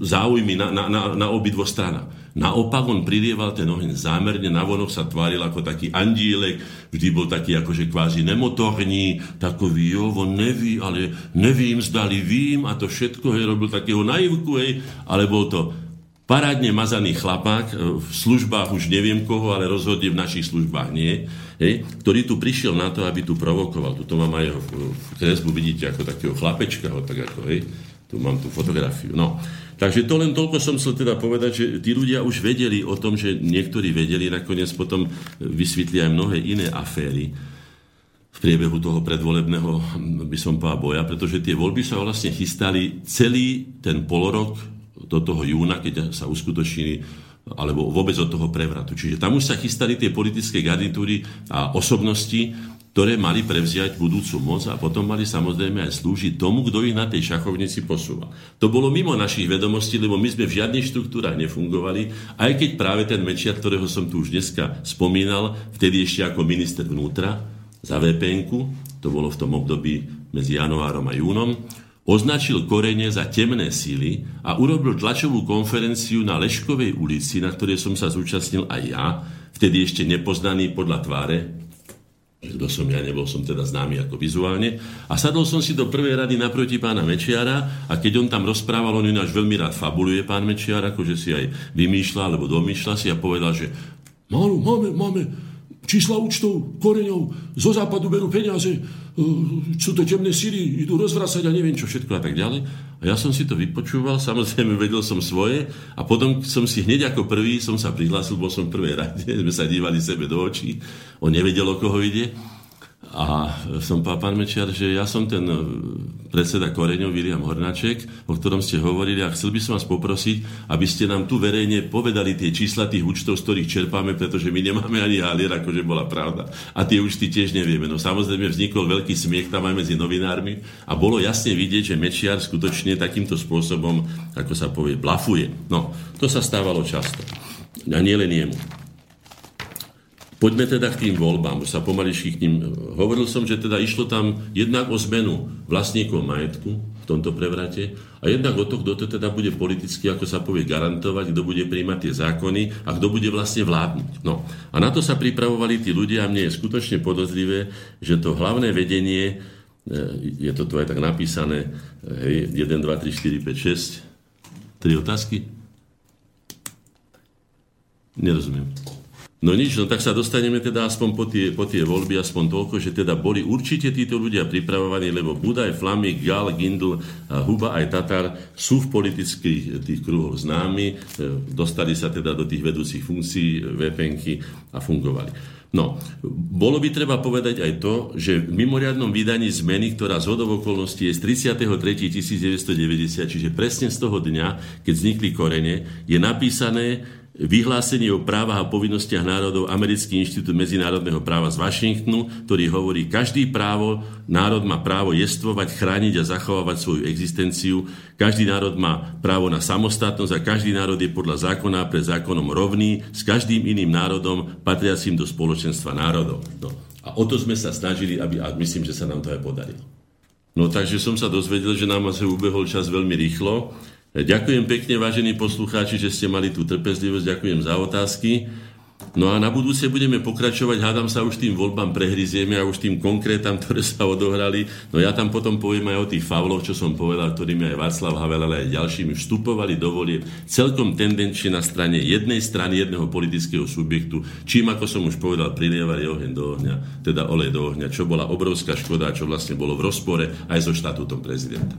záujmy na, na, na, na obidvo stranách. Naopak on prilieval ten oheň zámerne, navonok sa tváril ako taký andílek, vždy bol taký akože kvázi nemotorní, takový, jo, on neví, ale nevím, zdali vím a to všetko, hej, robil takého naivku, hej, ale bol to parádne mazaný chlapák, e, v službách už neviem koho, ale rozhodne v našich službách nie, hej, ktorý tu prišiel na to, aby tu provokoval. Tu mám aj jeho kresbu, vidíte, ako takého chlapečka, ho, tak ako, hej, tu mám tú fotografiu. No, Takže to len toľko som chcel teda povedať, že tí ľudia už vedeli o tom, že niektorí vedeli, nakoniec potom vysvetli aj mnohé iné aféry v priebehu toho predvolebného, by som povedal, boja, pretože tie voľby sa vlastne chystali celý ten polorok do toho júna, keď sa uskutočnili alebo vôbec od toho prevratu. Čiže tam už sa chystali tie politické garnitúry a osobnosti, ktoré mali prevziať budúcu moc a potom mali samozrejme aj slúžiť tomu, kto ich na tej šachovnici posúva. To bolo mimo našich vedomostí, lebo my sme v žiadnych štruktúrach nefungovali, aj keď práve ten Mečiar, ktorého som tu už dneska spomínal, vtedy ešte ako minister vnútra za vpn to bolo v tom období medzi januárom a júnom, označil korene za temné síly a urobil tlačovú konferenciu na Leškovej ulici, na ktorej som sa zúčastnil aj ja, vtedy ešte nepoznaný podľa tváre, kto som ja, nebol som teda známy ako vizuálne. A sadol som si do prvej rady naproti pána Mečiara a keď on tam rozprával, on ináč veľmi rád fabuluje pán Mečiar, akože si aj vymýšľa alebo domýšľa si a povedal, že máme, máme, máme čísla účtov, koreňov, zo západu berú peniaze, e, sú to temné síly, idú rozvracať a neviem čo všetko a tak ďalej. A ja som si to vypočúval, samozrejme vedel som svoje a potom som si hneď ako prvý som sa prihlásil, bol som v prvej rade, sme sa dívali sebe do očí, on nevedel, o koho ide. A som pán Mečiar, že ja som ten e, predseda Koreňov, William Hornaček, o ktorom ste hovorili a chcel by som vás poprosiť, aby ste nám tu verejne povedali tie čísla tých účtov, z ktorých čerpáme, pretože my nemáme ani halier, akože bola pravda. A tie účty tiež nevieme. No samozrejme vznikol veľký smiech tam aj medzi novinármi a bolo jasne vidieť, že Mečiar skutočne takýmto spôsobom, ako sa povie, blafuje. No, to sa stávalo často. A nie jemu. Poďme teda k tým voľbám, sa pomališky k ním... Hovoril som, že teda išlo tam jednak o zmenu vlastníkov majetku v tomto prevrate a jednak o to, kto to teda bude politicky, ako sa povie, garantovať, kto bude príjmať tie zákony a kto bude vlastne vládnuť. No a na to sa pripravovali tí ľudia a mne je skutočne podozrivé, že to hlavné vedenie, e, je to tu aj tak napísané, hej, 1, 2, 3, 4, 5, 6, tri otázky? Nerozumiem. No nič, no tak sa dostaneme teda aspoň po tie, po tie voľby, aspoň toľko, že teda boli určite títo ľudia pripravovaní, lebo Budaj, Flamik, Gal, Gindl, Huba aj Tatar sú v politických tých kruhoch známi, e, dostali sa teda do tých vedúcich funkcií VPNky a fungovali. No, bolo by treba povedať aj to, že v mimoriadnom vydaní zmeny, ktorá z okolností je z 33.1990, čiže presne z toho dňa, keď vznikli korene, je napísané, vyhlásenie o právach a povinnostiach národov Americký inštitút medzinárodného práva z Washingtonu, ktorý hovorí, každý právo, národ má právo jestvovať, chrániť a zachovávať svoju existenciu, každý národ má právo na samostatnosť a každý národ je podľa zákona pre zákonom rovný s každým iným národom patriacím do spoločenstva národov. No. A o to sme sa snažili, aby, a myslím, že sa nám to aj podarilo. No takže som sa dozvedel, že nám asi ubehol čas veľmi rýchlo. Ďakujem pekne, vážení poslucháči, že ste mali tú trpezlivosť. Ďakujem za otázky. No a na budúce budeme pokračovať, hádam sa už tým voľbám prehryzieme a už tým konkrétam, ktoré sa odohrali. No ja tam potom poviem aj o tých favloch, čo som povedal, ktorými aj Václav Havel, ale aj ďalšími vstupovali do volie celkom tendenčne na strane jednej strany jedného politického subjektu, čím, ako som už povedal, prilievali oheň do ohňa, teda olej do ohňa, čo bola obrovská škoda, čo vlastne bolo v rozpore aj so štatútom prezidenta.